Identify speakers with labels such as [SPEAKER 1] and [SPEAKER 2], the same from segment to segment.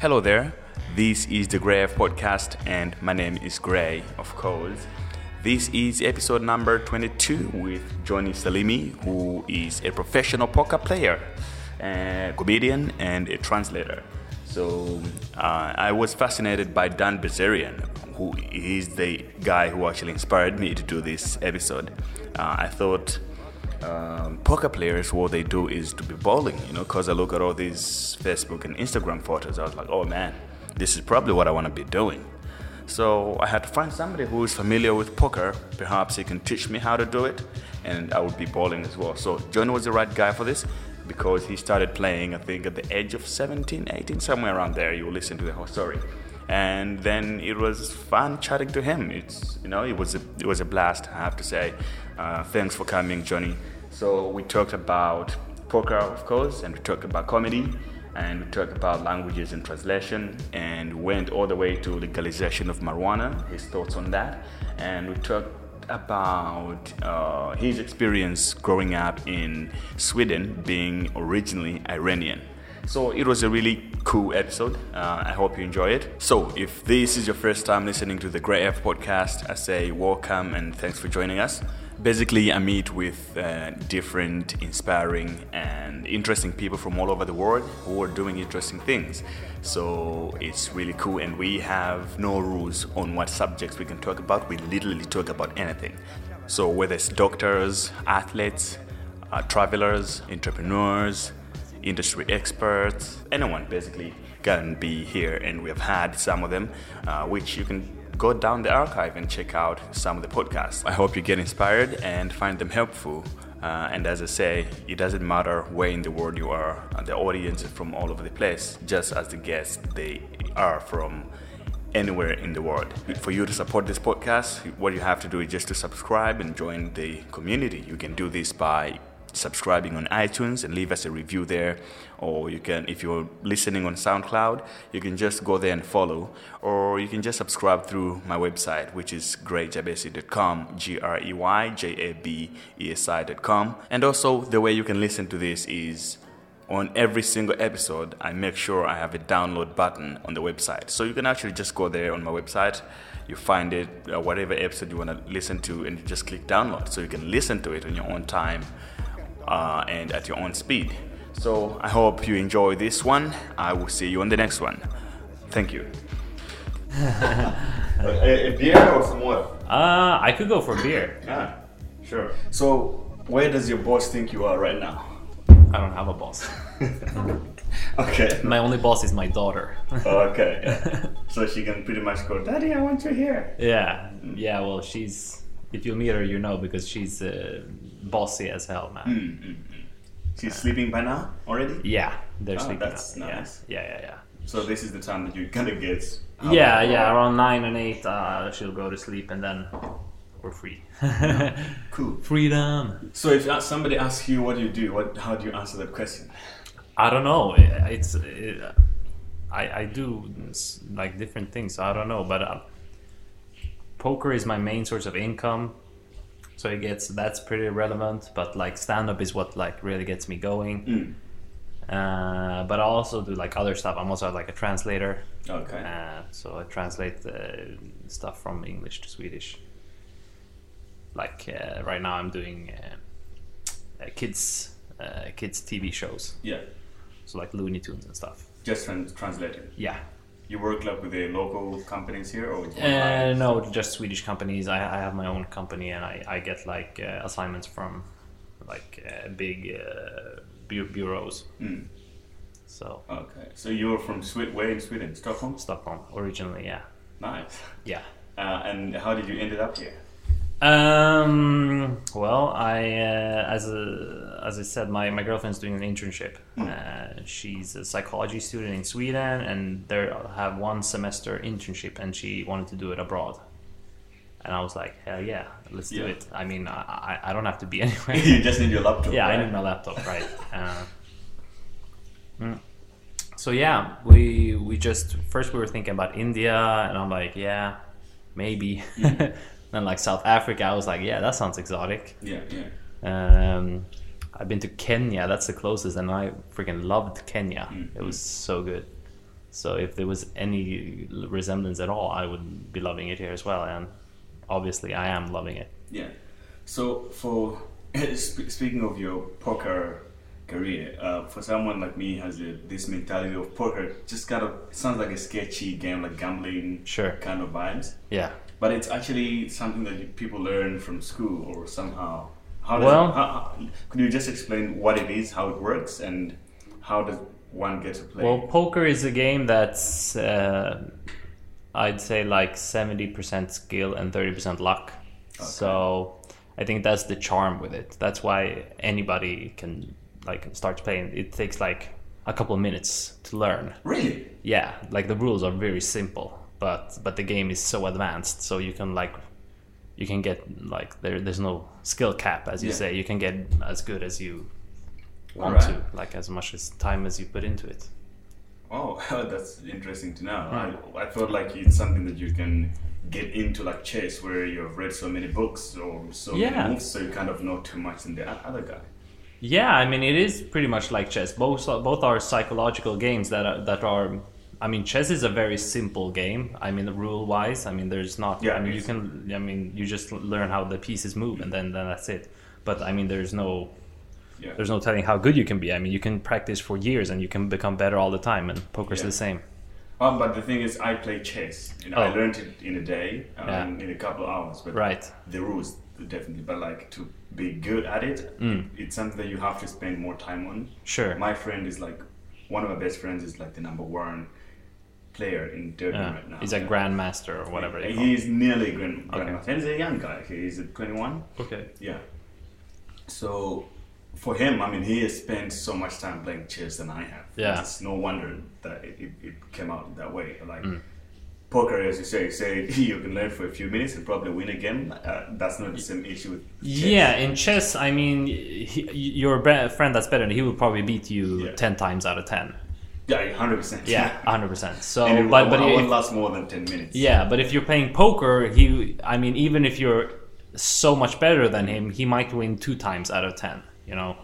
[SPEAKER 1] Hello there. This is the Grey podcast, and my name is Grey, of course. This is episode number 22 with Jonni Salimi, who is a professional poker player, a comedian, and a translator. So uh, I was fascinated by Dan Bilzerian, who is the guy who actually inspired me to do this episode. Uh, I thought um, poker players, what they do is to be bowling, you know, because I look at all these Facebook and Instagram photos. I was like, oh man, this is probably what I want to be doing. So I had to find somebody who is familiar with poker. Perhaps he can teach me how to do it, and I would be bowling as well. So John was the right guy for this because he started playing, I think, at the age of 17, 18, somewhere around there. You will listen to the whole story. And then it was fun chatting to him. It's you know it was a, it was a blast. I have to say. Uh, thanks for coming, Jonni. So we talked about poker, of course, and we talked about comedy, and we talked about languages and translation, and went all the way to legalization of marijuana, his thoughts on that, and we talked about uh, his experience growing up in Sweden, being originally Iranian. So it was a really cool episode. Uh, I hope you enjoy it. So if this is your first time listening to the Grey F podcast, I say welcome and thanks for joining us. Basically, I meet with uh, different, inspiring, and interesting people from all over the world who are doing interesting things. So it's really cool, and we have no rules on what subjects we can talk about. We literally talk about anything. So whether it's doctors, athletes, uh, travelers, entrepreneurs, industry experts, anyone basically can be here, and we have had some of them, uh, which you can go down the archive and check out some of the podcasts. I hope you get inspired and find them helpful. Uh, and as I say, it doesn't matter where in the world you are, the audience is from all over the place, just as the guests they are from anywhere in the world. For you to support this podcast, what you have to do is just to subscribe and join the community. You can do this by subscribing on iTunes and leave us a review there. Or you can, if you're listening on SoundCloud, you can just go there and follow. Or you can just subscribe through my website, which is greyjabesi.com, G R E Y J A B E S I.com. And also, the way you can listen to this is on every single episode, I make sure I have a download button on the website. So you can actually just go there on my website, you find it, uh, whatever episode you want to listen to, and you just click download. So you can listen to it on your own time uh, and at your own speed. So I hope you enjoy this one. I will see you on the next one. Thank you. a, a, beer or some water?
[SPEAKER 2] Uh, I could go for beer.
[SPEAKER 1] Yeah, sure. So, where does your boss think you are right now?
[SPEAKER 2] I don't have a boss.
[SPEAKER 1] okay.
[SPEAKER 2] My only boss is my daughter.
[SPEAKER 1] okay. Yeah. So she can pretty much go, Daddy, I want you here.
[SPEAKER 2] Yeah. Yeah. Well, she's. If you meet her, you know because she's uh, bossy as hell, man.
[SPEAKER 1] Mm, mm, mm. She's sleeping by now already.
[SPEAKER 2] Yeah, they're
[SPEAKER 1] Oh,
[SPEAKER 2] sleeping.
[SPEAKER 1] that's
[SPEAKER 2] now.
[SPEAKER 1] nice.
[SPEAKER 2] Yeah. yeah, yeah, yeah.
[SPEAKER 1] So this is the time that you kind of get.
[SPEAKER 2] Yeah, yeah. Around nine and eight, uh, she'll go to sleep, and then we're free.
[SPEAKER 1] Cool.
[SPEAKER 2] Freedom.
[SPEAKER 1] So if uh, somebody asks you what do you do, what how do you answer that question?
[SPEAKER 2] I don't know. It- It's. It, I I do like different things. I don't know, but uh, poker is my main source of income, so it gets that's pretty relevant. But like stand up is what like really gets me going.
[SPEAKER 1] Mm.
[SPEAKER 2] Uh, but I also do like other stuff. I'm also like a translator.
[SPEAKER 1] Okay.
[SPEAKER 2] Uh, so I translate uh, stuff from English to Swedish. Like uh, right now, I'm doing uh, uh, kids uh, kids TV shows,
[SPEAKER 1] Yeah.
[SPEAKER 2] so like Looney Tunes and stuff.
[SPEAKER 1] Just trans- translating.
[SPEAKER 2] Yeah.
[SPEAKER 1] You work like with the local companies here, or
[SPEAKER 2] Uh, no, just Swedish companies. I, I have my own company, and I, I get like uh, assignments from like uh, big uh, bu- bureaus.
[SPEAKER 1] Mm.
[SPEAKER 2] So
[SPEAKER 1] Okay. So you're from Sweden? Where in Sweden? Stockholm.
[SPEAKER 2] Stockholm originally, yeah,
[SPEAKER 1] Nice.
[SPEAKER 2] yeah.
[SPEAKER 1] Uh, and how did you end up here?
[SPEAKER 2] Um. Well, I uh, as a, as I said, my, my girlfriend's doing an internship. Uh, she's a psychology student in Sweden, and they have one semester internship, and she wanted to do it abroad. And I was like, hell yeah, let's do it. I mean, I, I, I don't have to be anywhere.
[SPEAKER 1] you just need your laptop.
[SPEAKER 2] yeah, I need my laptop, right? Uh, mm. So yeah, we we just first we were thinking about India, and I'm like, yeah, maybe. then like South Africa, I was like, yeah, that sounds exotic.
[SPEAKER 1] Yeah, yeah.
[SPEAKER 2] Um, I've been to Kenya. That's the closest, and I freaking loved Kenya. It was so good. So if there was any resemblance at all, I would be loving it here as well. And obviously, I am loving it.
[SPEAKER 1] Yeah. So for speaking of your poker career, uh, for someone like me has a, this mentality of poker, just kind of sounds like a sketchy game, like gambling
[SPEAKER 2] Sure.
[SPEAKER 1] kind of vibes.
[SPEAKER 2] Yeah.
[SPEAKER 1] But it's actually something that you- people learn from school or somehow. How does
[SPEAKER 2] Well-
[SPEAKER 1] how, how, could you just explain what it is, how it works, and how does one get to play?
[SPEAKER 2] Well, poker is a game that's, uh, I'd say, like 70% skill and 30% luck. Okay. So I think that's the charm with it. That's why anybody can like start playing. It takes like a couple of minutes to learn.
[SPEAKER 1] really?
[SPEAKER 2] Yeah, like the rules are very simple, but but the game is so advanced, so you can like you can get like there there's no skill cap as you
[SPEAKER 1] Yeah.
[SPEAKER 2] say. You can get as good as you want
[SPEAKER 1] Alright.
[SPEAKER 2] to, like as much as time as you put into it.
[SPEAKER 1] Oh, that's interesting to know.
[SPEAKER 2] Hmm.
[SPEAKER 1] I, I thought like it's something that you can get into like chess, where you've read so many books or so
[SPEAKER 2] Yeah.
[SPEAKER 1] many moves, so you kind of know too much than the other guy.
[SPEAKER 2] Yeah, I mean it is pretty much like chess. Both both are psychological games that are, that are. I mean, chess is a very simple game. I mean, rule wise, I mean, there's not.
[SPEAKER 1] Yeah,
[SPEAKER 2] I mean, you can. I mean, you just learn how the pieces move, and then then that's it. But I mean, there's no.
[SPEAKER 1] Yeah.
[SPEAKER 2] There's no telling how good you can be. I mean, you can practice for years and you can become better all the time. And poker's
[SPEAKER 1] Yeah.
[SPEAKER 2] the same.
[SPEAKER 1] Oh, but the thing is, I play chess. You know, I
[SPEAKER 2] Oh.
[SPEAKER 1] learned it in a day, um,
[SPEAKER 2] Yeah.
[SPEAKER 1] in a couple of hours. But
[SPEAKER 2] Right.
[SPEAKER 1] the rules definitely. But like to be good at it,
[SPEAKER 2] Mm.
[SPEAKER 1] it's something that you have to spend more time on.
[SPEAKER 2] Sure.
[SPEAKER 1] My friend is like one of my best friends is like the number one player in Durban
[SPEAKER 2] Yeah.
[SPEAKER 1] right now.
[SPEAKER 2] He's a grandmaster or whatever. call
[SPEAKER 1] He's nearly grand,
[SPEAKER 2] Okay.
[SPEAKER 1] grandmaster. He's a young guy. He's at 21.
[SPEAKER 2] Okay.
[SPEAKER 1] Yeah. So for him, I mean, he has spent so much time playing chess than I have.
[SPEAKER 2] Yeah.
[SPEAKER 1] It's no wonder that it, it, it came out that way. Like
[SPEAKER 2] Mm.
[SPEAKER 1] poker, as you say, say you can learn for a few minutes and probably win again. Uh, that's not the same issue with chess.
[SPEAKER 2] Yeah, in chess, I mean, he, your friend that's better, he will probably beat you
[SPEAKER 1] Yeah.
[SPEAKER 2] ten times out of ten.
[SPEAKER 1] Yeah, hundred percent.
[SPEAKER 2] Yeah, hundred percent. So,
[SPEAKER 1] it,
[SPEAKER 2] but but
[SPEAKER 1] won't
[SPEAKER 2] if,
[SPEAKER 1] last more than ten minutes.
[SPEAKER 2] yeah, but if you're playing poker, he, I mean, even if you're so much better than him, he might win two times out of ten. You know,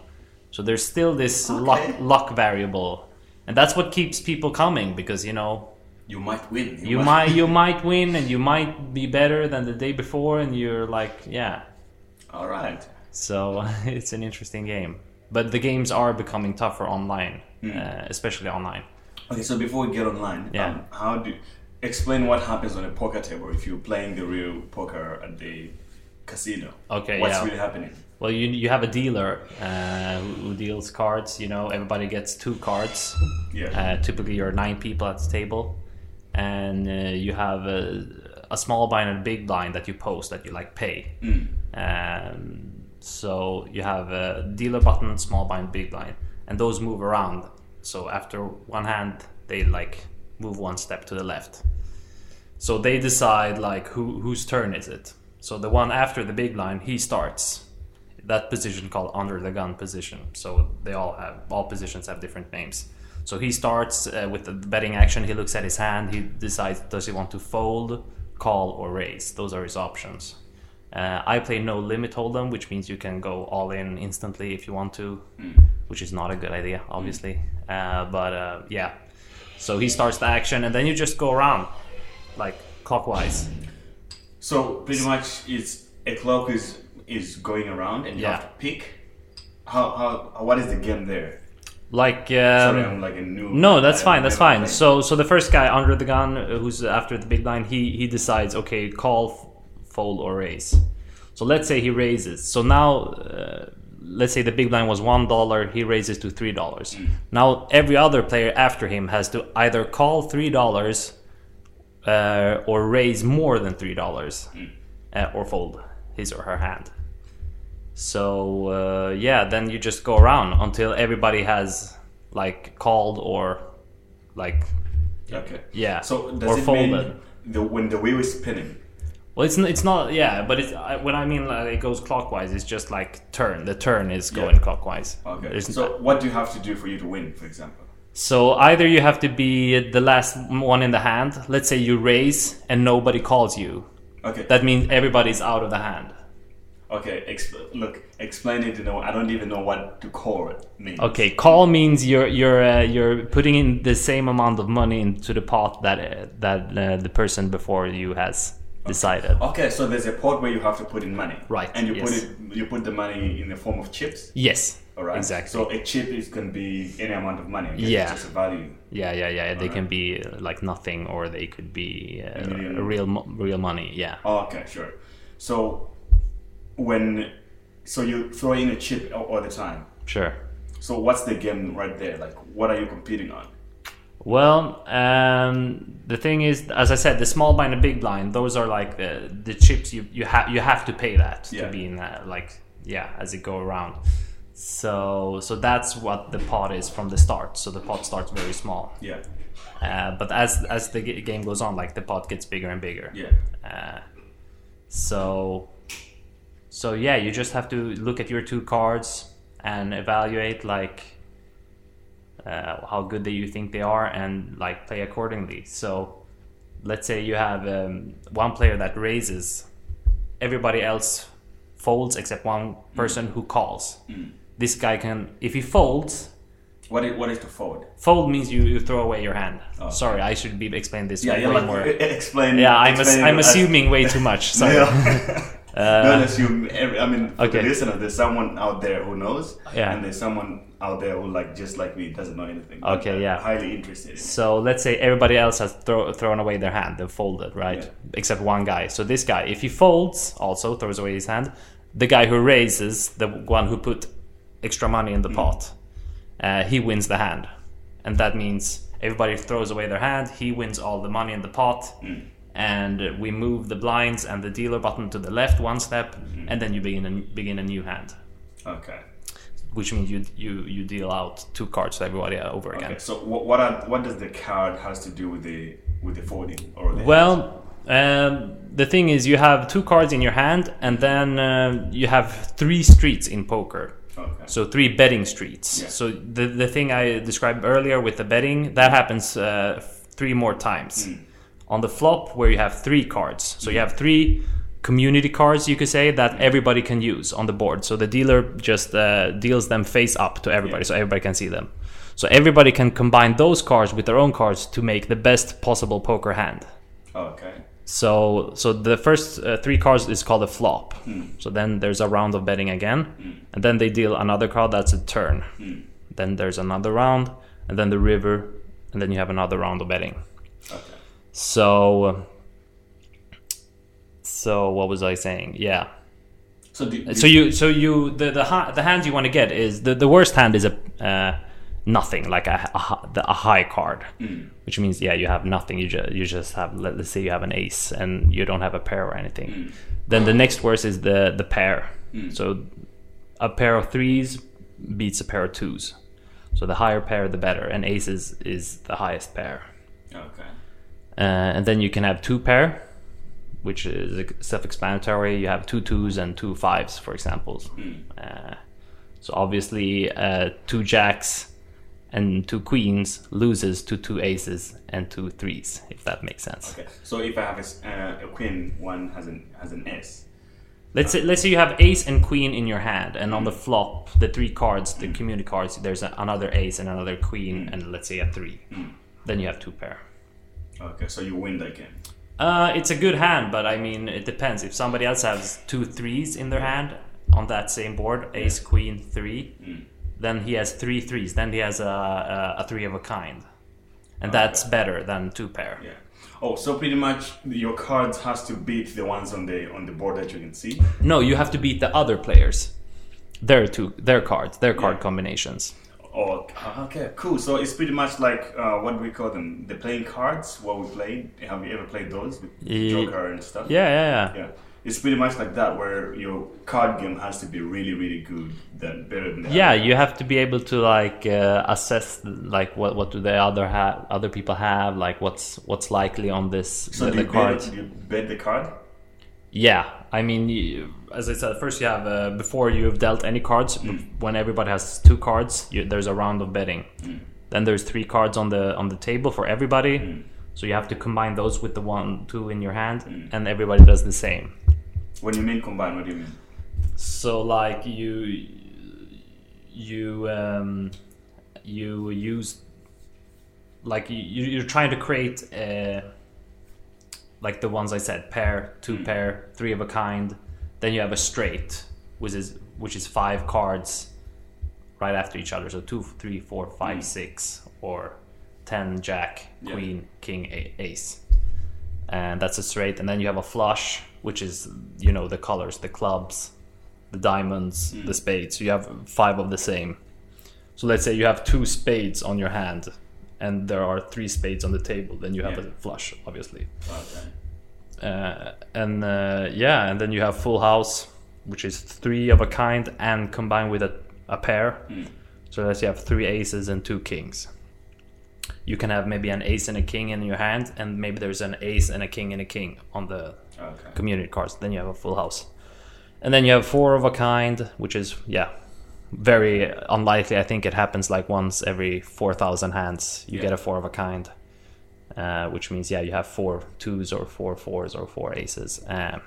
[SPEAKER 2] so there's still this
[SPEAKER 1] Okay.
[SPEAKER 2] luck variable, and that's what keeps people coming because you know
[SPEAKER 1] you might win.
[SPEAKER 2] you might you might win and you might be better than the day before, and you're like, yeah.
[SPEAKER 1] All right.
[SPEAKER 2] So it's an interesting game. But the games are becoming tougher online, uh, especially online.
[SPEAKER 1] Okay, so before we get online,
[SPEAKER 2] Yeah.
[SPEAKER 1] um, how do explain what happens on a poker table if you're playing the real poker at the casino?
[SPEAKER 2] Okay,
[SPEAKER 1] What's
[SPEAKER 2] yeah.
[SPEAKER 1] really happening?
[SPEAKER 2] Well, you you have a dealer uh, who who deals cards. You know, everybody gets two cards.
[SPEAKER 1] Yeah.
[SPEAKER 2] Uh, typically, you're nine people at the table, and uh, you have a, a small blind and a big blind that you post that you like pay.
[SPEAKER 1] Mm.
[SPEAKER 2] Um, so you have a dealer button, small blind, big blind, and those move around. So after one hand, they like move one step to the left. So they decide like who whose turn is it. So the one after the big blind, he starts. That position called under the gun position. So they all have all positions have different names. So he starts uh, with the betting action. He looks at his hand. He decides does he want to fold, call, or raise. Those are his options. Uh, I play no limit hold'em, which means you can go all in instantly if you want to, which is not a good idea, obviously. Uh, but uh, yeah, so he starts the action, and then you just go around like clockwise.
[SPEAKER 1] So pretty much, it's a clock is is going around, and you
[SPEAKER 2] Yeah.
[SPEAKER 1] have to pick. How, how what is the game there?
[SPEAKER 2] Like
[SPEAKER 1] Sorry,
[SPEAKER 2] um,
[SPEAKER 1] I'm like a new.
[SPEAKER 2] no, that's fine. That's fine. So so the first guy under the gun, who's after the big blind, he he decides okay, call, fold, or raise. So let's say he raises. So now. Uh, Let's say the big blind was one dollar, he raises to three dollars. Now every other player after him has to either call three dollars uh, or raise more than three dollars, uh, or fold his or her hand. So uh, yeah, then you just go around until everybody has like called or like
[SPEAKER 1] Okay.
[SPEAKER 2] yeah,
[SPEAKER 1] So does
[SPEAKER 2] or
[SPEAKER 1] it
[SPEAKER 2] folded.
[SPEAKER 1] mean the when the wheel is spinning?
[SPEAKER 2] Well, it's it's not yeah, but it's I, when I mean like it goes clockwise, it's just like turn. The turn is going clockwise.
[SPEAKER 1] Okay.
[SPEAKER 2] There's-
[SPEAKER 1] So what do you have to do for you to win, for example?
[SPEAKER 2] So either you have to be the last one in the hand. Let's say you raise and nobody calls you.
[SPEAKER 1] Okay.
[SPEAKER 2] That means everybody's out of the hand.
[SPEAKER 1] Okay, exp- look, explain it. You know, I don't even know what to call it means.
[SPEAKER 2] Okay, call means you're you're uh, you're putting in the same amount of money into the pot that uh, that uh, the person before you has decided.
[SPEAKER 1] Okay, so there's a pot where you have to put in money.
[SPEAKER 2] Right,
[SPEAKER 1] And you put it, you put the money in the form of chips.
[SPEAKER 2] Yes.
[SPEAKER 1] All right.
[SPEAKER 2] Exactly.
[SPEAKER 1] So a chip is going to be any amount of money.
[SPEAKER 2] Yeah.
[SPEAKER 1] It's just a value.
[SPEAKER 2] Yeah, yeah, yeah. They can be uh, like nothing, or they could be uh, real, real money. Yeah.
[SPEAKER 1] Oh, okay, sure. So when, so you throw in a chip all, all the time.
[SPEAKER 2] Sure.
[SPEAKER 1] So what's the game right there? Like, what are you competing on?
[SPEAKER 2] Well, um, the thing is, as I said, the small blind and big blind, those are like the, the chips you you have you have to pay that
[SPEAKER 1] Yeah.
[SPEAKER 2] to be in that, like yeah, as it go around. So so that's what the pot is from the start. So the pot starts very small,
[SPEAKER 1] Yeah.
[SPEAKER 2] uh, but as as the g- game goes on, like the pot gets bigger and bigger.
[SPEAKER 1] Yeah.
[SPEAKER 2] Uh, so so yeah, you just have to look at your two cards and evaluate like uh, how good that you think they are and like play accordingly. So let's say you have um, one player that raises, everybody else folds except one person who calls. This guy can, if he folds,
[SPEAKER 1] What is, what is to fold?
[SPEAKER 2] fold means you, you throw away your hand. Sorry, I should be explain this
[SPEAKER 1] Yeah,
[SPEAKER 2] way
[SPEAKER 1] yeah. Like,
[SPEAKER 2] more.
[SPEAKER 1] explain.
[SPEAKER 2] Yeah, I'm, I'm
[SPEAKER 1] it as-
[SPEAKER 2] assuming way too much. Sorry.
[SPEAKER 1] Yeah. Don't assume. Every, I mean, for
[SPEAKER 2] Okay.
[SPEAKER 1] the listener, there's someone out there who knows,
[SPEAKER 2] Yeah.
[SPEAKER 1] and there's someone out there who, like, just like me, doesn't know anything.
[SPEAKER 2] Okay, yeah.
[SPEAKER 1] Highly interested. In.
[SPEAKER 2] So let's say everybody else has throw, thrown away their hand, they've folded, right?
[SPEAKER 1] Yeah.
[SPEAKER 2] Except one guy. So this guy, if he folds, also throws away his hand. The guy who raises, the one who put extra money in the
[SPEAKER 1] Mm.
[SPEAKER 2] pot, uh, he wins the hand, and that means everybody throws away their hand. He wins all the money in the pot,
[SPEAKER 1] Mm.
[SPEAKER 2] And we move the blinds and the dealer button to the left one step,
[SPEAKER 1] Mm-hmm.
[SPEAKER 2] and then you begin a, begin a new hand,
[SPEAKER 1] Okay.
[SPEAKER 2] which means you you you deal out two cards to everybody over again.
[SPEAKER 1] Okay. So what what, are, what does the card has to do with the with the folding or the
[SPEAKER 2] Well, um, the thing is, you have two cards in your hand, and then uh, you have three streets in poker.
[SPEAKER 1] Okay.
[SPEAKER 2] So three betting streets.
[SPEAKER 1] Yeah.
[SPEAKER 2] So the the thing I described earlier with the betting that happens uh, three more times
[SPEAKER 1] Hmm.
[SPEAKER 2] On the flop, where you have three cards. So you have three community cards, you could say, that everybody can use on the board. So the dealer just uh, deals them face up to everybody,
[SPEAKER 1] Yeah.
[SPEAKER 2] so everybody can see them. So everybody can combine those cards with their own cards to make the best possible poker hand.
[SPEAKER 1] Okay.
[SPEAKER 2] So so the first uh, three cards is called a flop. So then there's a round of betting again, and then they deal another card that's a turn. Then there's another round, and then the river, and then you have another round of betting. So so what was I saying? Yeah.
[SPEAKER 1] So do, do
[SPEAKER 2] So you so you the the ha- the hand you want to get is the the worst hand is a uh, nothing like a a, the- a high card, mm. which means yeah you have nothing. You just you just have let, us say you have an ace and you don't have a pair or anything. Mm. Then the next worst is the the pair. Mm. So a pair of threes beats a pair of twos. So the higher pair the better, and aces is the highest pair.
[SPEAKER 1] okay.
[SPEAKER 2] Uh, and then you can have two pair, which is self-explanatory. You have two twos and two fives, for example. Uh, so obviously, uh, two jacks and two queens loses to two aces and two threes, if that makes sense.
[SPEAKER 1] Okay. So if I have a, uh, a queen, one has an has an ace.
[SPEAKER 2] Let's say let's say you have ace and queen in your hand, and on the flop, the three cards, the community cards, there's a, another ace and another queen, and let's say a three. Then you have two pair.
[SPEAKER 1] Okay. So you win that game.
[SPEAKER 2] Uh, it's a good hand, but I mean, it depends. If somebody else has two threes in their hand on that same board, ace, queen, three, then he has three threes. Then he has a, a, a three of a kind, and that's better than two pair.
[SPEAKER 1] Yeah. Oh, so pretty much your cards has to beat the ones on the on the board that you can see.
[SPEAKER 2] No, you have to beat the other players. Their two, their cards, their card
[SPEAKER 1] Yeah.
[SPEAKER 2] combinations.
[SPEAKER 1] Oh, okay, cool. So it's pretty much like uh, what do we call them? The playing cards. What we played. Have you ever played those with
[SPEAKER 2] Ye-
[SPEAKER 1] Joker and stuff?
[SPEAKER 2] Yeah, yeah, yeah.
[SPEAKER 1] Yeah. It's pretty much like that, where your card game has to be really, really good, than better than the
[SPEAKER 2] Yeah,
[SPEAKER 1] other.
[SPEAKER 2] you have to be able to like uh, assess like what what do the other have other people have like what's what's likely on this
[SPEAKER 1] So
[SPEAKER 2] the,
[SPEAKER 1] do
[SPEAKER 2] the
[SPEAKER 1] you,
[SPEAKER 2] cards.
[SPEAKER 1] bet, do you bet the card?
[SPEAKER 2] Yeah, I mean, you, as I said, first you have uh, before you've dealt any cards. When everybody has two cards, you, there's a round of betting. Then there's three cards on the on the table for everybody. So you have to combine those with the one two in your hand, and everybody does the same.
[SPEAKER 1] When you mean combine, what do you mean?
[SPEAKER 2] So like you you um, you use like you you're trying to create a, like the ones I said pair, two
[SPEAKER 1] Mm.
[SPEAKER 2] pair, three of a kind. Then you have a straight, which is which is five cards right after each other. So two, three, four, five,
[SPEAKER 1] Mm.
[SPEAKER 2] six, or ten, jack,
[SPEAKER 1] Yeah.
[SPEAKER 2] queen, king, a- ace, and that's a straight. And then you have a flush, which is you know the colors, the clubs, the diamonds,
[SPEAKER 1] Mm.
[SPEAKER 2] the spades. So you have five of the same. So let's say you have two spades on your hand, and there are three spades on the table. Then you have
[SPEAKER 1] Yeah.
[SPEAKER 2] a flush, obviously.
[SPEAKER 1] Okay.
[SPEAKER 2] Uh, and uh, yeah, and then you have full house, which is three of a kind and combined with a, a pair.
[SPEAKER 1] Mm.
[SPEAKER 2] So let's say you have three aces and two kings. You can have maybe an ace and a king in your hand, and maybe there's an ace and a king and a king on the
[SPEAKER 1] Okay.
[SPEAKER 2] community cards. Then you have a full house. And then you have four of a kind, which is, yeah, very unlikely. I think it happens like once every 4,000 hands. You
[SPEAKER 1] Yeah.
[SPEAKER 2] get a four of a kind, uh, which means, yeah, you have four twos or four fours or four aces. Um,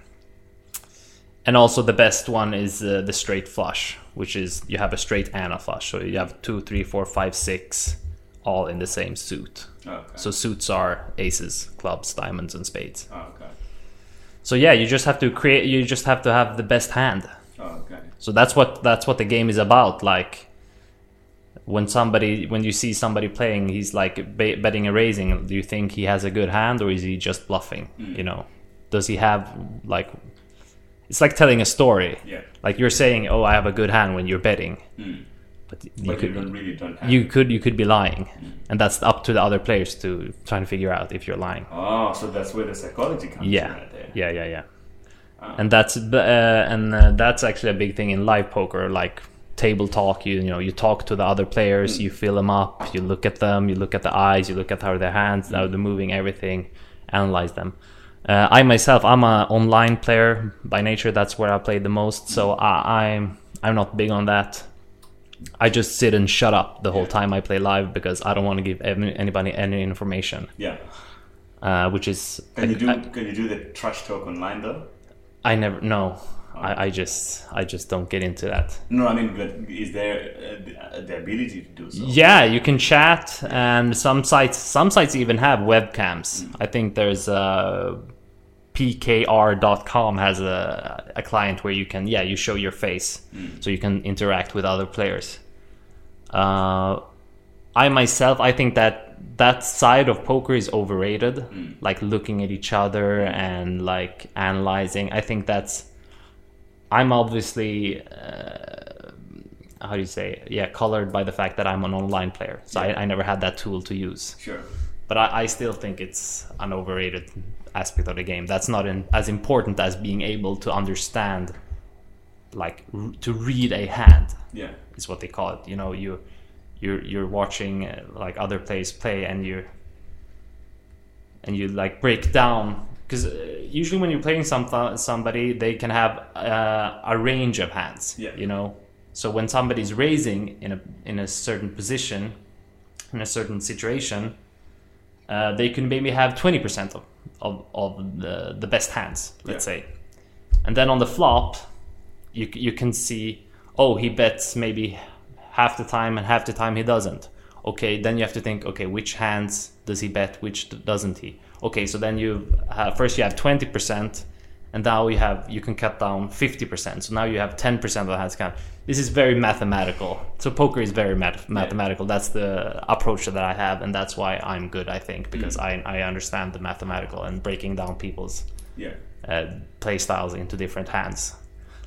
[SPEAKER 2] and also the best one is uh, the straight flush, which is you have a straight and a flush. So you have two, three, four, five, six, all in the same suit.
[SPEAKER 1] Okay.
[SPEAKER 2] So suits are aces, clubs, diamonds, and spades.
[SPEAKER 1] okay.
[SPEAKER 2] So yeah, you just have to create. You just have to have the best hand.
[SPEAKER 1] Okay.
[SPEAKER 2] So that's what that's what the game is about. Like when somebody, when you see somebody playing, he's like be- betting a raising. Do you think he has a good hand, or is he just bluffing? You know, does he have like? It's like telling a story.
[SPEAKER 1] Yeah.
[SPEAKER 2] Like you're saying, "Oh, I have a good hand" when you're betting,
[SPEAKER 1] Mm.
[SPEAKER 2] but you
[SPEAKER 1] But
[SPEAKER 2] could
[SPEAKER 1] you don't really don't have.
[SPEAKER 2] you could you could be lying, and that's up to the other players to try and figure out if you're lying.
[SPEAKER 1] Oh, so that's where the psychology comes in
[SPEAKER 2] Yeah,
[SPEAKER 1] right there.
[SPEAKER 2] yeah, yeah, yeah.
[SPEAKER 1] Ah.
[SPEAKER 2] And that's uh, and uh, that's actually a big thing in live poker, like table talk. You you know you talk to the other players, you fill them up, you look at them, you look at the eyes, you look at how their hands, how they're moving, everything, analyze them. Uh, I myself, I'm a online player by nature. That's where I play the most. So I, I'm I'm not big on that. I just sit and shut up the whole time I play live because I don't want to give any, anybody any information.
[SPEAKER 1] Yeah.
[SPEAKER 2] Uh, which is
[SPEAKER 1] Can you do
[SPEAKER 2] I-
[SPEAKER 1] can you do the trash talk online though?
[SPEAKER 2] I never no. I, I just I just don't get into that.
[SPEAKER 1] No, I mean, but is there uh, the, the ability to do so?
[SPEAKER 2] Yeah, you can chat, and some sites some sites even have webcams. I think there's uh, pkr.com has a, a client where you can yeah you show your face, so you can interact with other players. Uh, I myself I think that that side of poker is overrated. Like looking at each other and like analyzing. I think that's I'm obviously uh, how do you say yeah colored by the fact that I'm an online player, so
[SPEAKER 1] Yeah.
[SPEAKER 2] I, I never had that tool to use.
[SPEAKER 1] Sure.
[SPEAKER 2] But I, I still think it's an overrated aspect of the game. That's not in, as important as being able to understand, like r- to read a hand
[SPEAKER 1] Yeah.
[SPEAKER 2] is what they call it. You know, you you're you're watching uh, like other players play, and you and you like break down because uh, usually when you're playing some somebody, they can have uh, a range of hands.
[SPEAKER 1] Yeah.
[SPEAKER 2] You know, so when somebody's raising in a in a certain position, in a certain situation, uh, they can maybe have twenty percent of, of of the the best hands. Let's
[SPEAKER 1] Yeah.
[SPEAKER 2] say, and then on the flop, you you can see oh he bets maybe half the time and half the time he doesn't okay then you have to think okay which hands does he bet which doesn't he okay so then you have first you have 20% and now you have you can cut down 50% so now you have 10% of the hands count this is very mathematical so poker is very math- mathematical that's the approach that i have and that's why i'm good i think because I, I understand the mathematical and breaking down people's
[SPEAKER 1] Yeah.
[SPEAKER 2] uh, play styles into different hands.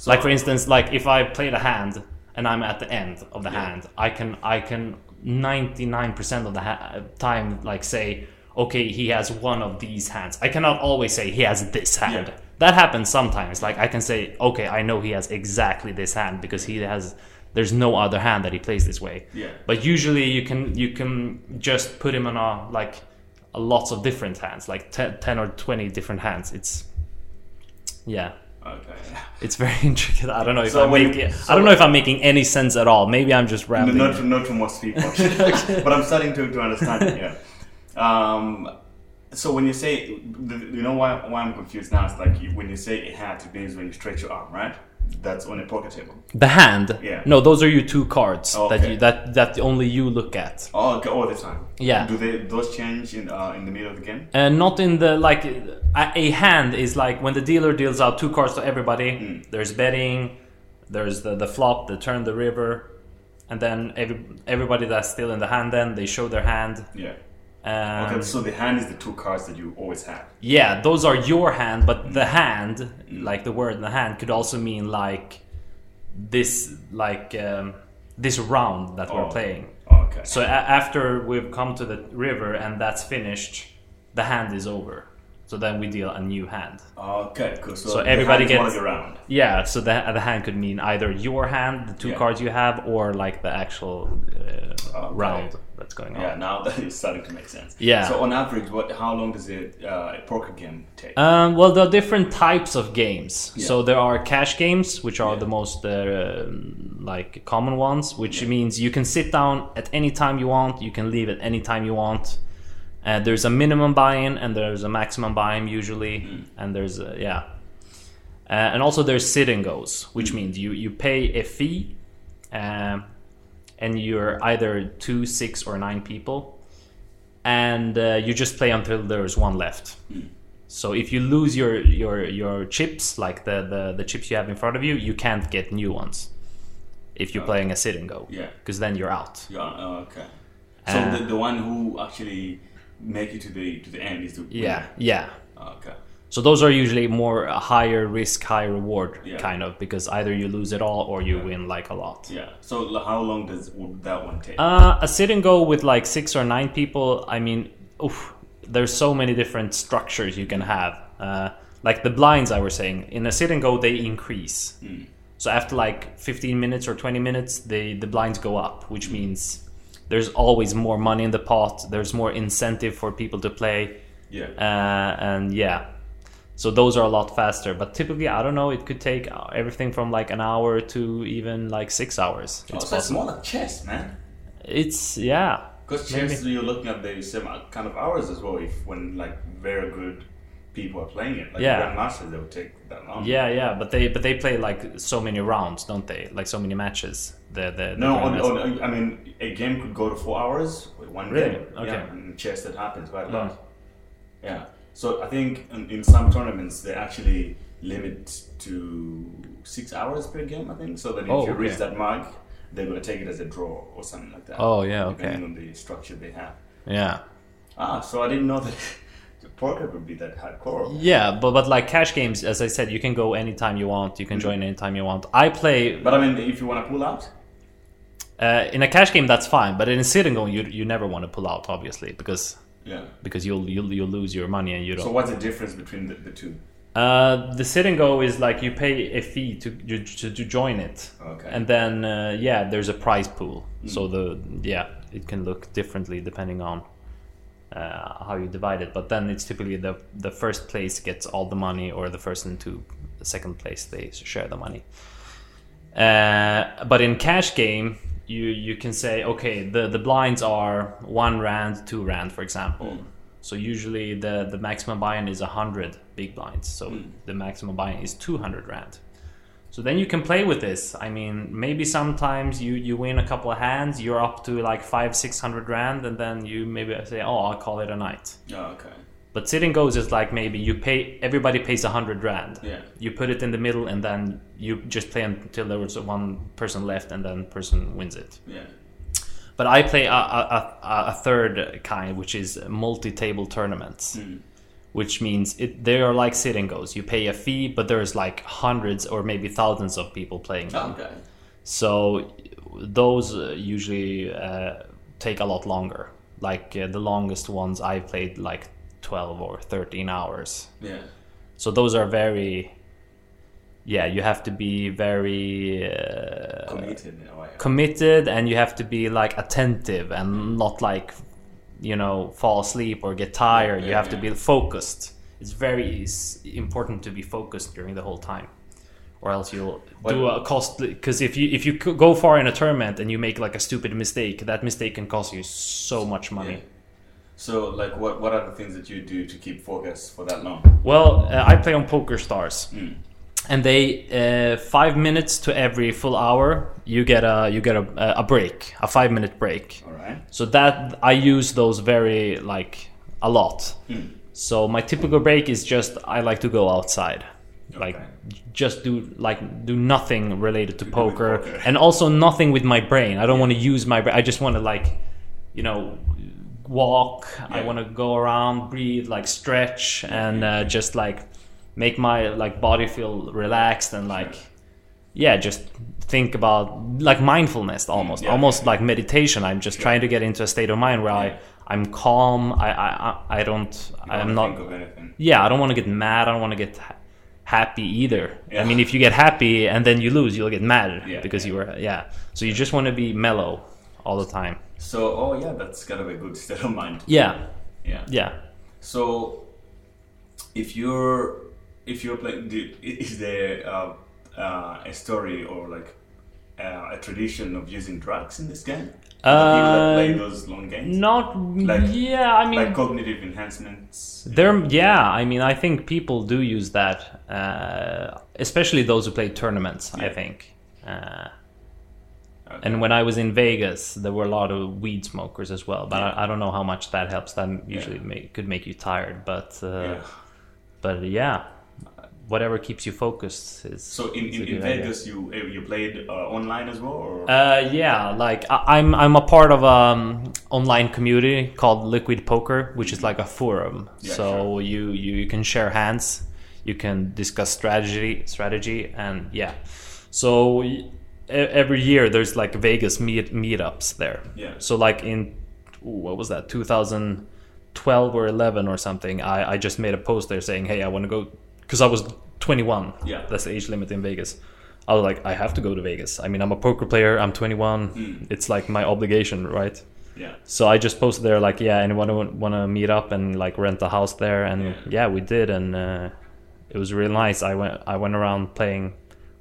[SPEAKER 2] like for instance, like if I played a hand and I'm at the end of the
[SPEAKER 1] Yeah.
[SPEAKER 2] hand, I can I can 99% of the ha- time like say, okay, he has one of these hands. I cannot always say he has this hand.
[SPEAKER 1] Yeah.
[SPEAKER 2] That happens sometimes. Like I can say, okay, I know he has exactly this hand because he has. There's no other hand that he plays this way.
[SPEAKER 1] Yeah.
[SPEAKER 2] But usually you can you can just put him on a like a lots of different hands, like 10, 10 or twenty different hands. It's yeah,
[SPEAKER 1] Okay.
[SPEAKER 2] it's very intricate. I don't know if
[SPEAKER 1] So
[SPEAKER 2] I'm
[SPEAKER 1] you-
[SPEAKER 2] making
[SPEAKER 1] so-
[SPEAKER 2] I don't know if I'm making any sense at all. Maybe I'm just rambling.
[SPEAKER 1] not to, not to most people, but I'm starting to, to understand it. Yeah. Um, so when you say, you know why, why I'm confused now? It's like you, when you say it had, it means when you stretch your arm, right? that's on a poker table.
[SPEAKER 2] The hand.
[SPEAKER 1] Yeah.
[SPEAKER 2] No, those are your two cards
[SPEAKER 1] Oh,
[SPEAKER 2] that you that that only you look at.
[SPEAKER 1] Oh, okay, all the time.
[SPEAKER 2] Yeah.
[SPEAKER 1] Do they those change in uh, in the middle of the game?
[SPEAKER 2] And not in the like a, a hand is like when the dealer deals out two cards to everybody.
[SPEAKER 1] Hmm.
[SPEAKER 2] There's betting, there's the the flop, the turn, the river, and then every everybody that's still in the hand. Then they show their hand.
[SPEAKER 1] Yeah.
[SPEAKER 2] Um,
[SPEAKER 1] Okay, so the hand is the two cards that you always have.
[SPEAKER 2] Yeah, those are your hand, but the hand, like the word in the hand, could also mean like this, like um, this round that we're
[SPEAKER 1] Oh.
[SPEAKER 2] playing.
[SPEAKER 1] Okay.
[SPEAKER 2] So a- after we've come to the river and that's finished, the hand is over. So then we deal a new hand.
[SPEAKER 1] Okay, cool. So,
[SPEAKER 2] So
[SPEAKER 1] the
[SPEAKER 2] everybody
[SPEAKER 1] hand is one
[SPEAKER 2] gets-
[SPEAKER 1] of your round.
[SPEAKER 2] Yeah, so the, the hand could mean either your hand, the two
[SPEAKER 1] Yeah.
[SPEAKER 2] cards you have, or like the actual uh,
[SPEAKER 1] Okay.
[SPEAKER 2] round that's going on.
[SPEAKER 1] Yeah, now that is starting to make sense.
[SPEAKER 2] Yeah.
[SPEAKER 1] So on average, what? How long does it uh, a poker game take?
[SPEAKER 2] Um, well, there are different types of games.
[SPEAKER 1] Yeah.
[SPEAKER 2] So there are cash games, which are
[SPEAKER 1] Yeah.
[SPEAKER 2] the most uh, like common ones, which means you can sit down at any time you want, you can leave at any time you want. Uh, there's a minimum buy-in and there's a maximum buy-in usually,
[SPEAKER 1] Mm.
[SPEAKER 2] and there's a, yeah, uh, and also there's sit and goes,
[SPEAKER 1] Mm.
[SPEAKER 2] which means you you pay a fee, um, and you're either two, six, or nine people, and uh, you just play until there's one left. So if you lose your your your chips, like the, the the chips you have in front of you, you can't get new ones. If you're playing a sit and go,
[SPEAKER 1] Yeah.
[SPEAKER 2] because then you're out.
[SPEAKER 1] Yeah. oh, okay. So
[SPEAKER 2] Uh,
[SPEAKER 1] the, the one who actually make it to the to the end is the
[SPEAKER 2] Yeah, yeah.
[SPEAKER 1] Okay.
[SPEAKER 2] So those are usually more a higher risk, high reward
[SPEAKER 1] Yeah.
[SPEAKER 2] kind of because either you lose it all or you win like a lot.
[SPEAKER 1] Yeah. So how long does would that one take?
[SPEAKER 2] Uh, a sit and go with like six or nine people. I mean, oof, there's so many different structures you can have. Uh, like the blinds, I was saying, in a sit and go they increase. So after like 15 minutes or 20 minutes, they the blinds go up, which means there's always more money in the pot. There's more incentive for people to play,
[SPEAKER 1] yeah.
[SPEAKER 2] uh, and yeah. So those are a lot faster, but typically I don't know. It could take uh, everything from like an hour to even like six hours.
[SPEAKER 1] oh,
[SPEAKER 2] It's
[SPEAKER 1] so
[SPEAKER 2] possible.
[SPEAKER 1] more like chess, man.
[SPEAKER 2] It's yeah.
[SPEAKER 1] Because
[SPEAKER 2] Maybe.
[SPEAKER 1] chess, you're looking at the same kind of hours as well. If when like very good people are playing it, like
[SPEAKER 2] Yeah.
[SPEAKER 1] grandmasters, they would take that long.
[SPEAKER 2] Yeah, yeah, but they but they play like so many rounds, don't they? Like so many matches. The the, the
[SPEAKER 1] No, on, on, I mean, a game could go to four hours with one
[SPEAKER 2] Really?
[SPEAKER 1] game.
[SPEAKER 2] Okay.
[SPEAKER 1] Yeah, in chess that happens quite a
[SPEAKER 2] Mm.
[SPEAKER 1] lot. Yeah. So I think in, in some tournaments they actually limit to six hours per game. I think so that if
[SPEAKER 2] Oh,
[SPEAKER 1] you reach that mark, they're gonna take it as a draw or something like that.
[SPEAKER 2] Oh, yeah, okay.
[SPEAKER 1] Depending on the structure they have.
[SPEAKER 2] yeah.
[SPEAKER 1] Ah, so I didn't know that poker would be that hardcore.
[SPEAKER 2] Yeah, but but like cash games, as I said, you can go anytime you want. You can
[SPEAKER 1] Mm.
[SPEAKER 2] join anytime you want. I play
[SPEAKER 1] But I mean, if you want to pull out,
[SPEAKER 2] uh, in a cash game. That's fine, but in a sit and go, you you never want to pull out, obviously, because
[SPEAKER 1] yeah.
[SPEAKER 2] because you'll you'll you'll lose your money and you don't.
[SPEAKER 1] So what's the difference between the, the two?
[SPEAKER 2] Uh, the sit and go is like you pay a fee to to, to join it,
[SPEAKER 1] Okay.
[SPEAKER 2] and then uh, yeah, there's a prize pool. So
[SPEAKER 1] Mm.
[SPEAKER 2] the yeah, it can look differently depending on uh, how you divide it. But then it's typically the the first place gets all the money, or the first and two, the second place they share the money. Uh, but in cash game, you you can say okay, the the blinds are one rand, two rand, for example. So usually the the maximum buy-in is a hundred big blinds. So the maximum buy-in is two hundred rand. So then you can play with this. I mean, maybe sometimes you you win a couple of hands, you're up to like five six hundred rand, and then you maybe say, oh, I'll call it a night.
[SPEAKER 1] Oh, okay.
[SPEAKER 2] But sit and goes is like maybe you pay everybody pays a hundred rand.
[SPEAKER 1] Yeah.
[SPEAKER 2] You put it in the middle, and then you just play until there was one person left, and then person wins it.
[SPEAKER 1] Yeah.
[SPEAKER 2] But I play a, a, a, a third kind, which is multi-table tournaments, hmm. Which means it they are like sit and goes. You pay a fee, but there's like hundreds or maybe thousands of people playing them.
[SPEAKER 1] Okay.
[SPEAKER 2] So those uh, usually uh, take a lot longer. Like uh, the longest ones I played like 12 or 13 hours.
[SPEAKER 1] Yeah.
[SPEAKER 2] So those are very yeah, you have to be very uh,
[SPEAKER 1] Committed in a way.
[SPEAKER 2] committed and you have to be like attentive and not like you know fall asleep or get tired you have to be focused it's very important to be focused during the whole time or else you'll do a costly because if you if you go far in a tournament and you make like a stupid mistake that mistake can cost you so much money
[SPEAKER 1] Yeah. So, like, what what are the things that you do to keep focus for that long?
[SPEAKER 2] well uh, i play on PokerStars
[SPEAKER 1] Mm.
[SPEAKER 2] And they uh, five minutes to every full hour you get a you get a, a break a five minute break.
[SPEAKER 1] All right.
[SPEAKER 2] so that i use those very like a lot. So my typical break is just i like to go outside. Like just do like do nothing related to poker,
[SPEAKER 1] poker.
[SPEAKER 2] and also nothing with my brain. I don't want to use my brain i just want to like you know walk. I want to go around breathe like stretch and uh, just like make my like body feel relaxed and like yeah just think about like mindfulness almost
[SPEAKER 1] Yeah.
[SPEAKER 2] almost like meditation i'm just trying to get into a state of mind where
[SPEAKER 1] Yeah.
[SPEAKER 2] i i'm calm i i i don't i'm not
[SPEAKER 1] think of anything.
[SPEAKER 2] yeah i don't want to get mad i don't want to get ha- happy either
[SPEAKER 1] Yeah.
[SPEAKER 2] i mean if you get happy and then you lose you'll get mad
[SPEAKER 1] Yeah,
[SPEAKER 2] because
[SPEAKER 1] yeah.
[SPEAKER 2] you were yeah so you just want to be mellow all the time
[SPEAKER 1] So, oh yeah, that's kind of a good state of mind.
[SPEAKER 2] yeah
[SPEAKER 1] Yeah.
[SPEAKER 2] yeah
[SPEAKER 1] So, if you're if you're playing, do, is there uh, uh, a story or like uh, a tradition of using drugs in this game? For the people that play
[SPEAKER 2] Uh,
[SPEAKER 1] those long games,
[SPEAKER 2] not
[SPEAKER 1] Like-
[SPEAKER 2] yeah i mean
[SPEAKER 1] like cognitive enhancements.
[SPEAKER 2] There, yeah. I mean, I think people do use that, uh, especially those who play tournaments. I think. Uh,
[SPEAKER 1] Okay.
[SPEAKER 2] and when I was in Vegas, there were a lot of weed smokers as well. But
[SPEAKER 1] Yeah.
[SPEAKER 2] I, I don't know how much that helps. That usually make, could make you tired. But uh,
[SPEAKER 1] yeah.
[SPEAKER 2] but yeah, whatever keeps you focused is.
[SPEAKER 1] So in, in, in
[SPEAKER 2] idea.
[SPEAKER 1] Vegas, you uh, you played uh, online as well, or
[SPEAKER 2] Uh, yeah, like I, I'm I'm a part of um online community called Liquid Poker, which is like a forum.
[SPEAKER 1] Yeah,
[SPEAKER 2] so
[SPEAKER 1] sure.
[SPEAKER 2] you, you you can share hands, you can discuss strategy strategy, and yeah. So every year there's like Vegas meet meetups there.
[SPEAKER 1] Yeah.
[SPEAKER 2] So like in ooh, what was that 2012 or 11 or something, I I just made a post there saying, hey, I want to go because I was 21.
[SPEAKER 1] Yeah.
[SPEAKER 2] That's the age limit in Vegas. I was like, I have to go to Vegas. I mean, I'm a poker player. I'm 21.
[SPEAKER 1] Mm.
[SPEAKER 2] It's like my obligation, right?
[SPEAKER 1] yeah,
[SPEAKER 2] So I just posted there, like, yeah, anyone want to meet up and like rent a house there? And
[SPEAKER 1] Yeah.
[SPEAKER 2] yeah, we did, and uh, it was really nice. I went, I went around playing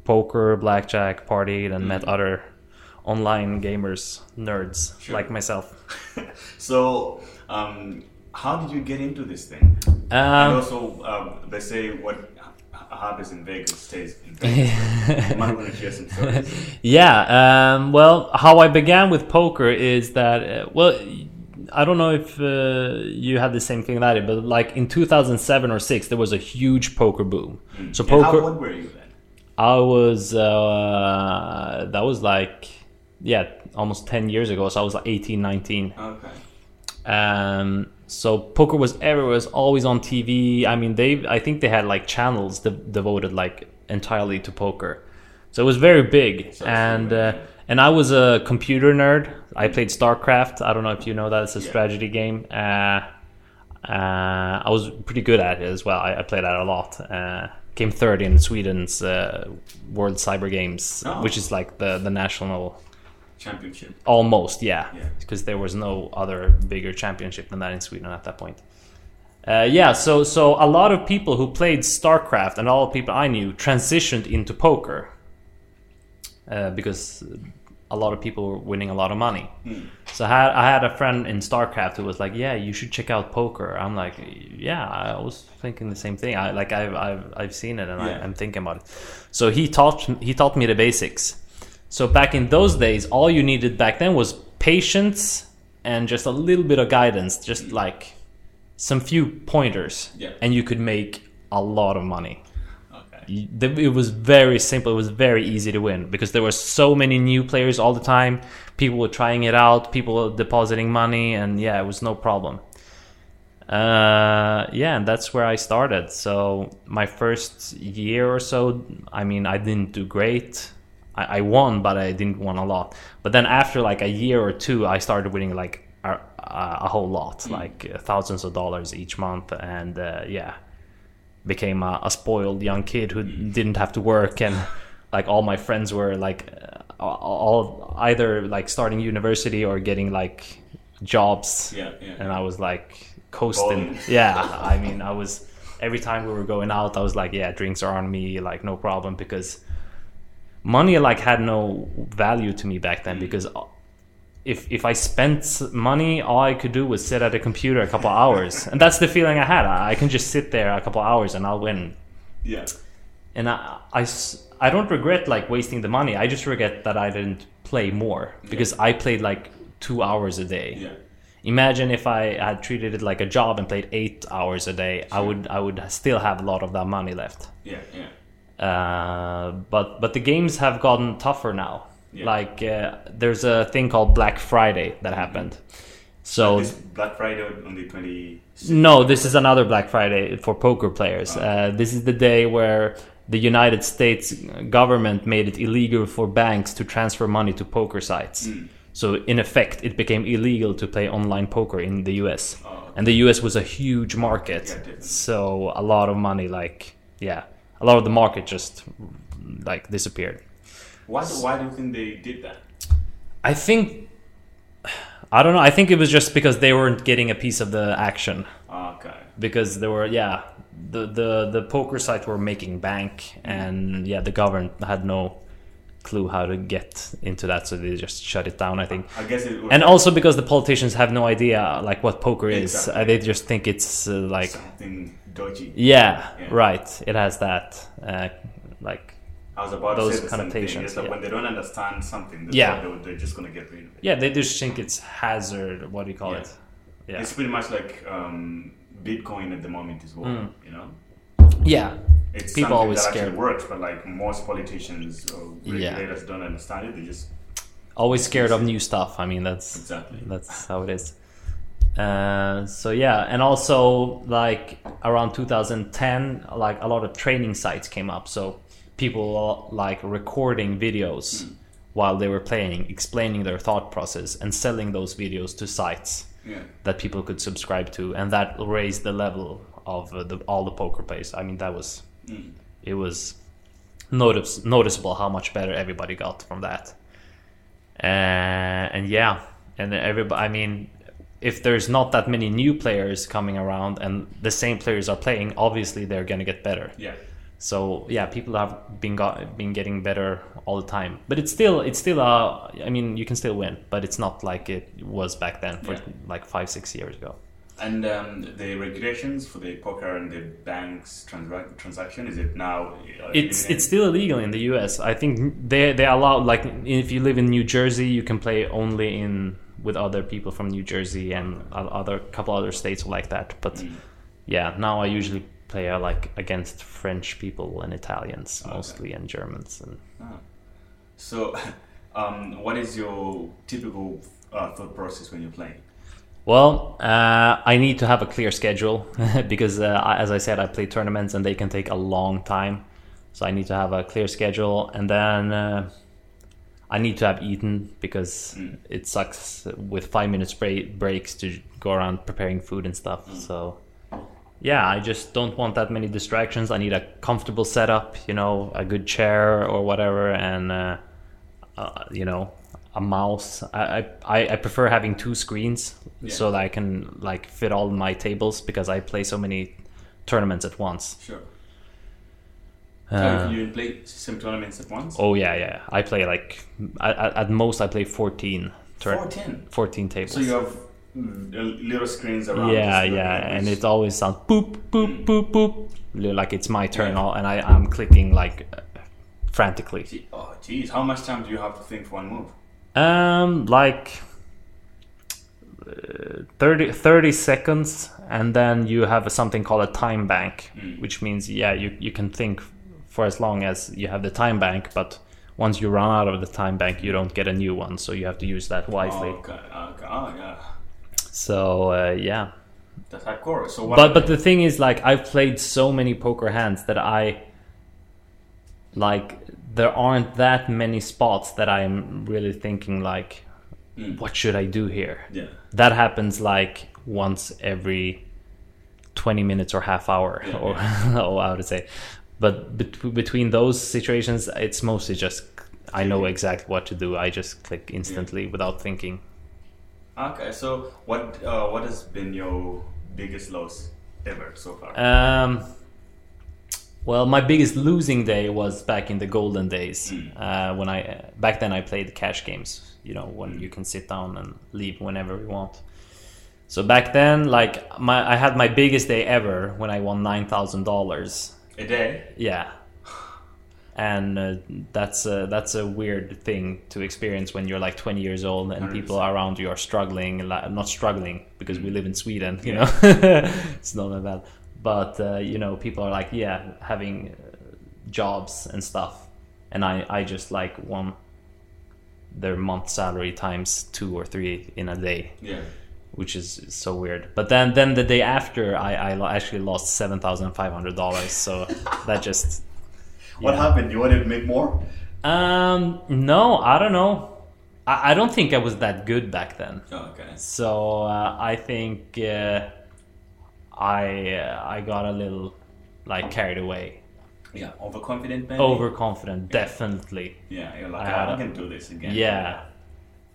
[SPEAKER 2] poker, blackjack, partied, and met other online gamers, nerds
[SPEAKER 1] Sure.
[SPEAKER 2] like myself.
[SPEAKER 1] So, um, how did you get into this thing? And
[SPEAKER 2] Um,
[SPEAKER 1] also, um, they say what happens in Vegas stays in Vegas. you might want to share some stories.
[SPEAKER 2] Yeah, um, well, how I began with poker is that, uh, well, I don't know if uh, you had the same thing that I did, but like in 2007 or 6, there was a huge poker boom. So
[SPEAKER 1] And how
[SPEAKER 2] poker,
[SPEAKER 1] old were you then?
[SPEAKER 2] I was, uh, that was like, yeah, almost 10 years ago. So I was like 18, 19.
[SPEAKER 1] Okay.
[SPEAKER 2] Um, so poker was everywhere. It was always on TV. I mean, they I think they had like channels de- devoted like entirely to poker. So it was very big.
[SPEAKER 1] So-
[SPEAKER 2] and uh, and I was a computer nerd. I played StarCraft. I don't know if you know that. It's a
[SPEAKER 1] Yeah.
[SPEAKER 2] strategy game. Uh, uh, I was pretty good at it as well. I, I played that a lot. Uh, came third in Sweden's uh, World Cyber Games,
[SPEAKER 1] Oh.
[SPEAKER 2] which is like the the national
[SPEAKER 1] Championship.
[SPEAKER 2] Almost, yeah,
[SPEAKER 1] Yeah.
[SPEAKER 2] because there was no other bigger championship than that in Sweden at that point. Uh, yeah, so so a lot of people who played StarCraft and all the people I knew transitioned into poker uh, because a lot of people were winning a lot of money. So I had, I had a friend in StarCraft who was like, "Yeah, you should check out poker." I'm like, "Yeah, I was thinking the same thing. I like I've I've, I've seen it and
[SPEAKER 1] Yeah.
[SPEAKER 2] I, I'm thinking about it." So he taught he taught me the basics. So back in those days, all you needed back then was patience and just a little bit of guidance, just like some few pointers,
[SPEAKER 1] Yeah.
[SPEAKER 2] and you could make a lot of money.
[SPEAKER 1] Okay.
[SPEAKER 2] It was very simple. It was very easy to win because there were so many new players all the time. People were trying it out. People were depositing money, and yeah, it was no problem. Uh, yeah, and that's where I started. So my first year or so, I mean, I didn't do great. I, I won, but I didn't win a lot. But then after like a year or two, I started winning like a, a, whole lot, like uh, thousands of dollars each month, and uh, yeah, became a, a spoiled young kid who didn't have to work. And like all my friends were like uh, all either like starting university or getting like jobs.
[SPEAKER 1] Yeah, yeah.
[SPEAKER 2] and i was like coasting. Yeah i mean i was every time we were going out i was like yeah drinks are on me like no problem. Because money like had no value to me back then mm. because uh, if if I spent money, all I could do was sit at a computer a couple hours, and that's the feeling I had. I I can just sit there a couple hours and I'll win.
[SPEAKER 1] Yeah.
[SPEAKER 2] and I, I I don't regret like wasting the money. I just regret that I didn't play more because I played like two hours a day.
[SPEAKER 1] Yeah.
[SPEAKER 2] Imagine if I had treated it like a job and played eight hours a day, I would I would still have a lot of that money left.
[SPEAKER 1] Yeah. Yeah.
[SPEAKER 2] Uh, but but the games have gotten tougher now.
[SPEAKER 1] Yeah.
[SPEAKER 2] Like uh, there's a thing called Black Friday that happened. So
[SPEAKER 1] This Black Friday on the 20.
[SPEAKER 2] no, this is another Black Friday for poker players. Uh, this is the day where the United States government made it illegal for banks to transfer money to poker sites. So in effect, it became illegal to play online poker in the US.
[SPEAKER 1] Oh.
[SPEAKER 2] And the US was a huge market.
[SPEAKER 1] Yeah,
[SPEAKER 2] so a lot of money like yeah, a lot of the market just like disappeared.
[SPEAKER 1] Why, do- why do you think they did that?
[SPEAKER 2] I think I don't know. I think it was just because they weren't getting a piece of the action.
[SPEAKER 1] Okay.
[SPEAKER 2] because there were yeah the the the poker sites were making bank and yeah the government had no clue how to get into that so they just shut it down i think
[SPEAKER 1] I guess it
[SPEAKER 2] and also because the politicians have no idea like what poker is uh, they just think it's uh, like
[SPEAKER 1] something dodgy.
[SPEAKER 2] yeah,
[SPEAKER 1] Yeah.
[SPEAKER 2] right it has that uh, like
[SPEAKER 1] I was about
[SPEAKER 2] Those
[SPEAKER 1] to say the same thing.
[SPEAKER 2] connotations,
[SPEAKER 1] It's like
[SPEAKER 2] yeah.
[SPEAKER 1] when they don't understand something, they
[SPEAKER 2] Yeah.
[SPEAKER 1] they're, they're just gonna get rid of it.
[SPEAKER 2] yeah they just think it's hazard what do you call
[SPEAKER 1] Yeah.
[SPEAKER 2] it yeah
[SPEAKER 1] It's pretty much like um, Bitcoin at the moment as well.
[SPEAKER 2] Mm.
[SPEAKER 1] You know,
[SPEAKER 2] yeah
[SPEAKER 1] it's
[SPEAKER 2] People always
[SPEAKER 1] that
[SPEAKER 2] scared.
[SPEAKER 1] actually works, but like most politicians or
[SPEAKER 2] Yeah.
[SPEAKER 1] regulators don't understand it. They just
[SPEAKER 2] always scared of new stuff i mean that's
[SPEAKER 1] exactly.
[SPEAKER 2] that's how it is uh, so yeah and also like around 2010 like a lot of training sites came up so people like recording videos while they were playing explaining their thought process and selling those videos to sites
[SPEAKER 1] Yeah.
[SPEAKER 2] that people could subscribe to and that raised the level of uh, the, all the poker plays i mean that was
[SPEAKER 1] Mm.
[SPEAKER 2] it was notice, noticeable how much better everybody got from that. Uh, and yeah, and everybody. I mean, if there's not that many new players coming around and the same players are playing, obviously they're gonna get better.
[SPEAKER 1] Yeah.
[SPEAKER 2] So yeah, people have been got, been getting better all the time. But it's still it's still uh I mean you can still win, but it's not like it was back then for
[SPEAKER 1] Yeah.
[SPEAKER 2] like five six years ago.
[SPEAKER 1] And um, the regulations for the poker and the bank's transac- transaction is it now? uh,
[SPEAKER 2] It's it's still illegal in the U.S. I think they they allow like if you live in New Jersey, you can play only in with other people from New Jersey and other couple other states like that. But
[SPEAKER 1] Mm.
[SPEAKER 2] yeah, now I usually play uh, like against French people and Italians
[SPEAKER 1] Okay.
[SPEAKER 2] mostly and Germans and
[SPEAKER 1] Ah. So, um, what is your typical uh, thought process when you're playing?
[SPEAKER 2] Well, uh, I need to have a clear schedule because, uh, as I said, I play tournaments and they can take a long time. So I need to have a clear schedule, and then uh, I need to have eaten because
[SPEAKER 1] Mm.
[SPEAKER 2] it sucks with five minutes break- breaks to go around preparing food and stuff.
[SPEAKER 1] Mm.
[SPEAKER 2] So yeah, I just don't want that many distractions. I need a comfortable setup, you know, a good chair or whatever, and uh, uh, you know, a mouse. I, I I prefer having two screens
[SPEAKER 1] Yeah.
[SPEAKER 2] so that I can like fit all my tables because I play so many tournaments at once.
[SPEAKER 1] Sure.
[SPEAKER 2] Uh,
[SPEAKER 1] so you play some tournaments at once?
[SPEAKER 2] oh yeah, yeah. I play like at, most I play fourteen. turn-
[SPEAKER 1] 14.
[SPEAKER 2] 14 tables.
[SPEAKER 1] So you have mm, little screens around.
[SPEAKER 2] yeah, yeah, and it always sounds boop, boop, boop, boop, like it's my turn, all, and I, I'm clicking like uh, frantically.
[SPEAKER 1] Oh, jeez. How much time do you have to think for one move?
[SPEAKER 2] Um, like uh, 30, 30 seconds, and then you have something called a time bank,
[SPEAKER 1] Mm.
[SPEAKER 2] which means yeah, you you can think for as long as you have the time bank, but once you run out of the time bank, you don't get a new one, so you have to use that wisely.
[SPEAKER 1] Oh, okay, okay. Oh, yeah.
[SPEAKER 2] So uh, yeah,
[SPEAKER 1] That's hardcore. So what?
[SPEAKER 2] but but the thing is like i've played so many poker hands that i like there aren't that many spots that i'm really thinking like
[SPEAKER 1] Mm.
[SPEAKER 2] what should i do here
[SPEAKER 1] yeah.
[SPEAKER 2] that happens like once every 20 minutes or half hour
[SPEAKER 1] Yeah,
[SPEAKER 2] or oh, how to say but bet- between those situations it's mostly just i know exactly what to do i just click instantly without thinking
[SPEAKER 1] Okay. So what? Uh, what has been your biggest loss ever so far?
[SPEAKER 2] Um, well, my biggest losing day was back in the golden days
[SPEAKER 1] Mm.
[SPEAKER 2] uh, when I back then I played cash games. You know, when you can sit down and leave whenever you want. So back then, like my I had my biggest day ever when I won nine thousand dollars.
[SPEAKER 1] A day.
[SPEAKER 2] Yeah, and uh, that's a, that's a weird thing to experience when you're like 20 years old and people
[SPEAKER 1] 100%.
[SPEAKER 2] around you are struggling li- not struggling because we live in sweden you
[SPEAKER 1] Yeah.
[SPEAKER 2] know it's not that bad but uh, you know people are like yeah having uh, jobs and stuff and i i just like want their month salary times two or three in a day
[SPEAKER 1] Yeah.
[SPEAKER 2] Which is so weird. But then then the day after, I, I actually lost seven thousand five hundred dollars. So that just
[SPEAKER 1] What
[SPEAKER 2] Yeah.
[SPEAKER 1] happened? You wanted to make more?
[SPEAKER 2] um no, I don't know. I, I don't think I was that good back then.
[SPEAKER 1] Oh, okay.
[SPEAKER 2] So uh, I think uh, I uh, I got a little like carried away,
[SPEAKER 1] Yeah, overconfident maybe?
[SPEAKER 2] overconfident, definitely.
[SPEAKER 1] Yeah, you're like,
[SPEAKER 2] I
[SPEAKER 1] "Oh,
[SPEAKER 2] had
[SPEAKER 1] I
[SPEAKER 2] a-
[SPEAKER 1] can do this again.
[SPEAKER 2] Yeah,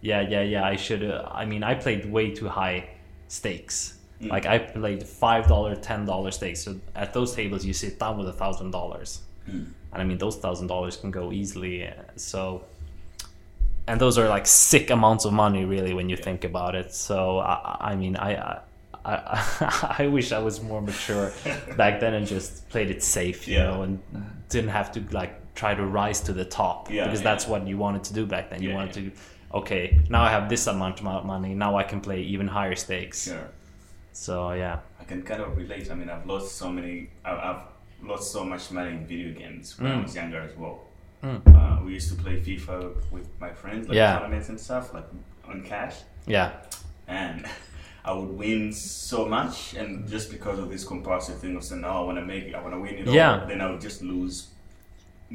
[SPEAKER 2] yeah, yeah, yeah. I should. Uh, I mean, I played way too high stakes.
[SPEAKER 1] Mm.
[SPEAKER 2] Like I played five dollar, ten dollar stakes. So at those tables, you sit down with a thousand dollars,
[SPEAKER 1] Mm.
[SPEAKER 2] and I mean those thousand dollars can go easily. So, and those are like sick amounts of money, really, when you think about it. So I, I mean, I. I I, I wish I was more mature back then and just played it safe, you
[SPEAKER 1] Yeah.
[SPEAKER 2] know, and didn't have to like try to rise to the top
[SPEAKER 1] Yeah,
[SPEAKER 2] because
[SPEAKER 1] yeah.
[SPEAKER 2] that's what you wanted to do back then. You
[SPEAKER 1] Yeah,
[SPEAKER 2] wanted
[SPEAKER 1] yeah.
[SPEAKER 2] to, okay, now I have this amount of money. Now I can play even higher stakes.
[SPEAKER 1] Sure.
[SPEAKER 2] So yeah,
[SPEAKER 1] I can kind of relate. I mean, I've lost so many. I've, I've lost so much money in video games when I
[SPEAKER 2] Mm.
[SPEAKER 1] was younger as well.
[SPEAKER 2] Mm.
[SPEAKER 1] Uh, we used to play FIFA with my friends, like
[SPEAKER 2] Yeah.
[SPEAKER 1] tournaments and stuff, like on cash,
[SPEAKER 2] yeah,
[SPEAKER 1] and I would win so much, and just because of this compulsive thing of saying, "No, I want to make it, I want to win it,"
[SPEAKER 2] Yeah.
[SPEAKER 1] all, then I would just lose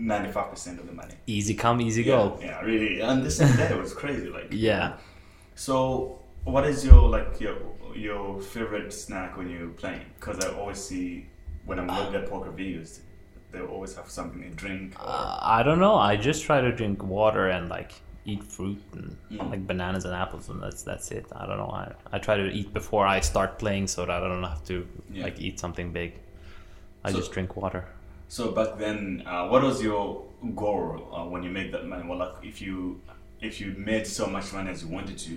[SPEAKER 1] ninety-five percent of the money.
[SPEAKER 2] easy come, easy
[SPEAKER 1] yeah,
[SPEAKER 2] go.
[SPEAKER 1] Yeah, really. And the same day it was crazy. Like
[SPEAKER 2] Yeah.
[SPEAKER 1] So, what is your like your your favorite snack when you're playing? Because I always see when I'm looking at poker videos, they always have something to drink. Or,
[SPEAKER 2] Uh, I don't know. I just try to drink water and like eat fruit and
[SPEAKER 1] Mm.
[SPEAKER 2] like bananas and apples, and that's that's it. I don't know. I I try to eat before I start playing so that I don't have to
[SPEAKER 1] Yeah.
[SPEAKER 2] like eat something big. I
[SPEAKER 1] So-
[SPEAKER 2] just drink water.
[SPEAKER 1] So back then, uh, what was your goal uh, when you made that money? Well, like if you if you made so much money as you wanted to,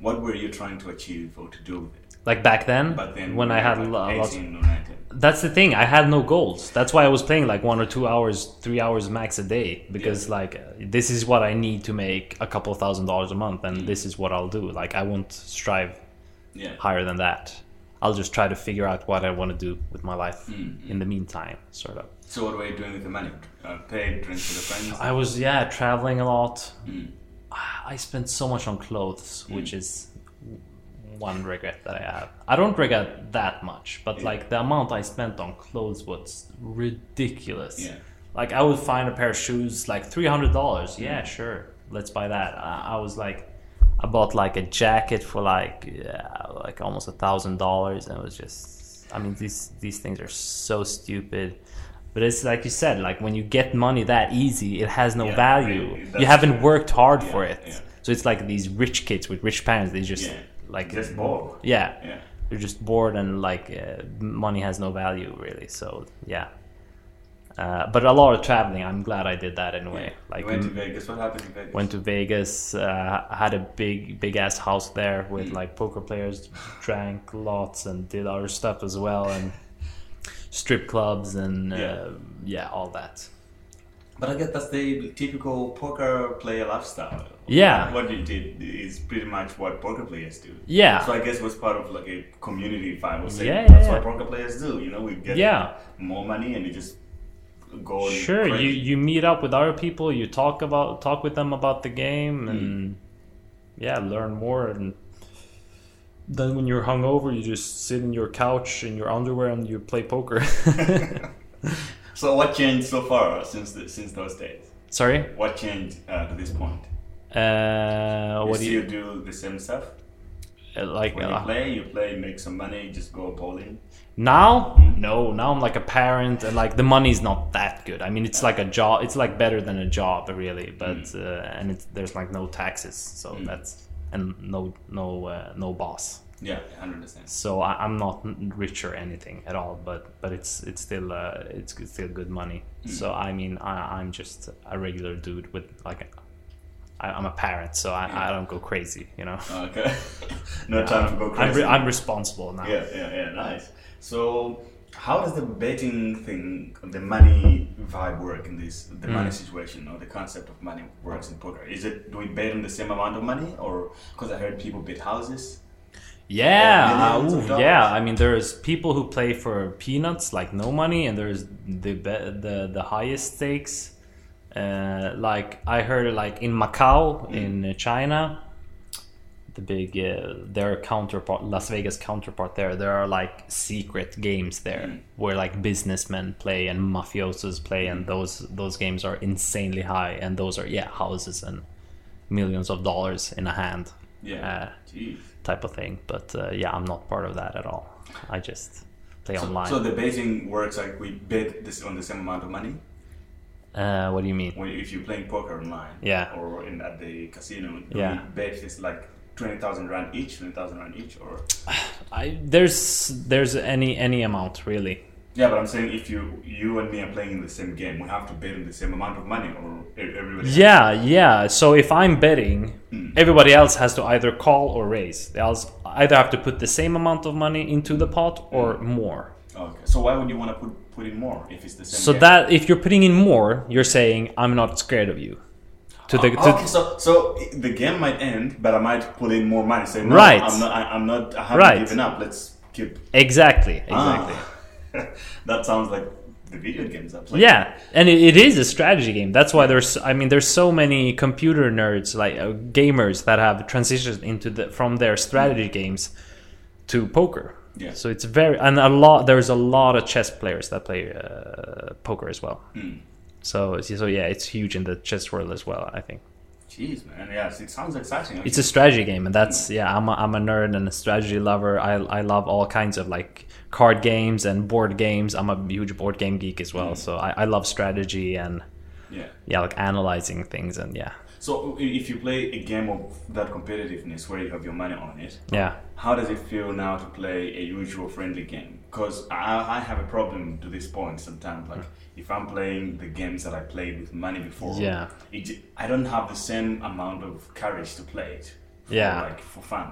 [SPEAKER 1] what were you trying to achieve or to do with it?
[SPEAKER 2] Like back then,
[SPEAKER 1] Back then,
[SPEAKER 2] when I had
[SPEAKER 1] like
[SPEAKER 2] lots.
[SPEAKER 1] 18 or 19.
[SPEAKER 2] That's the thing. I had no goals. That's why I was playing like one or two hours, three hours max a day because like uh, this is what I need to make a couple thousand dollars a month, and this is what I'll do. Like I won't strive
[SPEAKER 1] Yeah.
[SPEAKER 2] higher than that. I'll just try to figure out what I want to do with my life
[SPEAKER 1] Mm,
[SPEAKER 2] in the meantime, sort of.
[SPEAKER 1] So what were you doing with the money? Uh, paid, drinks with the friends.
[SPEAKER 2] I was yeah traveling a lot.
[SPEAKER 1] Mm.
[SPEAKER 2] I spent so much on clothes, which is one regret that I have. I don't regret that much, but
[SPEAKER 1] Yeah.
[SPEAKER 2] like the amount I spent on clothes was ridiculous.
[SPEAKER 1] Yeah.
[SPEAKER 2] Like I would find a pair of shoes like three hundred dollars. Yeah,
[SPEAKER 1] Mm.
[SPEAKER 2] sure, let's buy that. I, I was like, I bought like a jacket for like yeah, like almost a thousand dollars, and it was just. I mean, these these things are so stupid. But it's like you said, like when you get money that easy, it has no
[SPEAKER 1] Yeah,
[SPEAKER 2] value.
[SPEAKER 1] really,
[SPEAKER 2] you haven't worked hard
[SPEAKER 1] Yeah,
[SPEAKER 2] for it.
[SPEAKER 1] yeah.
[SPEAKER 2] So it's like these rich kids with rich parents. They just like
[SPEAKER 1] Just bored.
[SPEAKER 2] Yeah,
[SPEAKER 1] Yeah.
[SPEAKER 2] they're just bored and like uh, money has no value really. So yeah. Uh, but a lot of traveling. I'm glad I did that anyway. Like
[SPEAKER 1] you went to Vegas. What happened in Vegas?
[SPEAKER 2] went to Vegas. Uh, had a big big ass house there with
[SPEAKER 1] Mm.
[SPEAKER 2] like poker players. Drank lots and did other stuff as well and strip clubs and uh,
[SPEAKER 1] Yeah.
[SPEAKER 2] yeah all that.
[SPEAKER 1] But I guess that's the typical poker player lifestyle.
[SPEAKER 2] Yeah.
[SPEAKER 1] What you did is pretty much what poker players do.
[SPEAKER 2] Yeah.
[SPEAKER 1] So I guess it was part of like a community vibe. Or say
[SPEAKER 2] Yeah,
[SPEAKER 1] that's
[SPEAKER 2] yeah,
[SPEAKER 1] what poker players do. You know, we get
[SPEAKER 2] Yeah.
[SPEAKER 1] more money and you just go.
[SPEAKER 2] Sure, you, you meet up with other people, you talk about talk with them about the game, and yeah, learn more. And then when you're hungover, you just sit in your couch in your underwear and you play poker.
[SPEAKER 1] So what changed so far since the, since those days?
[SPEAKER 2] Sorry,
[SPEAKER 1] What changed uh, to this point?
[SPEAKER 2] uh,
[SPEAKER 1] You
[SPEAKER 2] what do you
[SPEAKER 1] do the same stuff?
[SPEAKER 2] uh, like?
[SPEAKER 1] When you
[SPEAKER 2] uh,
[SPEAKER 1] play, you play, make some money, just go bowling.
[SPEAKER 2] Now, no. Now I'm like a parent, and like the money's not that good. I mean, it's like a job. It's like better than a job, really. But uh, and it's, there's like no taxes, so
[SPEAKER 1] Mm.
[SPEAKER 2] that's and no no uh, no boss.
[SPEAKER 1] Yeah, hundred percent.
[SPEAKER 2] So I, I'm not rich or anything at all. But but it's it's still uh, it's g- still good money. So I mean, I, I'm just a regular dude with like. A, I, I'm a parent, so I, I don't go crazy, you know.
[SPEAKER 1] Okay. no time to go
[SPEAKER 2] I'm,
[SPEAKER 1] crazy.
[SPEAKER 2] re- I'm responsible now.
[SPEAKER 1] Yeah, yeah, yeah. Nice. So, how does the betting thing, the money vibe work in this, the money
[SPEAKER 2] Mm.
[SPEAKER 1] situation, or the concept of money works in poker? Is it do we bet on the same amount of money, or because I heard people bet houses?
[SPEAKER 2] Yeah, ooh, yeah. I mean, there's people who play for peanuts, like no money, and there's the be- the the highest stakes. Uh, like I heard, like in Macau, in uh, China, the big uh, their counterpart, Las Vegas counterpart. There, there are like secret games there where like businessmen play and mafiosos play, and those those games are insanely high, and those are yeah houses and millions of dollars in a hand.
[SPEAKER 1] Yeah.
[SPEAKER 2] Uh, type of thing. But uh, yeah, I'm not part of that at all. I just play
[SPEAKER 1] So,
[SPEAKER 2] online.
[SPEAKER 1] so the betting works like we bet this on the same amount of money.
[SPEAKER 2] uh, what do you mean?
[SPEAKER 1] When if you're playing poker online,
[SPEAKER 2] Yeah.
[SPEAKER 1] or in at the casino,
[SPEAKER 2] Yeah.
[SPEAKER 1] bet it's like twenty thousand rand each, twenty thousand rand each, or
[SPEAKER 2] I there's there's any any amount really.
[SPEAKER 1] yeah. But I'm saying if you you and me are playing in the same game, we have to bet on the same amount of money, or everybody.
[SPEAKER 2] Yeah, yeah. So if I'm betting,
[SPEAKER 1] Hmm.
[SPEAKER 2] everybody else has to either call or raise. They else either have to put the same amount of money into the pot or more.
[SPEAKER 1] Okay. So why would you want to put put in more if it's the same?
[SPEAKER 2] So
[SPEAKER 1] game?
[SPEAKER 2] that if you're putting in more, you're saying I'm not scared of you. To the to,
[SPEAKER 1] okay, so so the game might end, but I might put in more money. Say no,
[SPEAKER 2] Right.
[SPEAKER 1] I'm not. I, I'm not. I haven't
[SPEAKER 2] Right.
[SPEAKER 1] given up. Let's keep.
[SPEAKER 2] exactly, exactly.
[SPEAKER 1] Ah. that sounds like the video games I play.
[SPEAKER 2] Yeah, and it, it is a strategy game. That's why there's, I mean, there's so many computer nerds, like uh, gamers, that have transitioned into the from their strategy games to poker.
[SPEAKER 1] Yeah.
[SPEAKER 2] So it's very, and a lot. There's a lot of chess players that play uh, poker as well.
[SPEAKER 1] Hmm.
[SPEAKER 2] So, so yeah, it's huge in the chess world as well. I think
[SPEAKER 1] Jeez, man. Yes, it sounds exciting.
[SPEAKER 2] it's a strategy game, and that's yeah. I'm a, I'm a nerd and a strategy lover. I I love all kinds of like card games and board games. I'm a huge board game geek as well. Mm. So I, I love strategy and
[SPEAKER 1] yeah.
[SPEAKER 2] yeah, like analyzing things and yeah,
[SPEAKER 1] So if you play a game of that competitiveness where you have your money on it,
[SPEAKER 2] yeah,
[SPEAKER 1] how does it feel now to play a usual friendly game? Because I, I have a problem to this point sometimes. Like if I'm playing the games that I played with money before,
[SPEAKER 2] Yeah.
[SPEAKER 1] it, I don't have the same amount of courage to play it. For,
[SPEAKER 2] Yeah.
[SPEAKER 1] like for fun.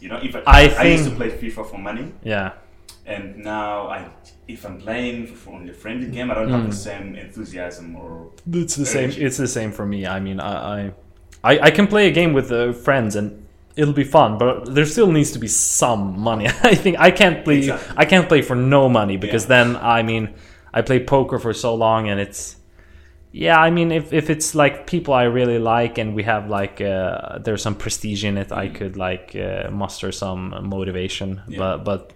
[SPEAKER 1] You know, if I,
[SPEAKER 2] I
[SPEAKER 1] I used to play FIFA for money,
[SPEAKER 2] yeah,
[SPEAKER 1] and now I, if I'm playing for only a friendly game, I don't have
[SPEAKER 2] Hmm.
[SPEAKER 1] the same enthusiasm or
[SPEAKER 2] it's the same. It's the same for me. I mean, I I, I, I can play a game with uh, friends and it'll be fun, but there still needs to be some money. I think I can't play.
[SPEAKER 1] Exactly.
[SPEAKER 2] I can't play for no money because
[SPEAKER 1] Yeah.
[SPEAKER 2] then I mean, I play poker for so long and it's. Yeah, I mean, if, if it's like people I really like and we have like uh, there's some prestige in it, I could like uh, muster some motivation.
[SPEAKER 1] Yeah.
[SPEAKER 2] But but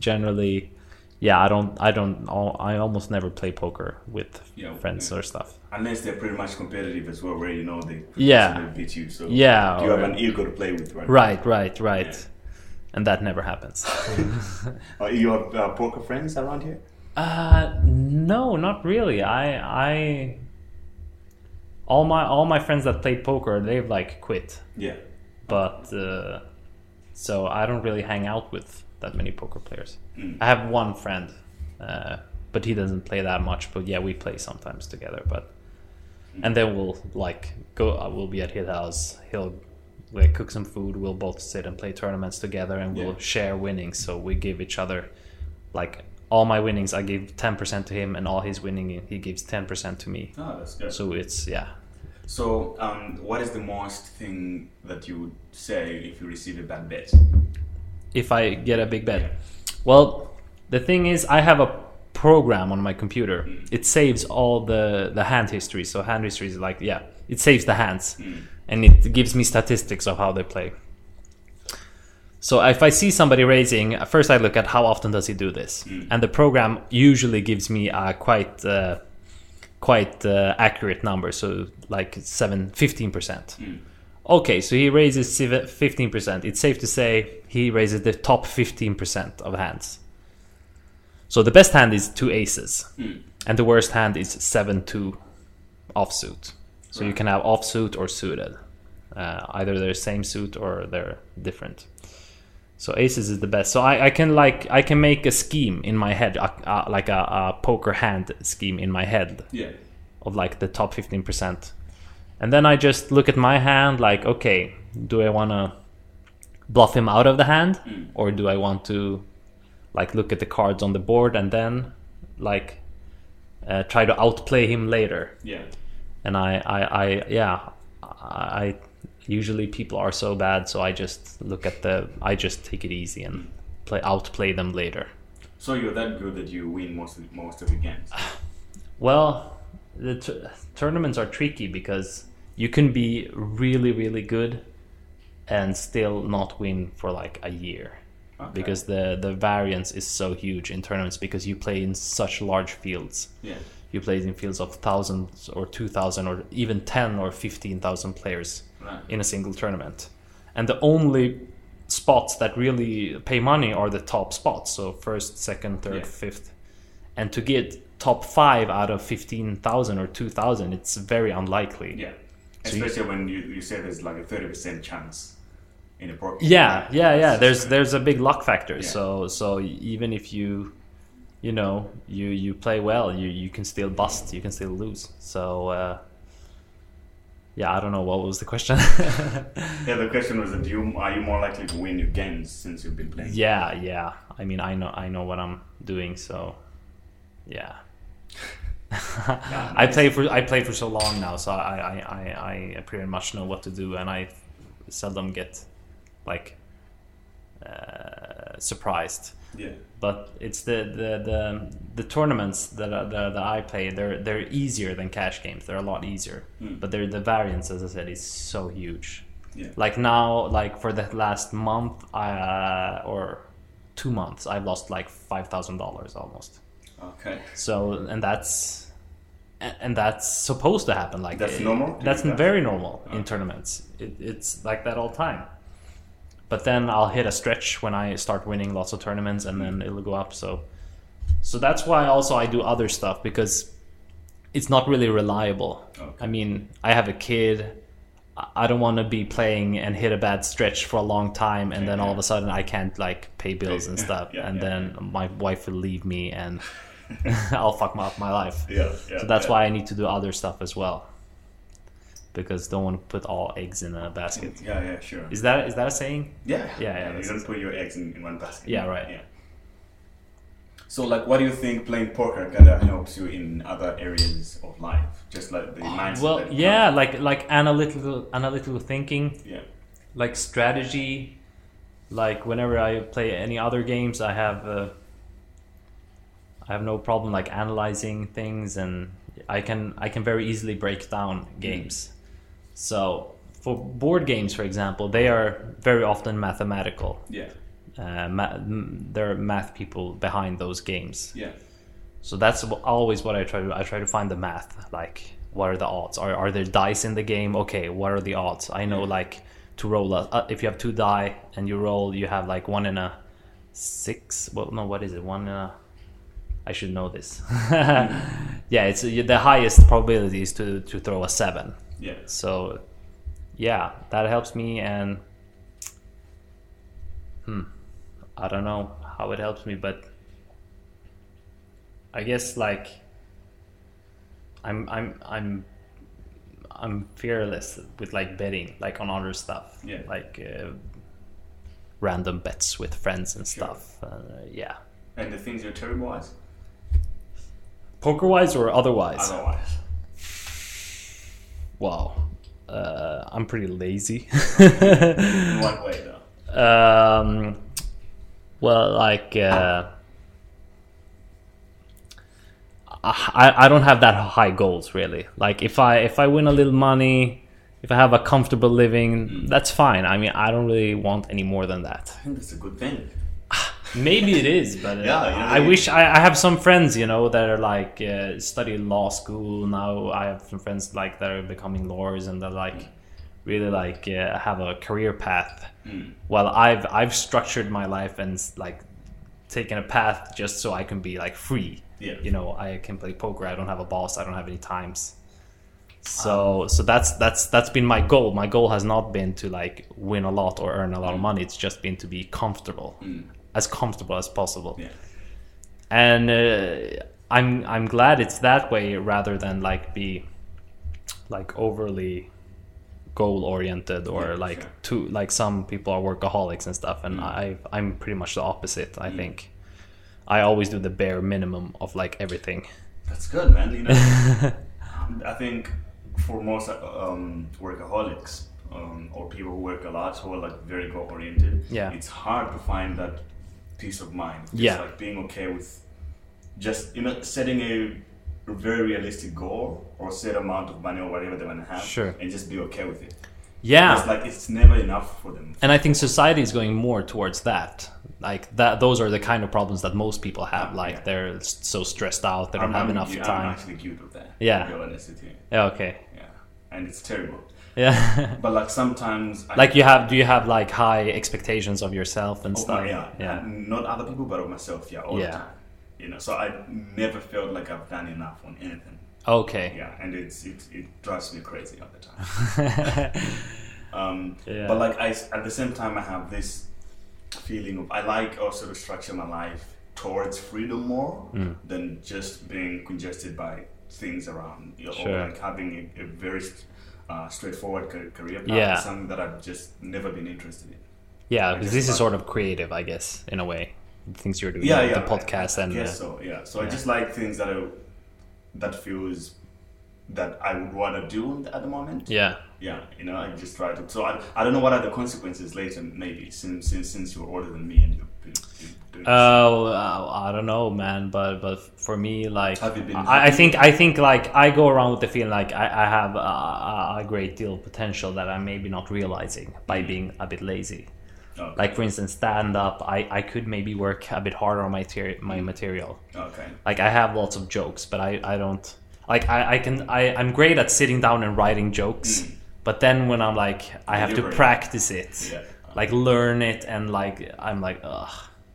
[SPEAKER 2] generally, yeah, I don't I don't I almost never play poker with
[SPEAKER 1] Yeah,
[SPEAKER 2] friends or stuff.
[SPEAKER 1] Unless they're pretty much competitive as well, where you know they
[SPEAKER 2] Yeah.
[SPEAKER 1] beat you. So
[SPEAKER 2] Yeah,
[SPEAKER 1] you have an ego to play with, right?
[SPEAKER 2] Right, right, right. And that never happens.
[SPEAKER 1] Are you have uh, poker friends around here?
[SPEAKER 2] uh, no, not really. I, I, all my all my friends that played poker, they've like quit.
[SPEAKER 1] Yeah.
[SPEAKER 2] But uh, so I don't really hang out with that many poker players.
[SPEAKER 1] Mm.
[SPEAKER 2] I have one friend, uh, but he doesn't play that much. But yeah, we play sometimes together. But and then we'll like go. Uh, we'll be at his house. He'll like cook some food. We'll both sit and play tournaments together, and we'll
[SPEAKER 1] Yeah.
[SPEAKER 2] share winnings. So we give each other like all my winnings. I give ten percent to him, and all his winning he gives ten percent to me.
[SPEAKER 1] Oh, that's good. So,
[SPEAKER 2] So it's yeah.
[SPEAKER 1] So, um, what is the most thing that you would say if you receive a bad bet?
[SPEAKER 2] if I get a big bet. Well, the thing is, I have a program on my computer. Mm. It saves all the the hand history. So hand history is like yeah, it saves the hands, mm. and it gives me statistics of how they play. So if I see somebody raising, uh, first I look at how often does he do this, mm. and the program usually gives me a quite uh, quite uh, accurate number. So like seven, 15 percent. Okay, so he raises fifteen percent. It's safe to say he raises the top fifteen percent of hands. So the best hand is two aces, and the worst hand is seven two offsuit. So you can have offsuit or suited. Uh, either they're same suit or they're different. So aces is the best. So I, I can like I can make a scheme in my head, a, a, like a, a poker hand scheme in my head
[SPEAKER 1] Yeah.
[SPEAKER 2] of like the top 15%. And then I just look at my hand like, okay, do I want to bluff him out of the hand or do I want to like look at the cards on the board and then like uh, try to outplay him later
[SPEAKER 1] Yeah.
[SPEAKER 2] and I, I, I yeah, I usually people are so bad, so I just look at the, I just take it easy and play outplay them later.
[SPEAKER 1] So you're that good that you win most of, most of the games.
[SPEAKER 2] Well, the t- tournaments are tricky because you can be really, really good and still not win for like a year.
[SPEAKER 1] Okay.
[SPEAKER 2] Because the, the variance is so huge in tournaments because you play in such large fields.
[SPEAKER 1] Yeah.
[SPEAKER 2] You play in fields of thousands or two thousand or even ten or fifteen thousand players.
[SPEAKER 1] Right.
[SPEAKER 2] in a single tournament. And the only spots that really pay money are the top spots. So first, second, third,
[SPEAKER 1] Yeah.
[SPEAKER 2] fifth. And to get top five out of 15,000 or 2,000, it's very unlikely.
[SPEAKER 1] Yeah.
[SPEAKER 2] So you-
[SPEAKER 1] Especially when you, you say there's like a thirty percent chance in a pro.
[SPEAKER 2] Yeah, yeah, yeah. There's there's a big luck factor.
[SPEAKER 1] Yeah.
[SPEAKER 2] So so even if you you know you you play well, you you can still bust, you can still lose. So uh, yeah, I don't know what was the question.
[SPEAKER 1] Yeah, the question was that you are you more likely to win your games since you've been playing?
[SPEAKER 2] Yeah, yeah. I mean, I know, I know what I'm doing, so yeah. I play for I play for so long now, so I, I, I, I pretty much know what to do, and I seldom get like uh, surprised.
[SPEAKER 1] Yeah.
[SPEAKER 2] But it's the the, the, the tournaments that, are, that that I play. They're they're easier than cash games. They're a lot easier.
[SPEAKER 1] Mm.
[SPEAKER 2] But they're, the variance, as I said, is so huge
[SPEAKER 1] Yeah.
[SPEAKER 2] like now like for the last month uh, or two months i've lost like $5000 almost
[SPEAKER 1] Okay.
[SPEAKER 2] so and that's and that's supposed to happen like
[SPEAKER 1] That's normal
[SPEAKER 2] that's very normal in
[SPEAKER 1] Okay.
[SPEAKER 2] tournaments it, it's like that all the time but then i'll hit a stretch when i start winning lots of tournaments and then it'll go up so so that's why also i do other stuff because it's not really reliable
[SPEAKER 1] Okay.
[SPEAKER 2] i mean i have a kid I- don't want to be playing and hit a bad stretch for a long time, and then all of a sudden I can't like pay bills and stuff,
[SPEAKER 1] Yeah,
[SPEAKER 2] and
[SPEAKER 1] yeah,
[SPEAKER 2] then my wife will leave me, and I'll fuck up my life.
[SPEAKER 1] Yeah. yeah
[SPEAKER 2] So that's
[SPEAKER 1] yeah.
[SPEAKER 2] why I need to do other stuff as well, because don't want to put all eggs in a basket.
[SPEAKER 1] Yeah, yeah, sure.
[SPEAKER 2] Is that is that a saying?
[SPEAKER 1] Yeah,
[SPEAKER 2] Yeah, yeah,
[SPEAKER 1] You don't put your eggs in, in one basket.
[SPEAKER 2] Yeah, right.
[SPEAKER 1] Yeah. So, like, what do you think playing poker kind of helps you in other areas of life? Just like the mindset.
[SPEAKER 2] Well, yeah,
[SPEAKER 1] comes-
[SPEAKER 2] like like analytical analytical thinking,
[SPEAKER 1] Yeah.
[SPEAKER 2] like strategy. Like whenever I play any other games, I have uh, I have no problem like analyzing things, and I can I can very easily break down games. So for board games, for example, they are very often mathematical.
[SPEAKER 1] Yeah.
[SPEAKER 2] Uh, ma- m- there are math people behind those games.
[SPEAKER 1] Yeah.
[SPEAKER 2] So that's always what I try to I try to find the math. Like, what are the odds? Are are there dice in the game? Okay, what are the odds? I know like to roll a uh, if you have two die and you roll, you have like one in a six. Well, no, what is it? One in a. I should know this. yeah, it's the highest probability is to to throw a seven.
[SPEAKER 1] Yeah.
[SPEAKER 2] So, yeah, that helps me. And hmm, I don't know how it helps me, but I guess like I'm I'm I'm I'm fearless with like betting, like on other stuff,
[SPEAKER 1] Yeah.
[SPEAKER 2] like uh, random bets with friends and
[SPEAKER 1] Sure.
[SPEAKER 2] stuff. Uh, yeah,
[SPEAKER 1] And the things you're terrible at?
[SPEAKER 2] poker wise or otherwise.
[SPEAKER 1] Otherwise.
[SPEAKER 2] Wow, uh, I'm pretty lazy.
[SPEAKER 1] In what way, though?
[SPEAKER 2] Um, well, like uh, I I don't have that high goals really. Like if I if I win a little money, if I have a comfortable living, that's fine. I mean, I don't really want any more than that.
[SPEAKER 1] I think that's a good thing.
[SPEAKER 2] Maybe it is, but uh,
[SPEAKER 1] Yeah,
[SPEAKER 2] I wish I, I have some friends, you know, that are like uh, study law school now. I have some friends like that are becoming lawyers and they're like really like uh, have a career path.
[SPEAKER 1] Mm.
[SPEAKER 2] Well, I've I've structured my life and like taken a path just so I can be like free.
[SPEAKER 1] Yeah.
[SPEAKER 2] You know, I can play poker. I don't have a boss. I don't have any times. So so that's that's that's been my goal. My goal has not been to like win a lot or earn a lot of money. It's just been to be comfortable,
[SPEAKER 1] Mm.
[SPEAKER 2] As comfortable as possible.
[SPEAKER 1] Yeah.
[SPEAKER 2] And uh, I'm I'm glad it's that way rather than like be like overly goal oriented or
[SPEAKER 1] Yeah,
[SPEAKER 2] like
[SPEAKER 1] sure.
[SPEAKER 2] too like some people are workaholics and stuff. And
[SPEAKER 1] Mm.
[SPEAKER 2] I I'm pretty much the opposite. I think I always do the bare minimum of like everything.
[SPEAKER 1] That's good, man. You know, I think for most um, workaholics um, or people who work a lot who are like very goal oriented,
[SPEAKER 2] Yeah.
[SPEAKER 1] it's hard to find that peace of mind. Just
[SPEAKER 2] Yeah.
[SPEAKER 1] like being okay with just you know setting a very realistic goal or set amount of money or whatever they want to have,
[SPEAKER 2] Sure.
[SPEAKER 1] and just be okay with it.
[SPEAKER 2] Yeah.
[SPEAKER 1] It's like it's never enough for them.
[SPEAKER 2] and I think society is going more towards that. Like that, those are the kind of problems that most people have. Like
[SPEAKER 1] Yeah.
[SPEAKER 2] they're so stressed out, they don't
[SPEAKER 1] I'm,
[SPEAKER 2] have
[SPEAKER 1] I'm-
[SPEAKER 2] enough
[SPEAKER 1] I'm
[SPEAKER 2] time.
[SPEAKER 1] actually guilty of that.
[SPEAKER 2] Yeah.
[SPEAKER 1] To be honest with you.
[SPEAKER 2] Yeah, okay.
[SPEAKER 1] Yeah. And it's terrible.
[SPEAKER 2] Yeah.
[SPEAKER 1] But like sometimes I
[SPEAKER 2] like you have, do you have like high expectations of yourself and
[SPEAKER 1] Oh,
[SPEAKER 2] stuff?
[SPEAKER 1] yeah.
[SPEAKER 2] Yeah.
[SPEAKER 1] Uh, Not other people, but of myself. Yeah, all
[SPEAKER 2] Yeah.
[SPEAKER 1] the time. You know, so I never felt like I've done enough on anything.
[SPEAKER 2] Okay.
[SPEAKER 1] Yeah, and it's it, it drives me crazy all the time. um,
[SPEAKER 2] Yeah.
[SPEAKER 1] But like I, at the same time, I have this feeling of I like also to structure my life towards freedom more
[SPEAKER 2] Mm.
[SPEAKER 1] than just being congested by things around. You know,
[SPEAKER 2] Sure.
[SPEAKER 1] Like having a, a very uh, straightforward career path.
[SPEAKER 2] Yeah.
[SPEAKER 1] Something that I've just never been interested in.
[SPEAKER 2] yeah, because this is sort of creative, I guess, in a way. The things you're doing,
[SPEAKER 1] yeah, yeah,
[SPEAKER 2] the podcast
[SPEAKER 1] I, I
[SPEAKER 2] and uh,
[SPEAKER 1] so. Yeah, so I just like things that I, that feels that I would want to do at the moment.
[SPEAKER 2] yeah,
[SPEAKER 1] Yeah, you know, I just try to. So I, I don't know what are the consequences later, maybe since since since you're older than me and you've been, been doing. this.
[SPEAKER 2] Oh, uh, I don't know, man. But but for me, like,
[SPEAKER 1] Have you been
[SPEAKER 2] I, I think I think like I go around with the feeling like I, I have a, a great deal of potential that I'm maybe not realizing by mm. being a bit lazy.
[SPEAKER 1] okay.
[SPEAKER 2] Like for instance, stand up. I, I could maybe work a bit harder on my ter- my mm. material.
[SPEAKER 1] okay.
[SPEAKER 2] Like I have lots of jokes, but I, I don't like I, I can I I'm great at sitting down and writing jokes. Mm. But then when I'm like I have to practice it,
[SPEAKER 1] Yeah.
[SPEAKER 2] like learn it, and like I'm like ugh,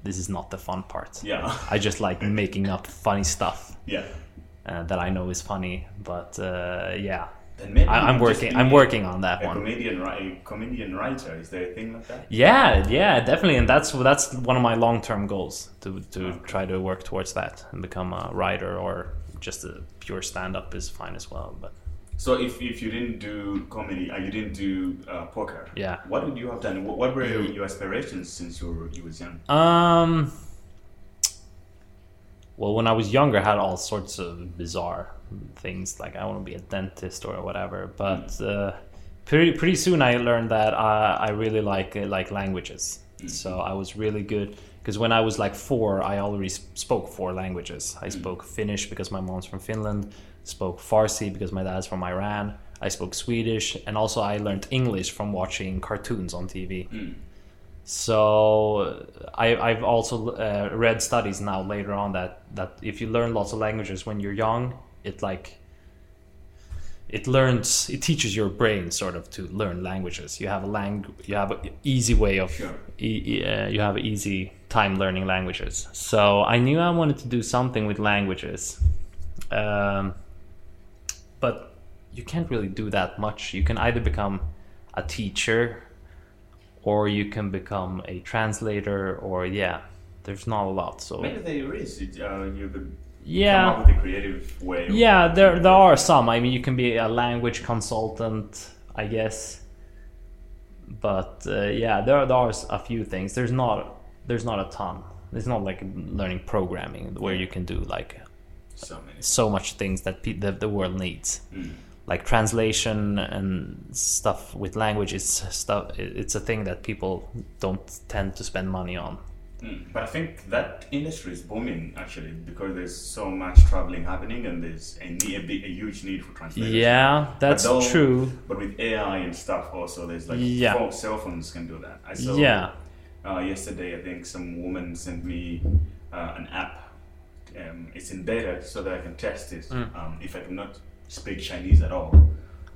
[SPEAKER 2] this is not the fun part.
[SPEAKER 1] Yeah.
[SPEAKER 2] I just like making up funny stuff
[SPEAKER 1] Yeah.
[SPEAKER 2] uh, that I know is funny. But uh, yeah, I, I'm working. I'm working on that
[SPEAKER 1] A
[SPEAKER 2] one.
[SPEAKER 1] comedian, a comedian writer. Is there a thing like that?
[SPEAKER 2] Yeah, yeah, definitely, and that's that's one of my long term goals to to try to work towards that and become a writer or just a pure stand up is fine as well. But
[SPEAKER 1] So if, if you didn't do comedy, uh, you didn't do uh, poker.
[SPEAKER 2] Yeah.
[SPEAKER 1] What would you have done? What, what were your, your aspirations since you were you was young?
[SPEAKER 2] um, well, when I was younger, I had all sorts of bizarre things like I want to be a dentist or whatever. But uh, pretty pretty soon, I learned that I, I really like uh, like languages. So I was really good because when I was like four, I already spoke four languages. I spoke Finnish because my mom's from Finland. Spoke Farsi because my dad's from Iran. I spoke Swedish, and also I learned English from watching cartoons on TV. So I, I've also uh, read studies now later on that that if you learn lots of languages when you're young, it like it learns it teaches your brain sort of to learn languages. You have a lang you have an easy way of
[SPEAKER 1] Sure.
[SPEAKER 2] e- e- uh, you have an easy time learning languages. So I knew I wanted to do something with languages, um, but you can't really do that much. You can either become a teacher or you can become a translator or yeah there's not a lot so
[SPEAKER 1] Maybe there is. Uh, you could
[SPEAKER 2] yeah
[SPEAKER 1] come up with a creative way.
[SPEAKER 2] Yeah there there are some i mean you can be a language consultant i guess but uh, yeah there, there are a few things there's not there's not a ton it's not like learning programming where you can do like
[SPEAKER 1] So many.
[SPEAKER 2] so much things that pe- the, the world needs like translation and stuff with language is stuff it's a thing that people don't tend to spend money on
[SPEAKER 1] Mm. But I think that industry is booming actually because there's so much traveling happening and there's a, need, a, big, a huge need for translators.
[SPEAKER 2] yeah that's
[SPEAKER 1] though-
[SPEAKER 2] true
[SPEAKER 1] But with AI and stuff, also there's like
[SPEAKER 2] Yeah.
[SPEAKER 1] cell phones can do that. I saw
[SPEAKER 2] Yeah.
[SPEAKER 1] uh, yesterday. I think some woman sent me uh, an app. Um, it's in beta, so that I can test it
[SPEAKER 2] Mm.
[SPEAKER 1] um, if I do not speak Chinese at all,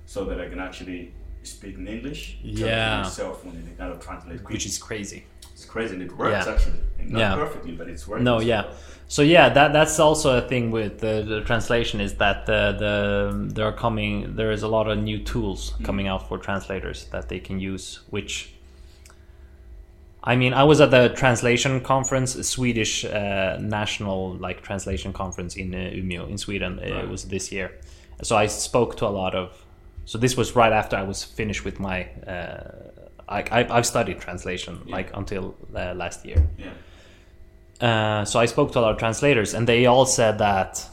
[SPEAKER 1] so that I can actually speak in English. tell it to
[SPEAKER 2] Yeah.
[SPEAKER 1] my cell phone and it kind of translate quickly.
[SPEAKER 2] which is crazy
[SPEAKER 1] It's crazy and it works
[SPEAKER 2] Yeah.
[SPEAKER 1] actually. Not
[SPEAKER 2] Yeah.
[SPEAKER 1] perfectly, but it's working.
[SPEAKER 2] No, yeah. So yeah, that that's also a thing with the, the translation is that the the there are coming there is a lot of new tools coming out for translators that they can use. Which I mean, I was at the translation conference, Swedish uh, national like translation conference in uh, Umeå in Sweden.
[SPEAKER 1] Right.
[SPEAKER 2] It was this year, so I spoke to a lot of. So this was right after I was finished with my. Uh, I, I I've studied translation
[SPEAKER 1] Yeah.
[SPEAKER 2] like until uh, last year
[SPEAKER 1] Yeah.
[SPEAKER 2] uh, so I spoke to a lot of translators, and they all said that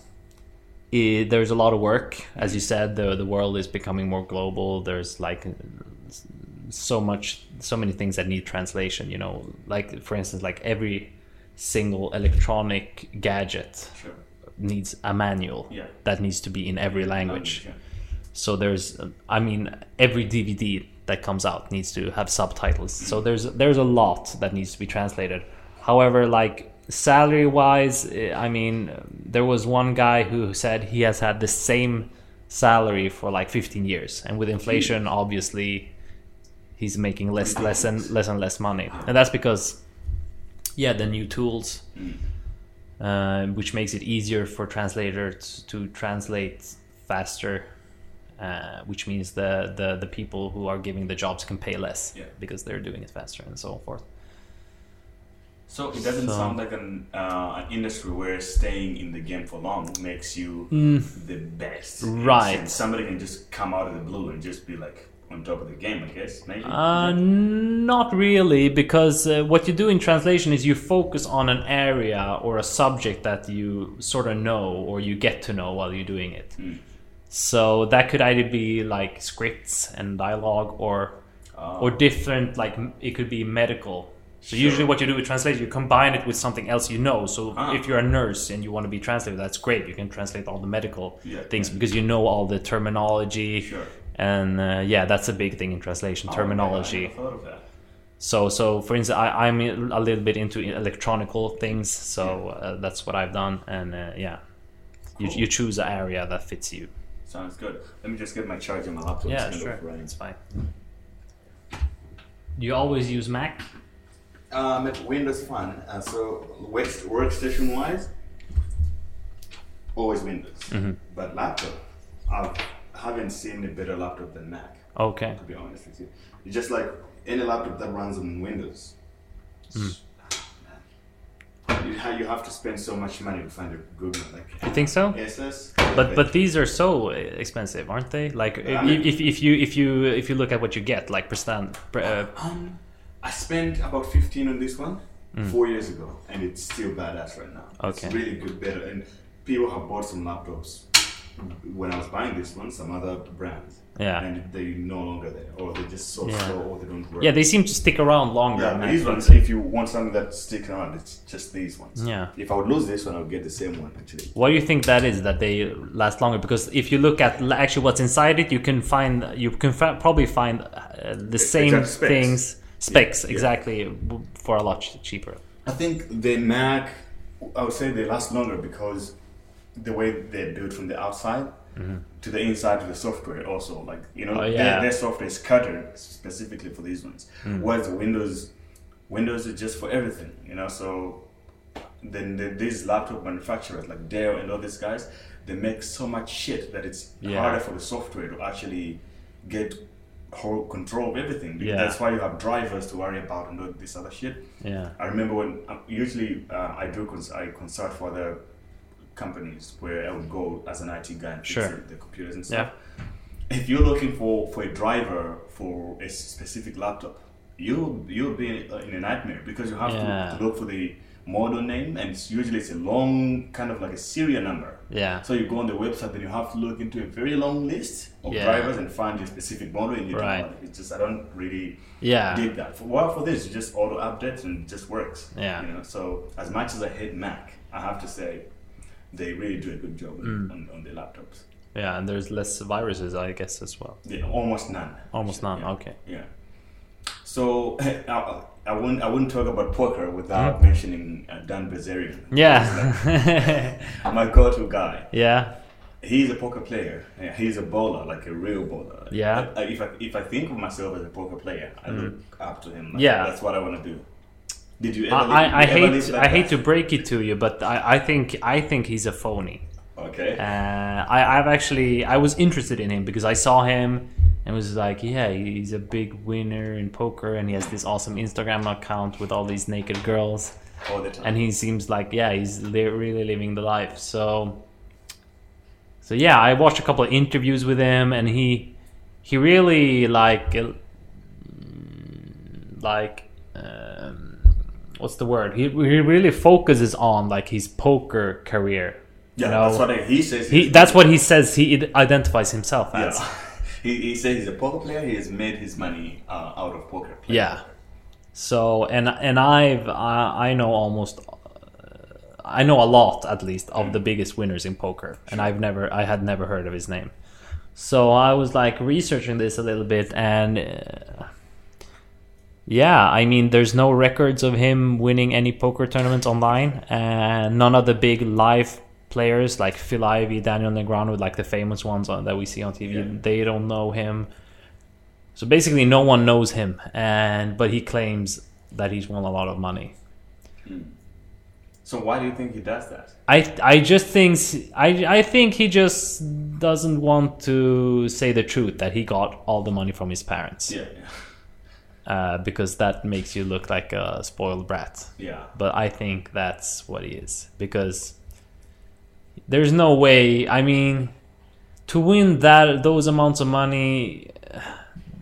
[SPEAKER 2] it, there's a lot of work. As you said, the the world is becoming more global. There's like so much, so many things that need translation. You know, like for instance, like every single electronic gadget
[SPEAKER 1] Sure.
[SPEAKER 2] needs a manual
[SPEAKER 1] Yeah.
[SPEAKER 2] that needs to be in every language. So there's, I mean, every DVD that comes out needs to have subtitles. So there's there's a lot that needs to be translated. However, like salary wise, eh, I mean, there was one guy who said he has had the same salary for like 15 years, and with inflation, obviously, he's making less less and less and less money, and that's because, yeah, the new tools. Uh, which makes it easier for translators to translate faster uh, which means the, the the people who are giving the jobs can pay less
[SPEAKER 1] Yeah.
[SPEAKER 2] because they're doing it faster and so forth.
[SPEAKER 1] So it doesn't
[SPEAKER 2] So-
[SPEAKER 1] sound like an uh, an industry where staying in the game for long makes you the best.
[SPEAKER 2] Mm. Right.
[SPEAKER 1] Somebody can just come out of the blue and just be like on top of the game, I guess. Maybe.
[SPEAKER 2] Uh, not really, because uh, what you do in translation is you focus on an area or a subject that you sort of know or you get to know while you're doing it. So that could either be like scripts and dialogue or or different like it could be medical. So
[SPEAKER 1] Sure.
[SPEAKER 2] usually what you do with translation, you combine it with something else you know. So
[SPEAKER 1] Ah.
[SPEAKER 2] if you're a nurse and you want to be translated, that's great. You can translate all the medical
[SPEAKER 1] Yeah,
[SPEAKER 2] things
[SPEAKER 1] yeah.
[SPEAKER 2] because you know all the terminology.
[SPEAKER 1] Sure.
[SPEAKER 2] And uh, yeah, that's a big thing in translation,
[SPEAKER 1] Oh,
[SPEAKER 2] terminology.
[SPEAKER 1] okay, I never thought of that.
[SPEAKER 2] So, so for instance, I, I'm a little bit into electronical things, so uh, that's what I've done, and uh, yeah, you,
[SPEAKER 1] Cool.
[SPEAKER 2] you choose an area that fits you.
[SPEAKER 1] Sounds good. Let me just get my charger on my laptop.
[SPEAKER 2] Yeah, sure,
[SPEAKER 1] running.
[SPEAKER 2] it's fine. You always use Mac?
[SPEAKER 1] Um, Windows fun. Uh, so work, workstation wise, always Windows.
[SPEAKER 2] Mm-hmm.
[SPEAKER 1] But laptop, I haven't seen a better laptop than Mac.
[SPEAKER 2] Okay.
[SPEAKER 1] To be honest with you, it's just like any laptop that runs on Windows.
[SPEAKER 2] Hmm.
[SPEAKER 1] You, you have to spend so much money to find a good one. Like
[SPEAKER 2] You think so?
[SPEAKER 1] SS.
[SPEAKER 2] But but these are so expensive, aren't they? Like
[SPEAKER 1] I
[SPEAKER 2] if,
[SPEAKER 1] mean-
[SPEAKER 2] if, if you if you if you look at what you get, like per- uh,
[SPEAKER 1] Um, I spent about 15 on this one
[SPEAKER 2] Mm.
[SPEAKER 1] four years ago, and it's still badass right now.
[SPEAKER 2] Okay.
[SPEAKER 1] It's really good, better. And people have bought some laptops when I was buying this one, some other brands.
[SPEAKER 2] Yeah.
[SPEAKER 1] And they no longer there, or they're just so
[SPEAKER 2] Yeah.
[SPEAKER 1] slow, or they don't work.
[SPEAKER 2] yeah, they seem to stick around longer.
[SPEAKER 1] Yeah, these
[SPEAKER 2] ones.
[SPEAKER 1] if you want something that's sticking around, it's just these ones.
[SPEAKER 2] Yeah.
[SPEAKER 1] If I would lose this one, I would get the same one, actually.
[SPEAKER 2] Why do you think that is that they last longer? Because if you look at actually what's inside it, you can find you can fa- probably find uh, the same
[SPEAKER 1] exact specs.
[SPEAKER 2] things specs
[SPEAKER 1] yeah.
[SPEAKER 2] exactly w- for a lot cheaper.
[SPEAKER 1] I think the Mac, I would say they last longer because the way they're built from the outside to the inside of the software also like you know
[SPEAKER 2] Mm-hmm. Oh,
[SPEAKER 1] their,
[SPEAKER 2] yeah.
[SPEAKER 1] their software is catered specifically for these ones
[SPEAKER 2] Mm.
[SPEAKER 1] whereas windows windows is just for everything you know so then the, these laptop manufacturers like dell and all these guys they make so much shit that it's
[SPEAKER 2] Yeah.
[SPEAKER 1] harder for the software to actually get whole control of everything
[SPEAKER 2] Yeah.
[SPEAKER 1] that's why you have drivers to worry about and all this other shit
[SPEAKER 2] Yeah.
[SPEAKER 1] I remember when uh, usually uh, I do cons- I consult for other companies where I would go as an IT guy and fix
[SPEAKER 2] Sure.
[SPEAKER 1] the- computers and stuff. If you're looking for, for a driver for a specific laptop, you'll you'll be in a nightmare because you have
[SPEAKER 2] Yeah.
[SPEAKER 1] to, to look for the model name and it's usually it's a long kind of like a serial number.
[SPEAKER 2] Yeah.
[SPEAKER 1] So you go on the website, and you have to look into a very long list of
[SPEAKER 2] Yeah.
[SPEAKER 1] drivers and find your specific model and you
[SPEAKER 2] Right.
[SPEAKER 1] It's just I don't really
[SPEAKER 2] Yeah.
[SPEAKER 1] dig that. For, well, for this, you just auto updates and it just works.
[SPEAKER 2] Yeah.
[SPEAKER 1] You know, so as much as I hate Mac, I have to say they really do a good job
[SPEAKER 2] Mm.
[SPEAKER 1] on, on the laptops.
[SPEAKER 2] Yeah, and there's less viruses, I guess, as well.
[SPEAKER 1] Yeah, almost none.
[SPEAKER 2] Almost none.
[SPEAKER 1] Yeah.
[SPEAKER 2] Okay.
[SPEAKER 1] Yeah. So I, I wouldn't I wouldn't talk about poker without
[SPEAKER 2] Mm.
[SPEAKER 1] mentioning uh, Dan Bilzerian.
[SPEAKER 2] Yeah.
[SPEAKER 1] My go-to guy.
[SPEAKER 2] yeah.
[SPEAKER 1] He's a poker player. Yeah, he's a bowler, like a real bowler.
[SPEAKER 2] Yeah. Mm.
[SPEAKER 1] I, if I if I think of myself as a poker player, I look up to him. Like,
[SPEAKER 2] Yeah.
[SPEAKER 1] That's what I want to do. Did you ever?
[SPEAKER 2] I, I, hate I hate to break it to you, but I, I think I think he's a phony.
[SPEAKER 1] Okay.
[SPEAKER 2] Uh, I, I've actually I was interested in him because I saw him and was like, yeah, he's a big winner in poker, and he has this awesome Instagram account with all these naked girls,
[SPEAKER 1] All the time.
[SPEAKER 2] and he seems like yeah, he's li- really living the life. So, so yeah, I watched a couple of interviews with him, and he he really like like what's the word? He he really focuses on like his poker career.
[SPEAKER 1] Yeah,
[SPEAKER 2] you know?
[SPEAKER 1] that's what he says.
[SPEAKER 2] he that's what he says he identifies himself
[SPEAKER 1] Yeah.
[SPEAKER 2] as.
[SPEAKER 1] he, he says he's a poker player. He has made his money uh, out of poker. play.
[SPEAKER 2] Yeah. So and and I've I, I know almost uh, I know a lot at least of the biggest winners in poker, and I've never I had never heard of his name. So I was like researching this a little bit, and uh, yeah, I mean, there's no records of him winning any poker tournaments online, and none of the big live players like Phil Ivey, Daniel Negreanu, like the famous ones on, that we see on TV,
[SPEAKER 1] Yeah.
[SPEAKER 2] they don't know him. So basically, no one knows him, and but he claims that he's won a lot of money. Hmm.
[SPEAKER 1] So why do you think he does that?
[SPEAKER 2] I I just think I I think he just doesn't want to say the truth that he got all the money from his parents,
[SPEAKER 1] Yeah.
[SPEAKER 2] Uh, because that makes you look like a spoiled brat.
[SPEAKER 1] Yeah.
[SPEAKER 2] But I think that's what he is because there's no way. I mean, to win that those amounts of money,